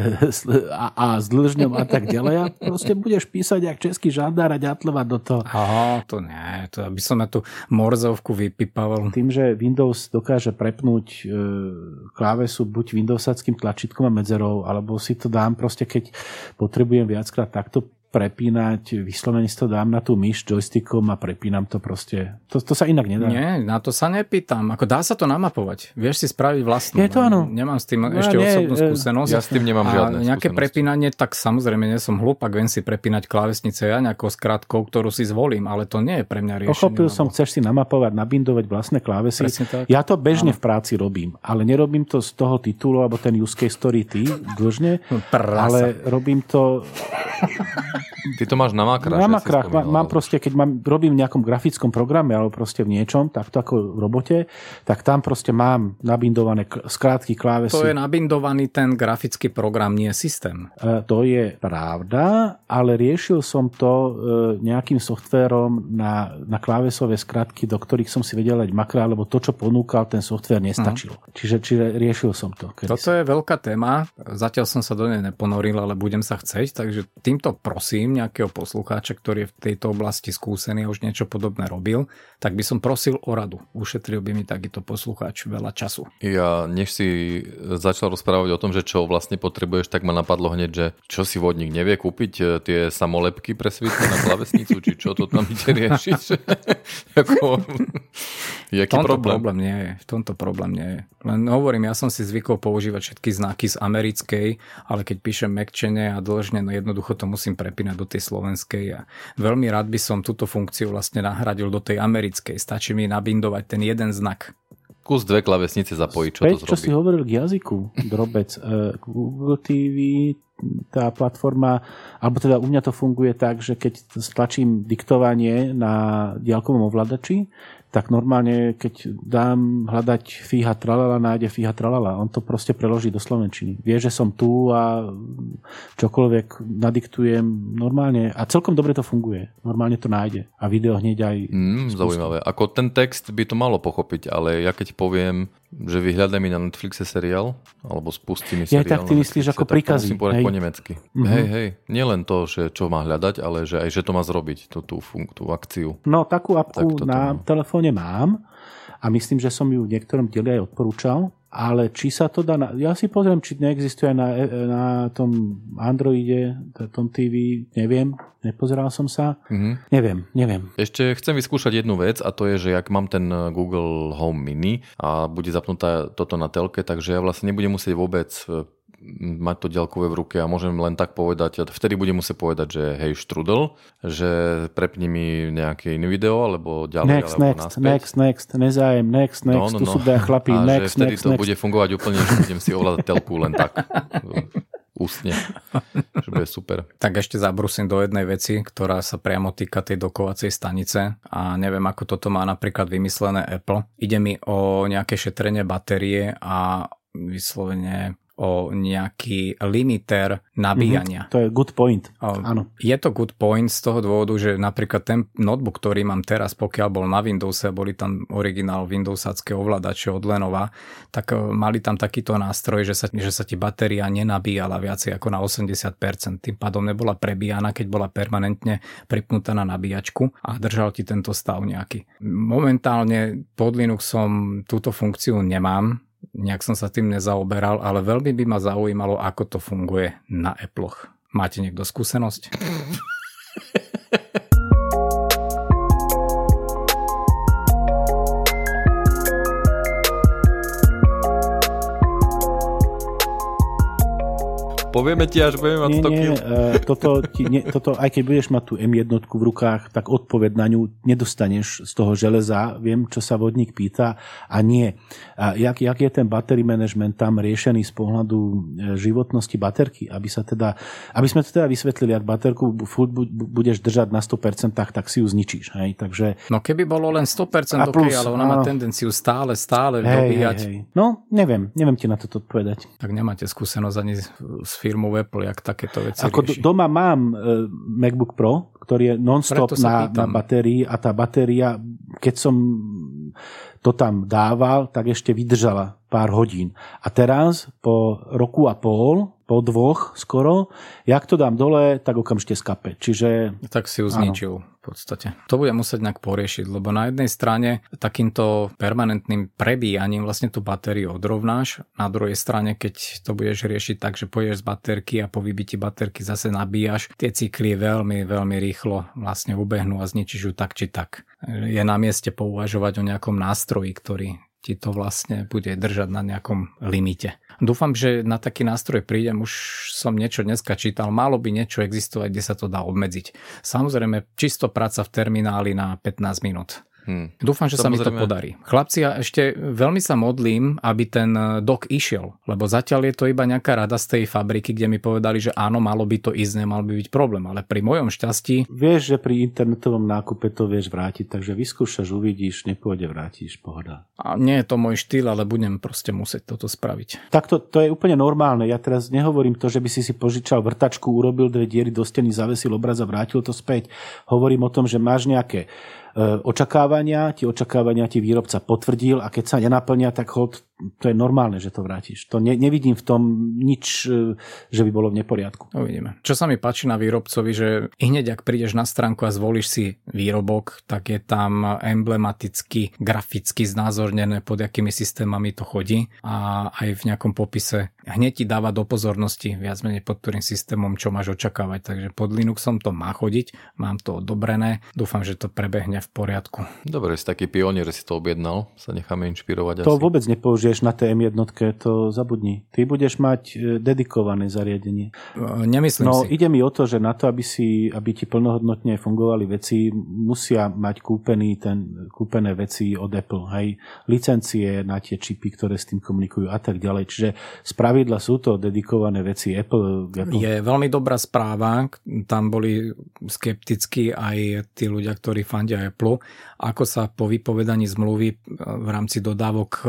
a, a s dlžňom a tak ďalej a proste budeš písať jak český žandár a ďatlovať do toho. Aha, to nie. To aby som na tú morzovku vypipával. Tým, že Windows dokáže prepnúť e, klávesu buď Windowsackým tlačítkom a medzerou, alebo si to dám proste, keď potrebujem viackrát takto prepínať, vyslovene si to dám na tú myš joystickom a prepínam to proste. To, to sa inak nedá. Nie, na to sa nepýtam. Ako dá sa to namapovať. Vieš si spraviť vlastnú. Je to áno. Nemám s tým no, ešte nie, osobnú skúsenosť. Ja s tým nemám žiadne A nejaké prepínanie, tak samozrejme nie som hlúpak, viem si prepínať klávesnice ja nejakou skratkou, ktorú si zvolím, ale to nie je pre mňa riešenie. Pochopil som, chceš si namapovať, nabindovať vlastné klávesy. Ja to bežne áno. v práci robím, ale nerobím to z toho titulu, alebo ten use case story ty, dlžne, ale robím to Ty to máš na makrách. Na makrách. Mám, mám proste, keď mám, robím v nejakom grafickom programe alebo proste v niečom, takto ako v robote, tak tam proste mám nabindované skrátky klávesy. To je nabindovaný ten grafický program, nie systém. E, to je pravda, ale riešil som to e, nejakým softvérom na, na klávesové skratky, do ktorých som si vedel dať makra, lebo to, čo ponúkal, ten softvér nestačil. Uh-huh. Čiže, čiže riešil som to. Toto je veľká téma. Zatiaľ som sa do nej neponoril, ale budem sa chceť, takže týmto prosím nejakého poslucháča, ktorý je v tejto oblasti skúsený a už niečo podobné robil, tak by som prosil o radu. Ušetril by mi takýto poslucháč veľa času. Ja než si začal rozprávať o tom, že čo vlastne potrebuješ, tak ma napadlo hneď, že čo si vodník nevie kúpiť e, tie samolepky pre svitku na klavesnicu, či čo to tam ide riešiť. Ako, v tomto problém? problém nie je. V tomto problém nie je. Len hovorím, ja som si zvykol používať všetky znaky z americkej, ale keď píšem mekčene a dlžne, no jednoducho to musím prepínať do tej slovenskej a veľmi rád by som túto funkciu vlastne nahradil do tej americkej. Stačí mi nabindovať ten jeden znak. Kus dve klavesnice zapojiť, čo Späť, to zrobí. čo si hovoril k jazyku, drobec. E, Google TV, tá platforma, alebo teda u mňa to funguje tak, že keď stlačím diktovanie na diaľkovom ovládači, tak normálne, keď dám hľadať fíha tralala, nájde fíha tralala. On to proste preloží do slovenčiny. Vie, že som tu a čokoľvek nadiktujem normálne. A celkom dobre to funguje. Normálne to nájde. A video hneď aj... Mm, zaujímavé. Ako ten text by to malo pochopiť, ale ja keď poviem že vyhľadaj mi na Netflixe seriál, alebo spustí mi seriál. Ja tak ty myslíš ako príkazy. musím povedať hej. po nemecky. Mm-hmm. Hej, hej. Nielen to, že čo má hľadať, ale že aj že to má zrobiť, tú, tú, tú akciu. No, takú apku tak na telefóne mám a myslím, že som ju v niektorom dieli aj odporúčal ale či sa to dá... Na, ja si pozriem, či neexistuje na, na tom Androide, tom TV, neviem, nepozeral som sa. Mm-hmm. Neviem, neviem. Ešte chcem vyskúšať jednu vec a to je, že ak mám ten Google Home Mini a bude zapnutá toto na telke, takže ja vlastne nebudem musieť vôbec mať to ďalkové v ruke a môžem len tak povedať, vtedy budem musieť povedať, že hej štrudel, že prepni mi nejaké iné video, alebo ďalej, next, alebo next, naspäť. Next, next, nezájem, next, next, no, no, no. tu sú chlapí, a next, že vtedy next, to next. bude fungovať úplne, že budem si ovládať telku len tak. ústne. že bude super. Tak ešte zabrusím do jednej veci, ktorá sa priamo týka tej dokovacej stanice a neviem, ako toto má napríklad vymyslené Apple. Ide mi o nejaké šetrenie batérie a vyslovene o nejaký limiter nabíjania. Mm-hmm, to je good point. O, Áno. Je to good point z toho dôvodu, že napríklad ten notebook, ktorý mám teraz, pokiaľ bol na Windowse, boli tam originál Windowsácké ovládače od Lenova, tak e, mali tam takýto nástroj, že sa, že sa ti batéria nenabíjala viacej ako na 80%. Tým pádom nebola prebíjana, keď bola permanentne pripnutá na nabíjačku a držal ti tento stav nejaký. Momentálne pod Linuxom túto funkciu nemám, nejak som sa tým nezaoberal, ale veľmi by ma zaujímalo, ako to funguje na Apple. Máte niekto skúsenosť? Povieme ti, až budeme mať nie, 100 nie, kg. uh, toto, ti, nie, toto, aj keď budeš mať tú M1 v rukách, tak odpoved na ňu nedostaneš z toho železa. Viem, čo sa vodník pýta a nie. A jak, jak je ten battery management tam riešený z pohľadu e, životnosti baterky, aby sa teda, aby sme to teda vysvetlili, ak baterku furt budeš držať na 100%, tak si ju zničíš. Hej? Takže, no keby bolo len 100% a plus, okay, ale ona má tendenciu stále, stále hej, dobíjať. Hej, hej. No, neviem, neviem ti na toto odpovedať. Tak nemáte skúsenosť ani s firmu Apple, jak takéto veci Ako rieši. doma mám uh, MacBook Pro, ktorý je non-stop na, na batérii a tá batéria, keď som to tam dával, tak ešte vydržala pár hodín. A teraz, po roku a pol, po dvoch skoro, jak to dám dole, tak okamžite skape. Čiže... Tak si ju zničil áno. Podstate. To bude musieť nejak poriešiť, lebo na jednej strane takýmto permanentným prebíjaním vlastne tú batériu odrovnáš, na druhej strane, keď to budeš riešiť tak, že poješ z baterky a po vybití baterky zase nabíjaš, tie cykly veľmi, veľmi rýchlo vlastne ubehnú a zničíš ju tak či tak. Je na mieste pouvažovať o nejakom nástroji, ktorý ti to vlastne bude držať na nejakom limite. Dúfam, že na taký nástroj prídem, už som niečo dneska čítal, malo by niečo existovať, kde sa to dá obmedziť. Samozrejme, čisto práca v termináli na 15 minút. Hmm. Dúfam, že Samozrejme. sa mi to podarí. Chlapci, ja ešte veľmi sa modlím, aby ten dok išiel, lebo zatiaľ je to iba nejaká rada z tej fabriky, kde mi povedali, že áno, malo by to ísť, nemal by byť problém, ale pri mojom šťastí... Vieš, že pri internetovom nákupe to vieš vrátiť, takže vyskúšaš, uvidíš, nepôjde, vrátiš, pohoda. A nie je to môj štýl, ale budem proste musieť toto spraviť. Tak to, to je úplne normálne. Ja teraz nehovorím to, že by si si požičal vrtačku, urobil dve diery do steny, zavesil obraz a vrátil to späť. Hovorím o tom, že máš nejaké očakávania, tie očakávania ti výrobca potvrdil a keď sa nenaplnia, tak hold, to je normálne, že to vrátiš. To ne, nevidím v tom nič, e, že by bolo v neporiadku. Uvidíme. Čo sa mi páči na výrobcovi, že hneď ak prídeš na stránku a zvolíš si výrobok, tak je tam emblematicky, graficky znázornené, pod akými systémami to chodí a aj v nejakom popise hneď ti dáva do pozornosti viac menej pod ktorým systémom, čo máš očakávať. Takže pod Linuxom to má chodiť, mám to odobrené, dúfam, že to prebehne v poriadku. Dobre, si taký pionier, si to objednal, sa necháme inšpirovať. To asi. vôbec nepoužiješ na TM jednotke, to zabudni. Ty budeš mať e, dedikované zariadenie. E, nemyslím no, si. ide mi o to, že na to, aby, si, aby ti plnohodnotne fungovali veci, musia mať kúpený ten, kúpené veci od Apple. Hej, licencie na tie čipy, ktoré s tým komunikujú a tak ďalej. Čiže z pravidla sú to dedikované veci Apple. Apple. Je veľmi dobrá správa. Tam boli skeptickí aj tí ľudia, ktorí fandia Apple, ako sa po vypovedaní zmluvy e, v rámci dodávok e,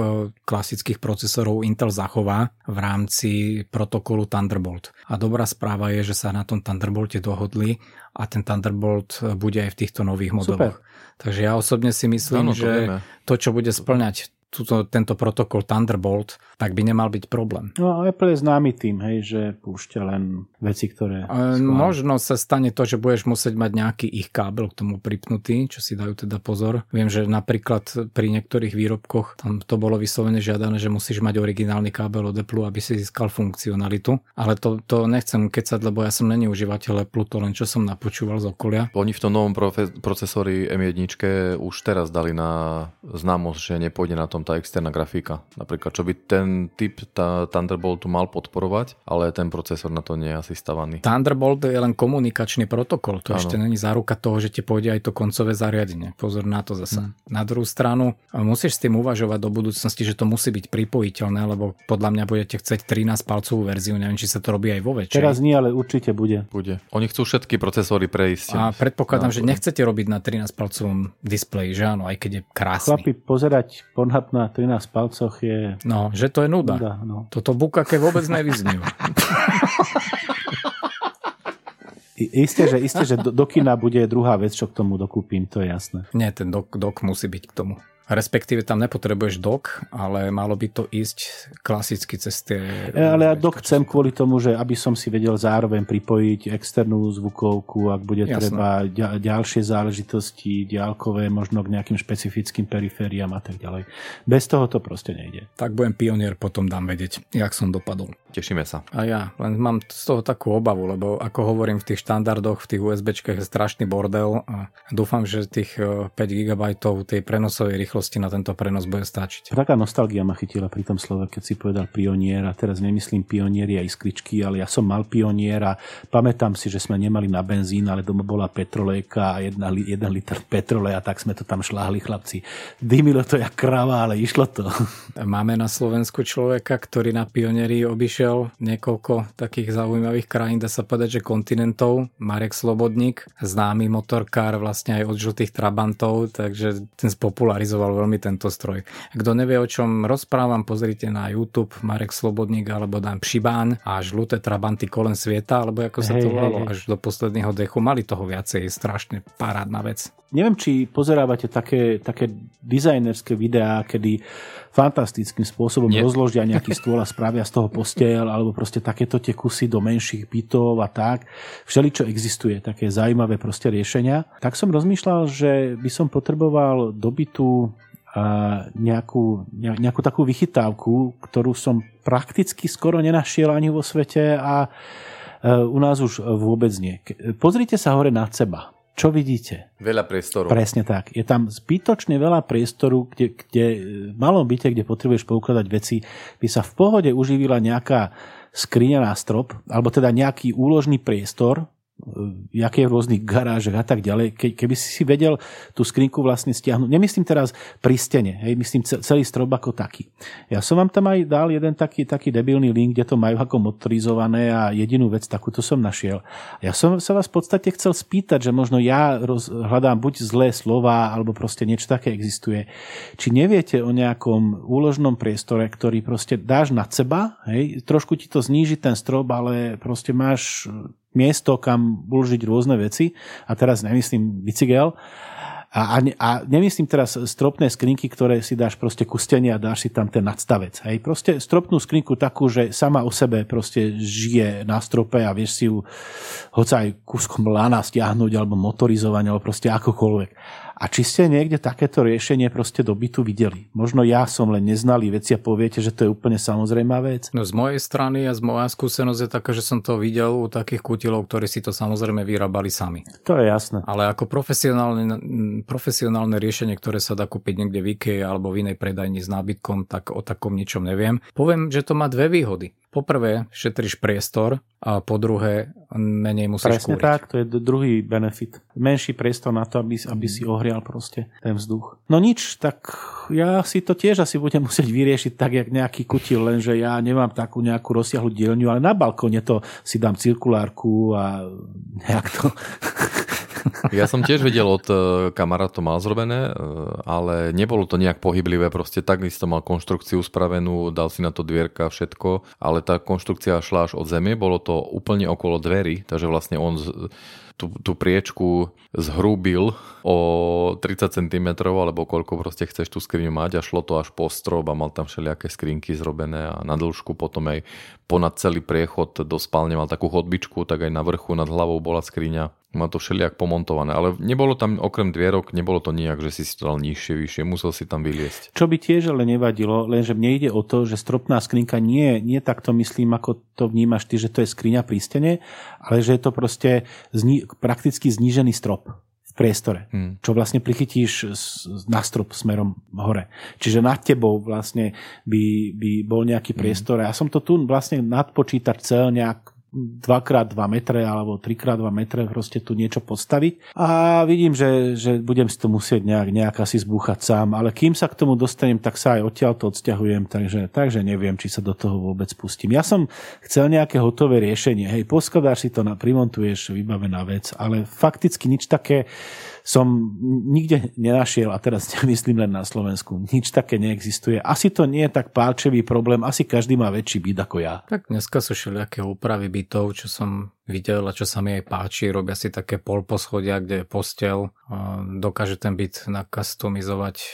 klasických procesorov Intel zachová v rámci protokolu Thunderbolt. A dobrá správa je, že sa na tom Thunderbolte dohodli a ten Thunderbolt bude aj v týchto nových modeloch. Super. Takže ja osobne si myslím, no, no, to že vieme. to, čo bude splňať túto, tento protokol Thunderbolt, tak by nemal byť problém. No a Apple je známy tým, hej, že púšťa len veci, ktoré... E, možno sa stane to, že budeš musieť mať nejaký ich kábel k tomu pripnutý, čo si dajú teda pozor. Viem, že napríklad pri niektorých výrobkoch tam to bolo vyslovene žiadané, že musíš mať originálny kábel od Apple, aby si získal funkcionalitu. Ale to, to nechcem kecať, lebo ja som není užívateľ Apple, to len čo som napočúval z okolia. Oni v tom novom profe- procesori M1 už teraz dali na známosť, že nepôjde na tom tom tá externá grafika. Napríklad, čo by ten typ tá Thunderboltu mal podporovať, ale ten procesor na to nie je asi stavaný. Thunderbolt je len komunikačný protokol, to ano. ešte není záruka toho, že ti pôjde aj to koncové zariadenie. Pozor na to zase. Hmm. Na druhú stranu, musíš s tým uvažovať do budúcnosti, že to musí byť pripojiteľné, lebo podľa mňa budete chcieť 13 palcovú verziu, neviem, či sa to robí aj vo väčšej. Teraz nie, ale určite bude. Bude. Oni chcú všetky procesory prejsť. A predpokladám, že nechcete robiť na 13 palcovom displeji, že áno, aj keď je krásny. Chlapi, pozerať Pornhub na 13 palcoch je... No, že to je nuda. nuda no. Toto bukake vôbec nevyzniu. Isté, že, isté, že do, do kina bude druhá vec, čo k tomu dokúpim, to je jasné. Nie, ten dok, dok musí byť k tomu. Respektíve tam nepotrebuješ dok, ale malo by to ísť klasicky cez tie... E, ale ja dok chcem kvôli tomu, že aby som si vedel zároveň pripojiť externú zvukovku, ak bude Jasne. treba ďalšie záležitosti, ďalkové, možno k nejakým špecifickým perifériám a tak ďalej. Bez toho to proste nejde. Tak budem pionier, potom dám vedieť, jak som dopadol. Tešíme sa. A ja, len mám z toho takú obavu, lebo ako hovorím v tých štandardoch, v tých USBčkách je strašný bordel a dúfam, že tých 5 e, GB tej prenosovej rýchlosti rýchlosti na tento prenos bude stačiť. Taká nostalgia ma chytila pri tom slove, keď si povedal pionier a teraz nemyslím pionieri a iskričky, ale ja som mal pionier a pamätám si, že sme nemali na benzín, ale doma bola petrolejka a jedna, jeden liter petrole a tak sme to tam šláhli chlapci. Dymilo to jak krava, ale išlo to. Máme na Slovensku človeka, ktorý na pionieri obišiel niekoľko takých zaujímavých krajín, dá sa povedať, že kontinentov. Marek Slobodník, známy motorkár vlastne aj od žltých trabantov, takže ten spopularizoval využíval veľmi tento stroj. Kto nevie, o čom rozprávam, pozrite na YouTube Marek Slobodník alebo dám Pšibán a žluté trabanty kolen sveta, alebo ako sa to volalo, až do posledného dechu. Mali toho viacej, je strašne parádna vec. Neviem, či pozerávate také, také dizajnerské videá, kedy fantastickým spôsobom Nie. rozložia nejaký stôl a spravia z toho postel, alebo proste takéto tie kusy do menších bytov a tak. Všeli, čo existuje, také zaujímavé proste riešenia. Tak som rozmýšľal, že by som potreboval dobytu nejakú, nejakú takú vychytávku, ktorú som prakticky skoro nenašiel ani vo svete a e, u nás už vôbec nie. Pozrite sa hore nad seba. Čo vidíte? Veľa priestoru. Presne tak. Je tam zbytočne veľa priestoru, kde, kde v malom byte, kde potrebuješ poukladať veci, by sa v pohode uživila nejaká skriňa na strop, alebo teda nejaký úložný priestor, jaké v rôznych garážach a tak ďalej. Ke, keby si si vedel tú skrinku vlastne stiahnuť, nemyslím teraz pri stene, hej, myslím celý strop ako taký. Ja som vám tam aj dal jeden taký, taký debilný link, kde to majú ako motorizované a jedinú vec takúto som našiel. Ja som sa vás v podstate chcel spýtať, že možno ja roz, hľadám buď zlé slova, alebo proste niečo také existuje. Či neviete o nejakom úložnom priestore, ktorý proste dáš nad seba, hej, trošku ti to zníži ten strop, ale proste máš miesto, kam uložiť rôzne veci. A teraz nemyslím bicykel. A, a, a nemyslím teraz stropné skrinky, ktoré si dáš proste ku stene a dáš si tam ten nadstavec. Hej. Proste stropnú skrinku takú, že sama o sebe proste žije na strope a vieš si ju hoca aj kúskom lana stiahnuť alebo motorizovať alebo proste akokoľvek. A či ste niekde takéto riešenie proste do bytu videli? Možno ja som len neznalý veci a poviete, že to je úplne samozrejmá vec? No z mojej strany a z moja skúsenosť je taká, že som to videl u takých kutilov, ktorí si to samozrejme vyrábali sami. To je jasné. Ale ako profesionálne, profesionálne riešenie, ktoré sa dá kúpiť niekde v IKEA alebo v inej predajni s nábytkom, tak o takom ničom neviem. Poviem, že to má dve výhody. Poprvé, šetríš priestor a po druhé, menej musíš Presne kúriť. tak, to je druhý benefit. Menší priestor na to, aby, aby si ohrial proste ten vzduch. No nič, tak ja si to tiež asi budem musieť vyriešiť tak, jak nejaký kutil, lenže ja nemám takú nejakú rozsiahlu dielňu, ale na balkóne to si dám cirkulárku a nejak to ja som tiež vedel od e, kamaráta, to mal zrobené, e, ale nebolo to nejak pohyblivé, proste takisto mal konštrukciu spravenú, dal si na to dvierka, všetko, ale tá konštrukcia šla až od zeme, bolo to úplne okolo dverí, takže vlastne on tú, tú priečku zhrúbil o 30 cm alebo koľko proste chceš tú skriňu mať a šlo to až po strop a mal tam všelijaké skrinky zrobené a na dĺžku potom aj ponad celý priechod do spálne mal takú chodbičku, tak aj na vrchu nad hlavou bola skriňa má to všelijak pomontované, ale nebolo tam okrem dvierok, nebolo to nijak, že si si to dal nižšie, vyššie, musel si tam vyliesť. Čo by tiež ale nevadilo, lenže mne ide o to, že stropná skrinka nie, nie takto myslím, ako to vnímaš ty, že to je skriňa pri stene, ale že je to proste zni- prakticky znížený strop priestore, hmm. čo vlastne prichytíš na strop smerom hore. Čiže nad tebou vlastne by, by bol nejaký hmm. priestor. Ja som to tu vlastne nadpočítať cel nejak 2x2 metre alebo 3x2 metre proste tu niečo postaviť. A vidím, že, že budem si to musieť nejak, nejak asi zbúchať sám, ale kým sa k tomu dostanem, tak sa aj odtiaľ to odsťahujem, takže, takže neviem, či sa do toho vôbec pustím. Ja som chcel nejaké hotové riešenie, hej, poskladáš si to, na, primontuješ, vybavená vec, ale fakticky nič také som nikde nenašiel, a teraz nemyslím len na Slovensku, nič také neexistuje. Asi to nie je tak pálčevý problém, asi každý má väčší byt ako ja. Tak dneska sú všelijaké úpravy bytov, čo som videl a čo sa mi aj páči. Robia si také polposchodia, kde je postel. Dokáže ten byt nakastomizovať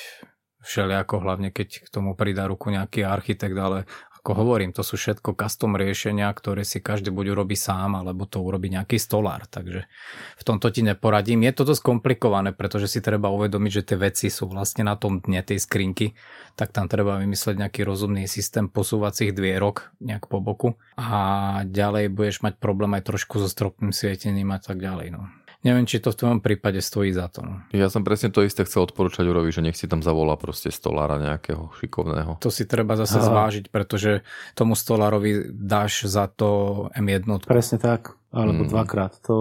všelijako, hlavne keď k tomu pridá ruku nejaký architekt, ale ako hovorím, to sú všetko custom riešenia, ktoré si každý buď urobí sám, alebo to urobí nejaký stolár. Takže v tomto ti neporadím. Je to dosť komplikované, pretože si treba uvedomiť, že tie veci sú vlastne na tom dne tej skrinky, tak tam treba vymysleť nejaký rozumný systém posúvacích dvierok nejak po boku a ďalej budeš mať problém aj trošku so stropným svietením a tak ďalej. No neviem, či to v tvojom prípade stojí za to. Ja som presne to isté chcel odporúčať Urovi, že nech si tam zavolá proste stolára nejakého šikovného. To si treba zase Aha. zvážiť, pretože tomu stolárovi dáš za to M1. Presne tak alebo mm. dvakrát. To,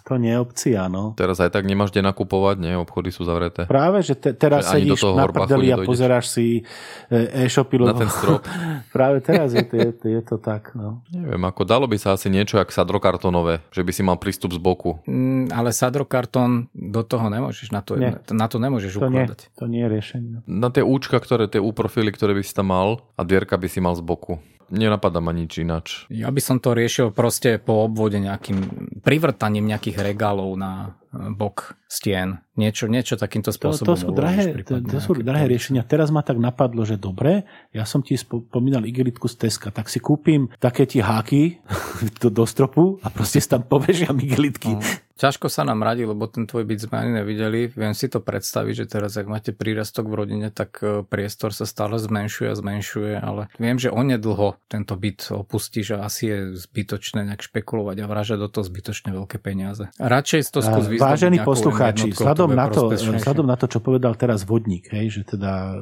to nie je opcia, no. Teraz aj tak nemáš kde nakupovať, nie? Obchody sú zavreté. Práve, že te, teraz že sedíš na prdeli a pozeráš si e, e-shopy. Na ten strop. Práve teraz je to, je, to, je to tak, no. Neviem, ako dalo by sa asi niečo jak sadrokartonové, že by si mal prístup z boku. Mm, ale sadrokartón do toho nemôžeš, na to, nie. na to nemôžeš to ukladať. Nie, to nie je riešenie. Na tie účka, ktoré, tie úprofily, ktoré by si tam mal a dvierka by si mal z boku nenapadá ma nič ináč. Ja by som to riešil proste po obvode nejakým privrtaním nejakých regálov na eh, bok stien. Niečo, niečo takýmto spôsobom. To, to sú drahé, to, to sú drahé riešenia. Teraz ma tak napadlo, že dobre, ja som ti spomínal igelitku z Teska, tak si kúpim také ti háky do, do stropu a proste tam povežiam igelitky. No. Ťažko sa nám radí, lebo ten tvoj byt sme ani nevideli. Viem si to predstaviť, že teraz, ak máte prírastok v rodine, tak e, priestor sa stále zmenšuje a zmenšuje, ale viem, že onedlho tento byt opustí, že asi je zbytočné nejak špekulovať a vražať do toho zbytočne veľké peniaze. Radšej to skús Vážení poslucháči, vzhľadom na, to, vzhľadom na to, čo povedal teraz vodník, hej, že teda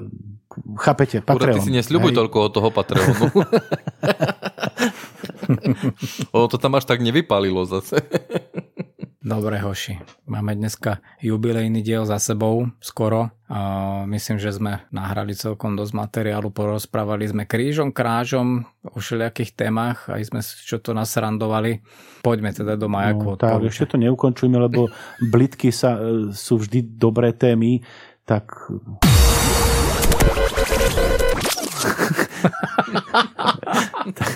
chápete, Patreon. Kura, ty si nesľubuj hej. toľko od toho Patreonu. ono to tam až tak nevypalilo zase. Dobre, hoši. Máme dneska jubilejný diel za sebou, skoro. A myslím, že sme nahrali celkom dosť materiálu, porozprávali sme krížom, krážom o všelijakých témach, aj sme čo to nasrandovali. Poďme teda do majaku. No, tak, ešte to neukončujme, lebo blitky sa, e, sú vždy dobré témy, tak...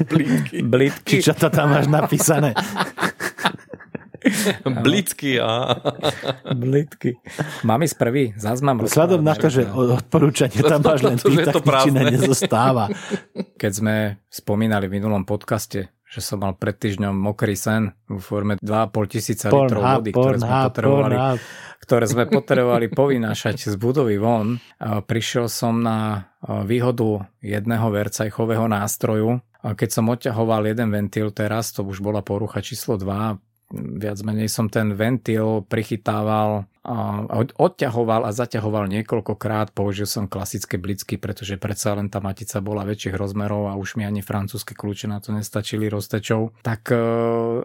blitky. blitky. Či čo to tam máš napísané? Blicky a... Blitky. Mám ísť prvý? Zas mám Vzhľadom na to, že odporúčanie tam máš len ty, tak nič nezostáva. Keď sme spomínali v minulom podcaste, že som mal pred týždňom mokrý sen v forme 2,5 tisíca litrov vody, ktoré sme potrebovali, ktoré sme potrebovali povynášať z budovy von. Prišiel som na výhodu jedného vercajchového nástroju. Keď som odťahoval jeden ventil teraz, to už bola porucha číslo 2, viac menej som ten ventil prichytával odťahoval a zaťahoval niekoľkokrát. Použil som klasické blicky, pretože predsa len tá matica bola väčších rozmerov a už mi ani francúzske kľúče na to nestačili roztečou. Tak e,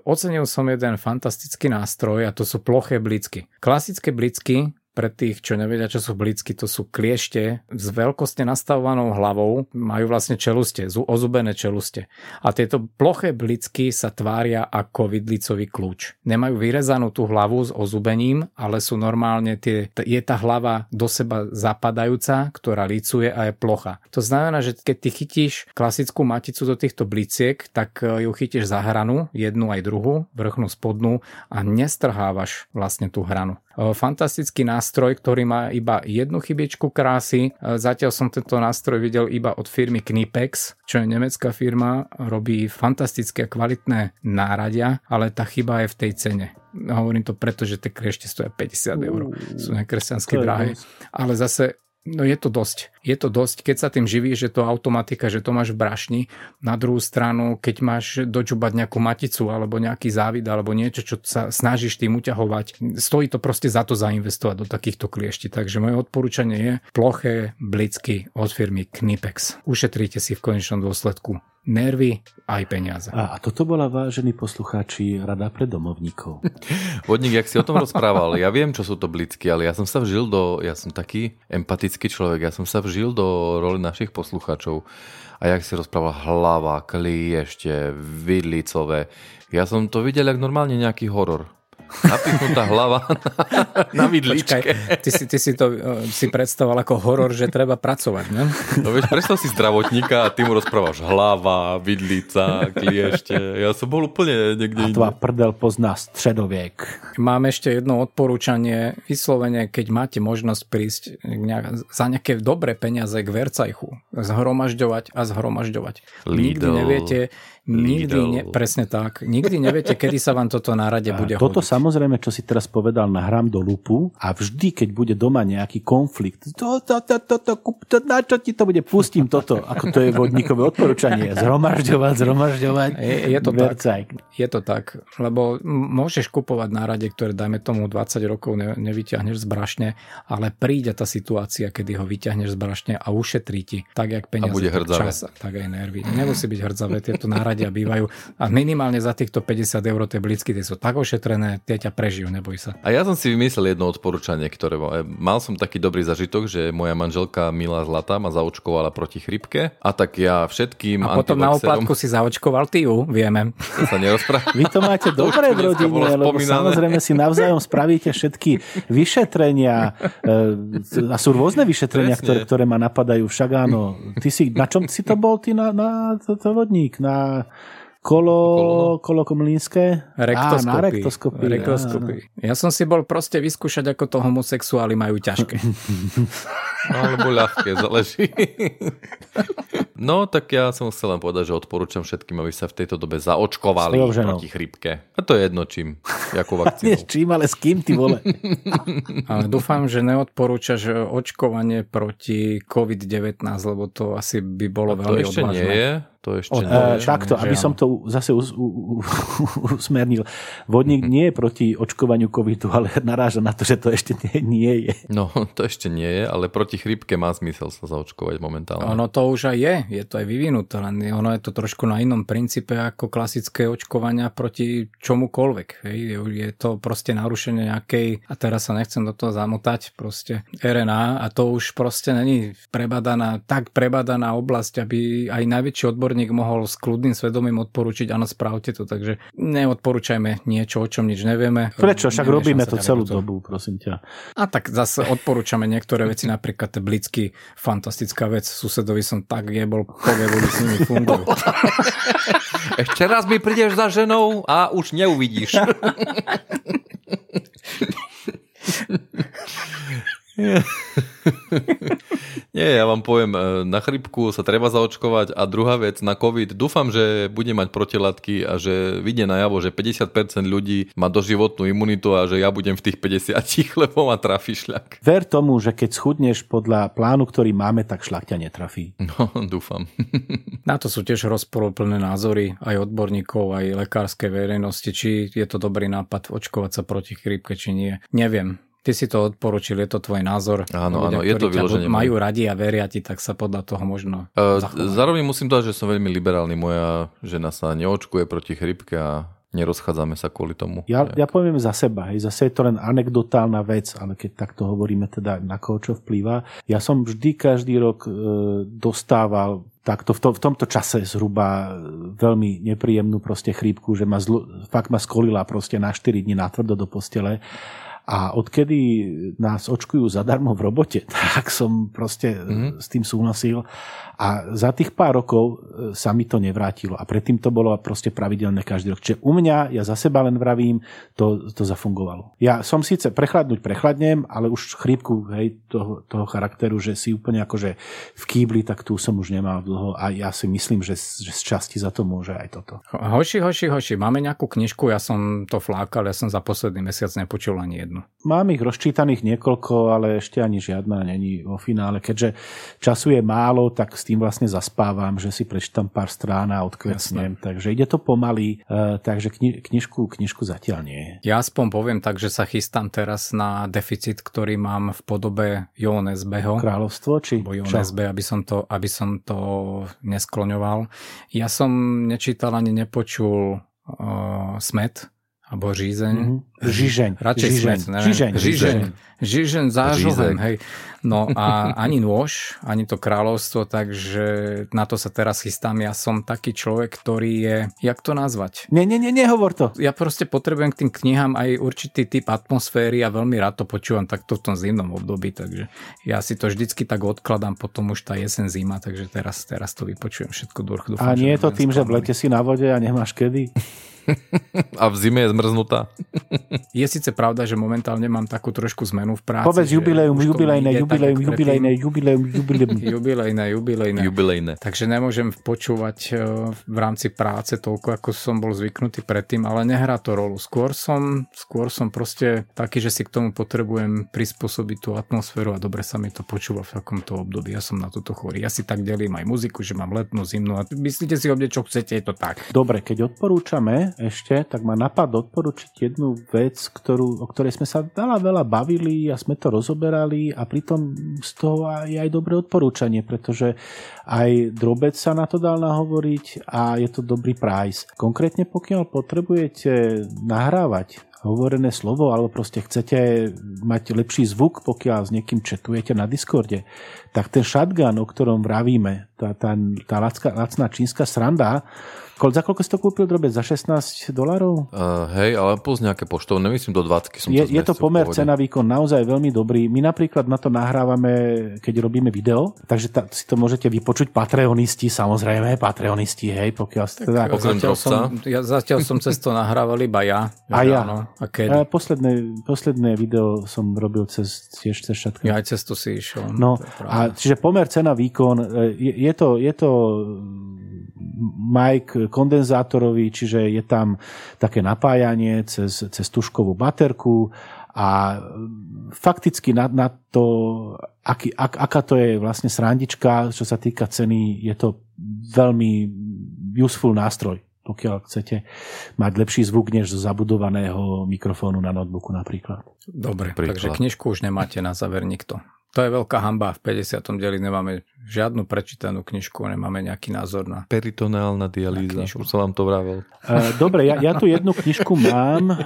ocenil som jeden fantastický nástroj a to sú ploché blicky. Klasické blicky pre tých, čo nevedia, čo sú blicky, to sú kliešte s veľkosti nastavovanou hlavou, majú vlastne čeluste, ozubené čeluste. A tieto ploché blicky sa tvária ako vidlicový kľúč. Nemajú vyrezanú tú hlavu s ozubením, ale sú normálne tie, je tá hlava do seba zapadajúca, ktorá licuje a je plocha. To znamená, že keď ty chytíš klasickú maticu do týchto bliciek, tak e, ju chytíš za hranu, jednu aj druhú, vrchnú spodnú a nestrhávaš vlastne tú hranu. E, fantastický nástroj, ktorý má iba jednu chybičku krásy. E, zatiaľ som tento nástroj videl iba od firmy Knipex, čo je nemecká firma, robí fantastické a kvalitné náradia, ale tá chyba je v tej cene. Hovorím to preto, že tie kliešte stoja 50 eur. Sú nekresťansky drahé. Ale zase No je to dosť. Je to dosť, keď sa tým živíš, že to automatika, že to máš v brašni. Na druhú stranu, keď máš dočubať nejakú maticu alebo nejaký závid alebo niečo, čo sa snažíš tým uťahovať, stojí to proste za to zainvestovať do takýchto kliešti. Takže moje odporúčanie je ploché blicky od firmy Knipex. Ušetríte si v konečnom dôsledku nervy aj peniaze. A, a toto bola, vážení poslucháči, rada pre domovníkov. Vodník, jak si o tom rozprával, ja viem, čo sú to blicky, ale ja som sa vžil do, ja som taký empatický človek, ja som sa vžil do roli našich poslucháčov a jak si rozprával hlava, kliešte, vidlicové, ja som to videl jak normálne nejaký horor napichnutá hlava na, na vidličke. Počkaj, ty, si, ty si to uh, si predstavoval ako horor, že treba pracovať, ne? No vieš, predstav si zdravotníka a ty mu rozprávaš hlava, vidlica, kliešte. Ja som bol úplne niekde A prdel pozná stredoviek. Mám ešte jedno odporúčanie. Vyslovene, keď máte možnosť prísť nejak, za nejaké dobré peniaze k Vercajchu, zhromažďovať a zhromažďovať. Lidl. Nikdy neviete, Nikdy, ne, presne tak. Nikdy neviete, kedy sa vám toto na rade bude Toto hodiť. samozrejme, čo si teraz povedal, nahrám do lupu a vždy, keď bude doma nejaký konflikt, to, to, to, to, to, to, na čo ti to bude, pustím toto, ako to je vodníkové odporúčanie. Zhromažďovať, zhromažďovať. Je, je to tak. Je to tak, lebo môžeš kupovať na rade, ktoré dajme tomu 20 rokov ne, nevyťahneš z brašne, ale príde tá situácia, kedy ho vyťahneš z brašne a ušetrí ti, tak jak peniaze, a bude tak čas, tak aj nervy. Nemusí byť hrdzavé, tieto nárade radia bývajú a minimálne za týchto 50 eur tie blicky, tie sú tak ošetrené, tie ťa prežijú, neboj sa. A ja som si vymyslel jedno odporúčanie, ktoré mal som taký dobrý zažitok, že moja manželka Milá Zlata ma zaočkovala proti chrypke a tak ja všetkým A potom na oplatku si zaočkoval ty ju, vieme. To sa nerozpráva. Vy to máte dobre v rodine, lebo samozrejme si navzájom spravíte všetky vyšetrenia e, a sú rôzne vyšetrenia, ktoré, ktoré ma napadajú. Však áno, ty si, na čom si to bol ty na, na to, to vodník? Na kolo, kolo komlínske? Rektoskopy. Á, na rektoskopy. rektoskopy. Ja som si bol proste vyskúšať, ako to homosexuáli majú ťažké. Alebo ľahké, záleží. No, tak ja som chcel len povedať, že odporúčam všetkým, aby sa v tejto dobe zaočkovali proti chrypke. A to je jedno čím, ako vakcínu. Nie čím, ale s kým, ty vole. ale dúfam, že neodporúčaš očkovanie proti COVID-19, lebo to asi by bolo A to veľmi ešte odvážne. nie je? To ešte Od, uh, takto, aby som to zase us, u, u, usmernil. Vodník nie je proti očkovaniu covidu, ale naráža na to, že to ešte nie, nie je. No, to ešte nie je, ale proti chrípke má zmysel sa zaočkovať momentálne. Ono to už aj je, je to aj vyvinuté, len ono je to trošku na inom princípe ako klasické očkovania proti čomukoľvek. Hej. Je to proste narušenie nejakej, a teraz sa nechcem do toho zamotať, proste RNA a to už proste není prebadaná, tak prebadaná oblasť, aby aj najväčší odbor odborník mohol s kľudným svedomím odporúčiť, áno, spravte to, takže neodporúčajme niečo, o čom nič nevieme. Prečo? Však robíme to celú to. dobu, prosím ťa. A tak zase odporúčame niektoré veci, napríklad blicky, fantastická vec, susedovi som tak jebol, povie, s nimi fungujú. Ešte raz mi prídeš za ženou a už neuvidíš. Nie, ja vám poviem, e, na chrypku sa treba zaočkovať a druhá vec, na COVID, dúfam, že bude mať protilátky a že vidie najavo, že 50% ľudí má doživotnú imunitu a že ja budem v tých 50, lebo ma trafí šľak. Ver tomu, že keď schudneš podľa plánu, ktorý máme, tak šľak ťa netrafí. No, dúfam. Na to sú tiež rozporúplné názory aj odborníkov, aj lekárskej verejnosti, či je to dobrý nápad očkovať sa proti chrípke, či nie. Neviem. Ty si to odporučil, je to tvoj názor. Áno, áno, je to vyloženie. Majú radi a veria ti, tak sa podľa toho možno uh, Zároveň musím povedať, že som veľmi liberálny. Moja žena sa neočkuje proti chrypke a nerozchádzame sa kvôli tomu. Ja, ja poviem za seba, hej, zase je to len anekdotálna vec, ale keď takto hovoríme teda na koho čo vplýva. Ja som vždy každý rok e, dostával takto v, to, v tomto čase zhruba veľmi nepríjemnú proste chrípku, že ma zlo, fakt ma skolila proste na 4 dní natvrdo do postele a odkedy nás očkujú zadarmo v robote, tak som proste mm-hmm. s tým súhlasil. A za tých pár rokov e, sa mi to nevrátilo. A predtým to bolo proste pravidelné každý rok. Čiže u mňa, ja za seba len vravím, to, to zafungovalo. Ja som síce prechladnúť prechladnem, ale už chrípku hej, toho, toho charakteru, že si úplne akože v kýbli, tak tu som už nemal dlho. A ja si myslím, že, že z časti za to môže aj toto. Hoši, hoši, hoši, máme nejakú knižku, ja som to flákal, ja som za posledný mesiac nepočul ani jednu. Mám ich rozčítaných niekoľko, ale ešte ani žiadna není vo finále. Keďže času je málo, tak s tým vlastne zaspávam, že si prečítam pár strán a odkvecnem. Takže ide to pomaly, uh, takže kni- knižku, knižku zatiaľ nie. Ja aspoň poviem tak, že sa chystám teraz na deficit, ktorý mám v podobe JONSBho. Kráľovstvo, či JONSB, aby som, to, aby som to neskloňoval. Ja som nečítal ani nepočul uh, Smet, alebo žízeň. Mm-hmm. Žižeň. Radšej Žižeň. smet, neviem. Žižeň. Žižeň. Žižeň zážuhem, Žízeň. hej. No a ani nôž, ani to kráľovstvo, takže na to sa teraz chystám. Ja som taký človek, ktorý je, jak to nazvať? Nie, nie, nie, nehovor to. Ja proste potrebujem k tým knihám aj určitý typ atmosféry a veľmi rád to počúvam takto v tom zimnom období, takže ja si to vždycky tak odkladám, potom už tá jesen zima, takže teraz, teraz to vypočujem všetko. Dúfam, A nie je to tým, že v lete si na vode a nemáš kedy? A v zime je zmrznutá. Je síce pravda, že momentálne mám takú trošku zmenu v práci. Povedz jubileum, jubilejné, predtým. jubilejné, jubileum, jubileum. Jubilejné, jubilejné. Jubilejné. Takže nemôžem počúvať e, v rámci práce toľko, ako som bol zvyknutý predtým, ale nehrá to rolu. Skôr som, skôr som proste taký, že si k tomu potrebujem prispôsobiť tú atmosféru a dobre sa mi to počúva v takomto období. Ja som na toto chorý. Ja si tak delím aj muziku, že mám letnú, zimnú a myslíte si obde, čo chcete, je to tak. Dobre, keď odporúčame ešte, tak ma napadlo odporučiť jednu vec, ktorú, o ktorej sme sa veľa, veľa bavili a sme to rozoberali a pritom z toho je aj dobré odporúčanie, pretože aj drobec sa na to dal nahovoriť a je to dobrý price. Konkrétne pokiaľ potrebujete nahrávať hovorené slovo, alebo proste chcete mať lepší zvuk, pokiaľ s niekým četujete na Discorde, tak ten shotgun, o ktorom vravíme, tá, tá, tá lacka, lacná čínska sranda, za koľko si to kúpil drobec? Za 16 dolarov? Uh, hej, ale plus nejaké poštovné, myslím do 20 som Je, to je to pomer cena výkon naozaj veľmi dobrý. My napríklad na to nahrávame, keď robíme video, takže ta, si to môžete vypočuť Patreonisti, samozrejme, Patreonisti, hej, pokiaľ ste teda... Okrem Zatiaľ som, ja, zatiaľ som cez to nahrával iba ja. A ja. Áno, a A kedy? posledné, posledné video som robil cez, tiež cez všetko. Ja aj cez to si išiel. No, to a čiže pomer cena výkon, je, je to, je to mic kondenzátorový, čiže je tam také napájanie cez, cez tuškovú baterku a fakticky na, na to, aký, ak, aká to je vlastne srandička, čo sa týka ceny, je to veľmi useful nástroj, pokiaľ chcete mať lepší zvuk než zo zabudovaného mikrofónu na notebooku napríklad. Dobre, Príklad. takže knižku už nemáte na záver nikto. To je veľká hamba. V 50. dieli nemáme žiadnu prečítanú knižku, nemáme nejaký názor na... Peritoneálna dialýza, knižku. už som vám to vravel. E, Dobre, ja, ja tu jednu knižku mám e,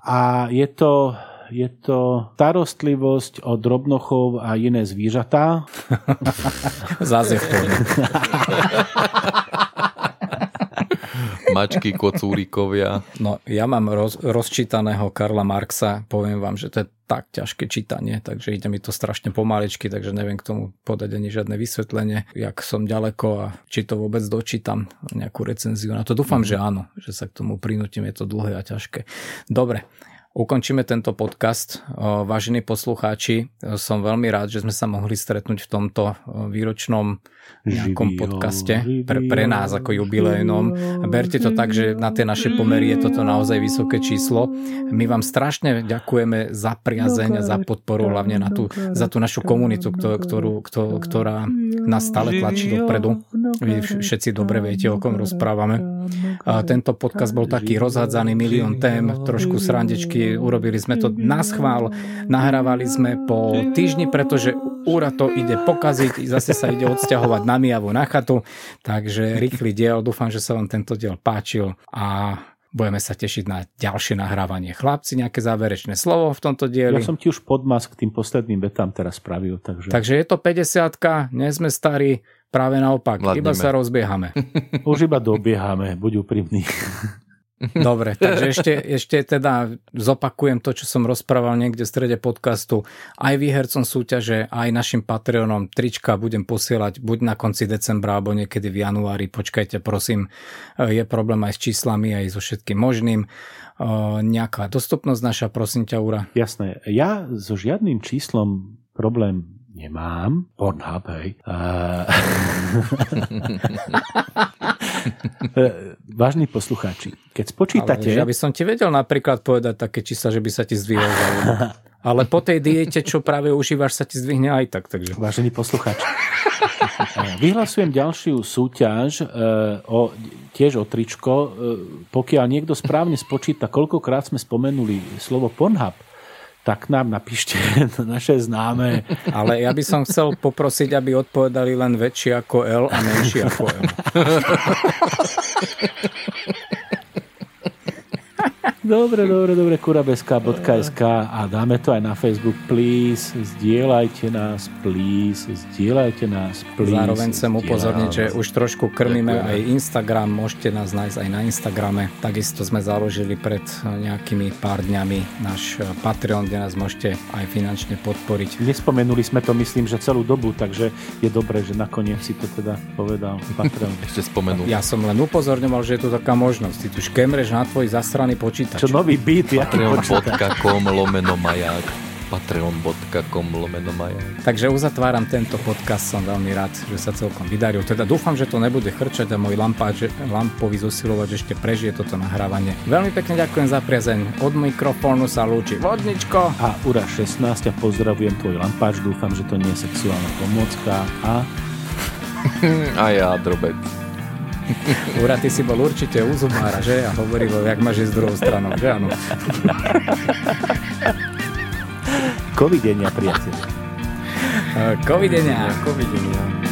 a je to, je to starostlivosť o drobnochov a iné zvířatá. Pohode. Mačky, kocúrikovia. No, ja mám roz, rozčítaného Karla Marxa, poviem vám, že to je tak ťažké čítanie, takže ide mi to strašne pomaličky, takže neviem k tomu podať ani žiadne vysvetlenie, jak som ďaleko a či to vôbec dočítam, nejakú recenziu na to. Dúfam, že áno, že sa k tomu prinútim, je to dlhé a ťažké. Dobre, Ukončíme tento podcast. Vážení poslucháči, som veľmi rád, že sme sa mohli stretnúť v tomto výročnom nejakom podcaste pre, pre nás ako jubilejnom. Berte to tak, že na tie naše pomery je toto naozaj vysoké číslo. My vám strašne ďakujeme za priazeň a za podporu, hlavne na tú, za tú našu komunitu, kto- ktorú, kto, ktorá nás stále tlačí dopredu. Vy vš- všetci dobre viete, o kom rozprávame. A tento podcast bol taký rozhádzaný milión tém, trošku srandečky, urobili sme to na schvál, nahrávali sme po týždni, pretože úra to ide pokaziť, zase sa ide odsťahovať na Miavu na chatu, takže rýchly diel, dúfam, že sa vám tento diel páčil a budeme sa tešiť na ďalšie nahrávanie. Chlapci, nejaké záverečné slovo v tomto dieli? Ja som ti už podmas k tým posledným vetám teraz spravil, takže Takže je to 50 nie sme starí, práve naopak, Mladneme. iba sa rozbiehame. už iba dobiehame, buď úprimný. Dobre, takže ešte, ešte teda zopakujem to, čo som rozprával niekde v strede podcastu. Aj výhercom súťaže, aj našim Patreonom trička budem posielať buď na konci decembra, alebo niekedy v januári. Počkajte, prosím, je problém aj s číslami, aj so všetkým možným. Nejaká dostupnosť naša, prosím ťa, Ura. Jasné, ja so žiadnym číslom problém nemám. Pornhub, hej. Uh, vážni poslucháči, keď spočítate... Ale, ja by som ti vedel napríklad povedať také čísla, že by sa ti zdvihol Ale po tej diete, čo práve užívaš, sa ti zdvihne aj tak. Takže... Vážení poslucháči, vyhlasujem ďalšiu súťaž, e, o, tiež o tričko. E, pokiaľ niekto správne spočíta, koľkokrát sme spomenuli slovo Pornhub, tak nám napíšte naše známe. Ale ja by som chcel poprosiť, aby odpovedali len väčšie ako L a menšie ako L. Dobre, dobre, dobre, kurabeska.sk a dáme to aj na Facebook, please, zdieľajte nás, please, zdieľajte nás, please. Zároveň chcem upozorniť, že už trošku krmíme Ďakujeme. aj Instagram, môžete nás nájsť aj na Instagrame. Takisto sme založili pred nejakými pár dňami náš Patreon, kde nás môžete aj finančne podporiť. Nespomenuli sme to, myslím, že celú dobu, takže je dobré, že nakoniec si to teda povedal Patreon. Ešte spomenul. Ja som len upozorňoval, že je tu taká možnosť. Ty tu škemreš na tvoj zastraný počítač čo nový beat, Patreon.com lomeno maják patreon.com lomeno maják. Takže uzatváram tento podcast, som veľmi rád, že sa celkom vydaril. Teda dúfam, že to nebude chrčať a môj lampáč, lampový zosilovač ešte prežije toto nahrávanie. Veľmi pekne ďakujem za priazeň. Od mikrofónu sa lúči Vodničko. A Ura 16 a pozdravujem tvoj lampáč. Dúfam, že to nie je sexuálna pomôcka. A... a ja, drobec. Ura, ty si bol určite u zubára, že? A hovoril, jak máš ísť druhou stranou, že áno? Covidenia, priateľ. Covidenia. Covidenia.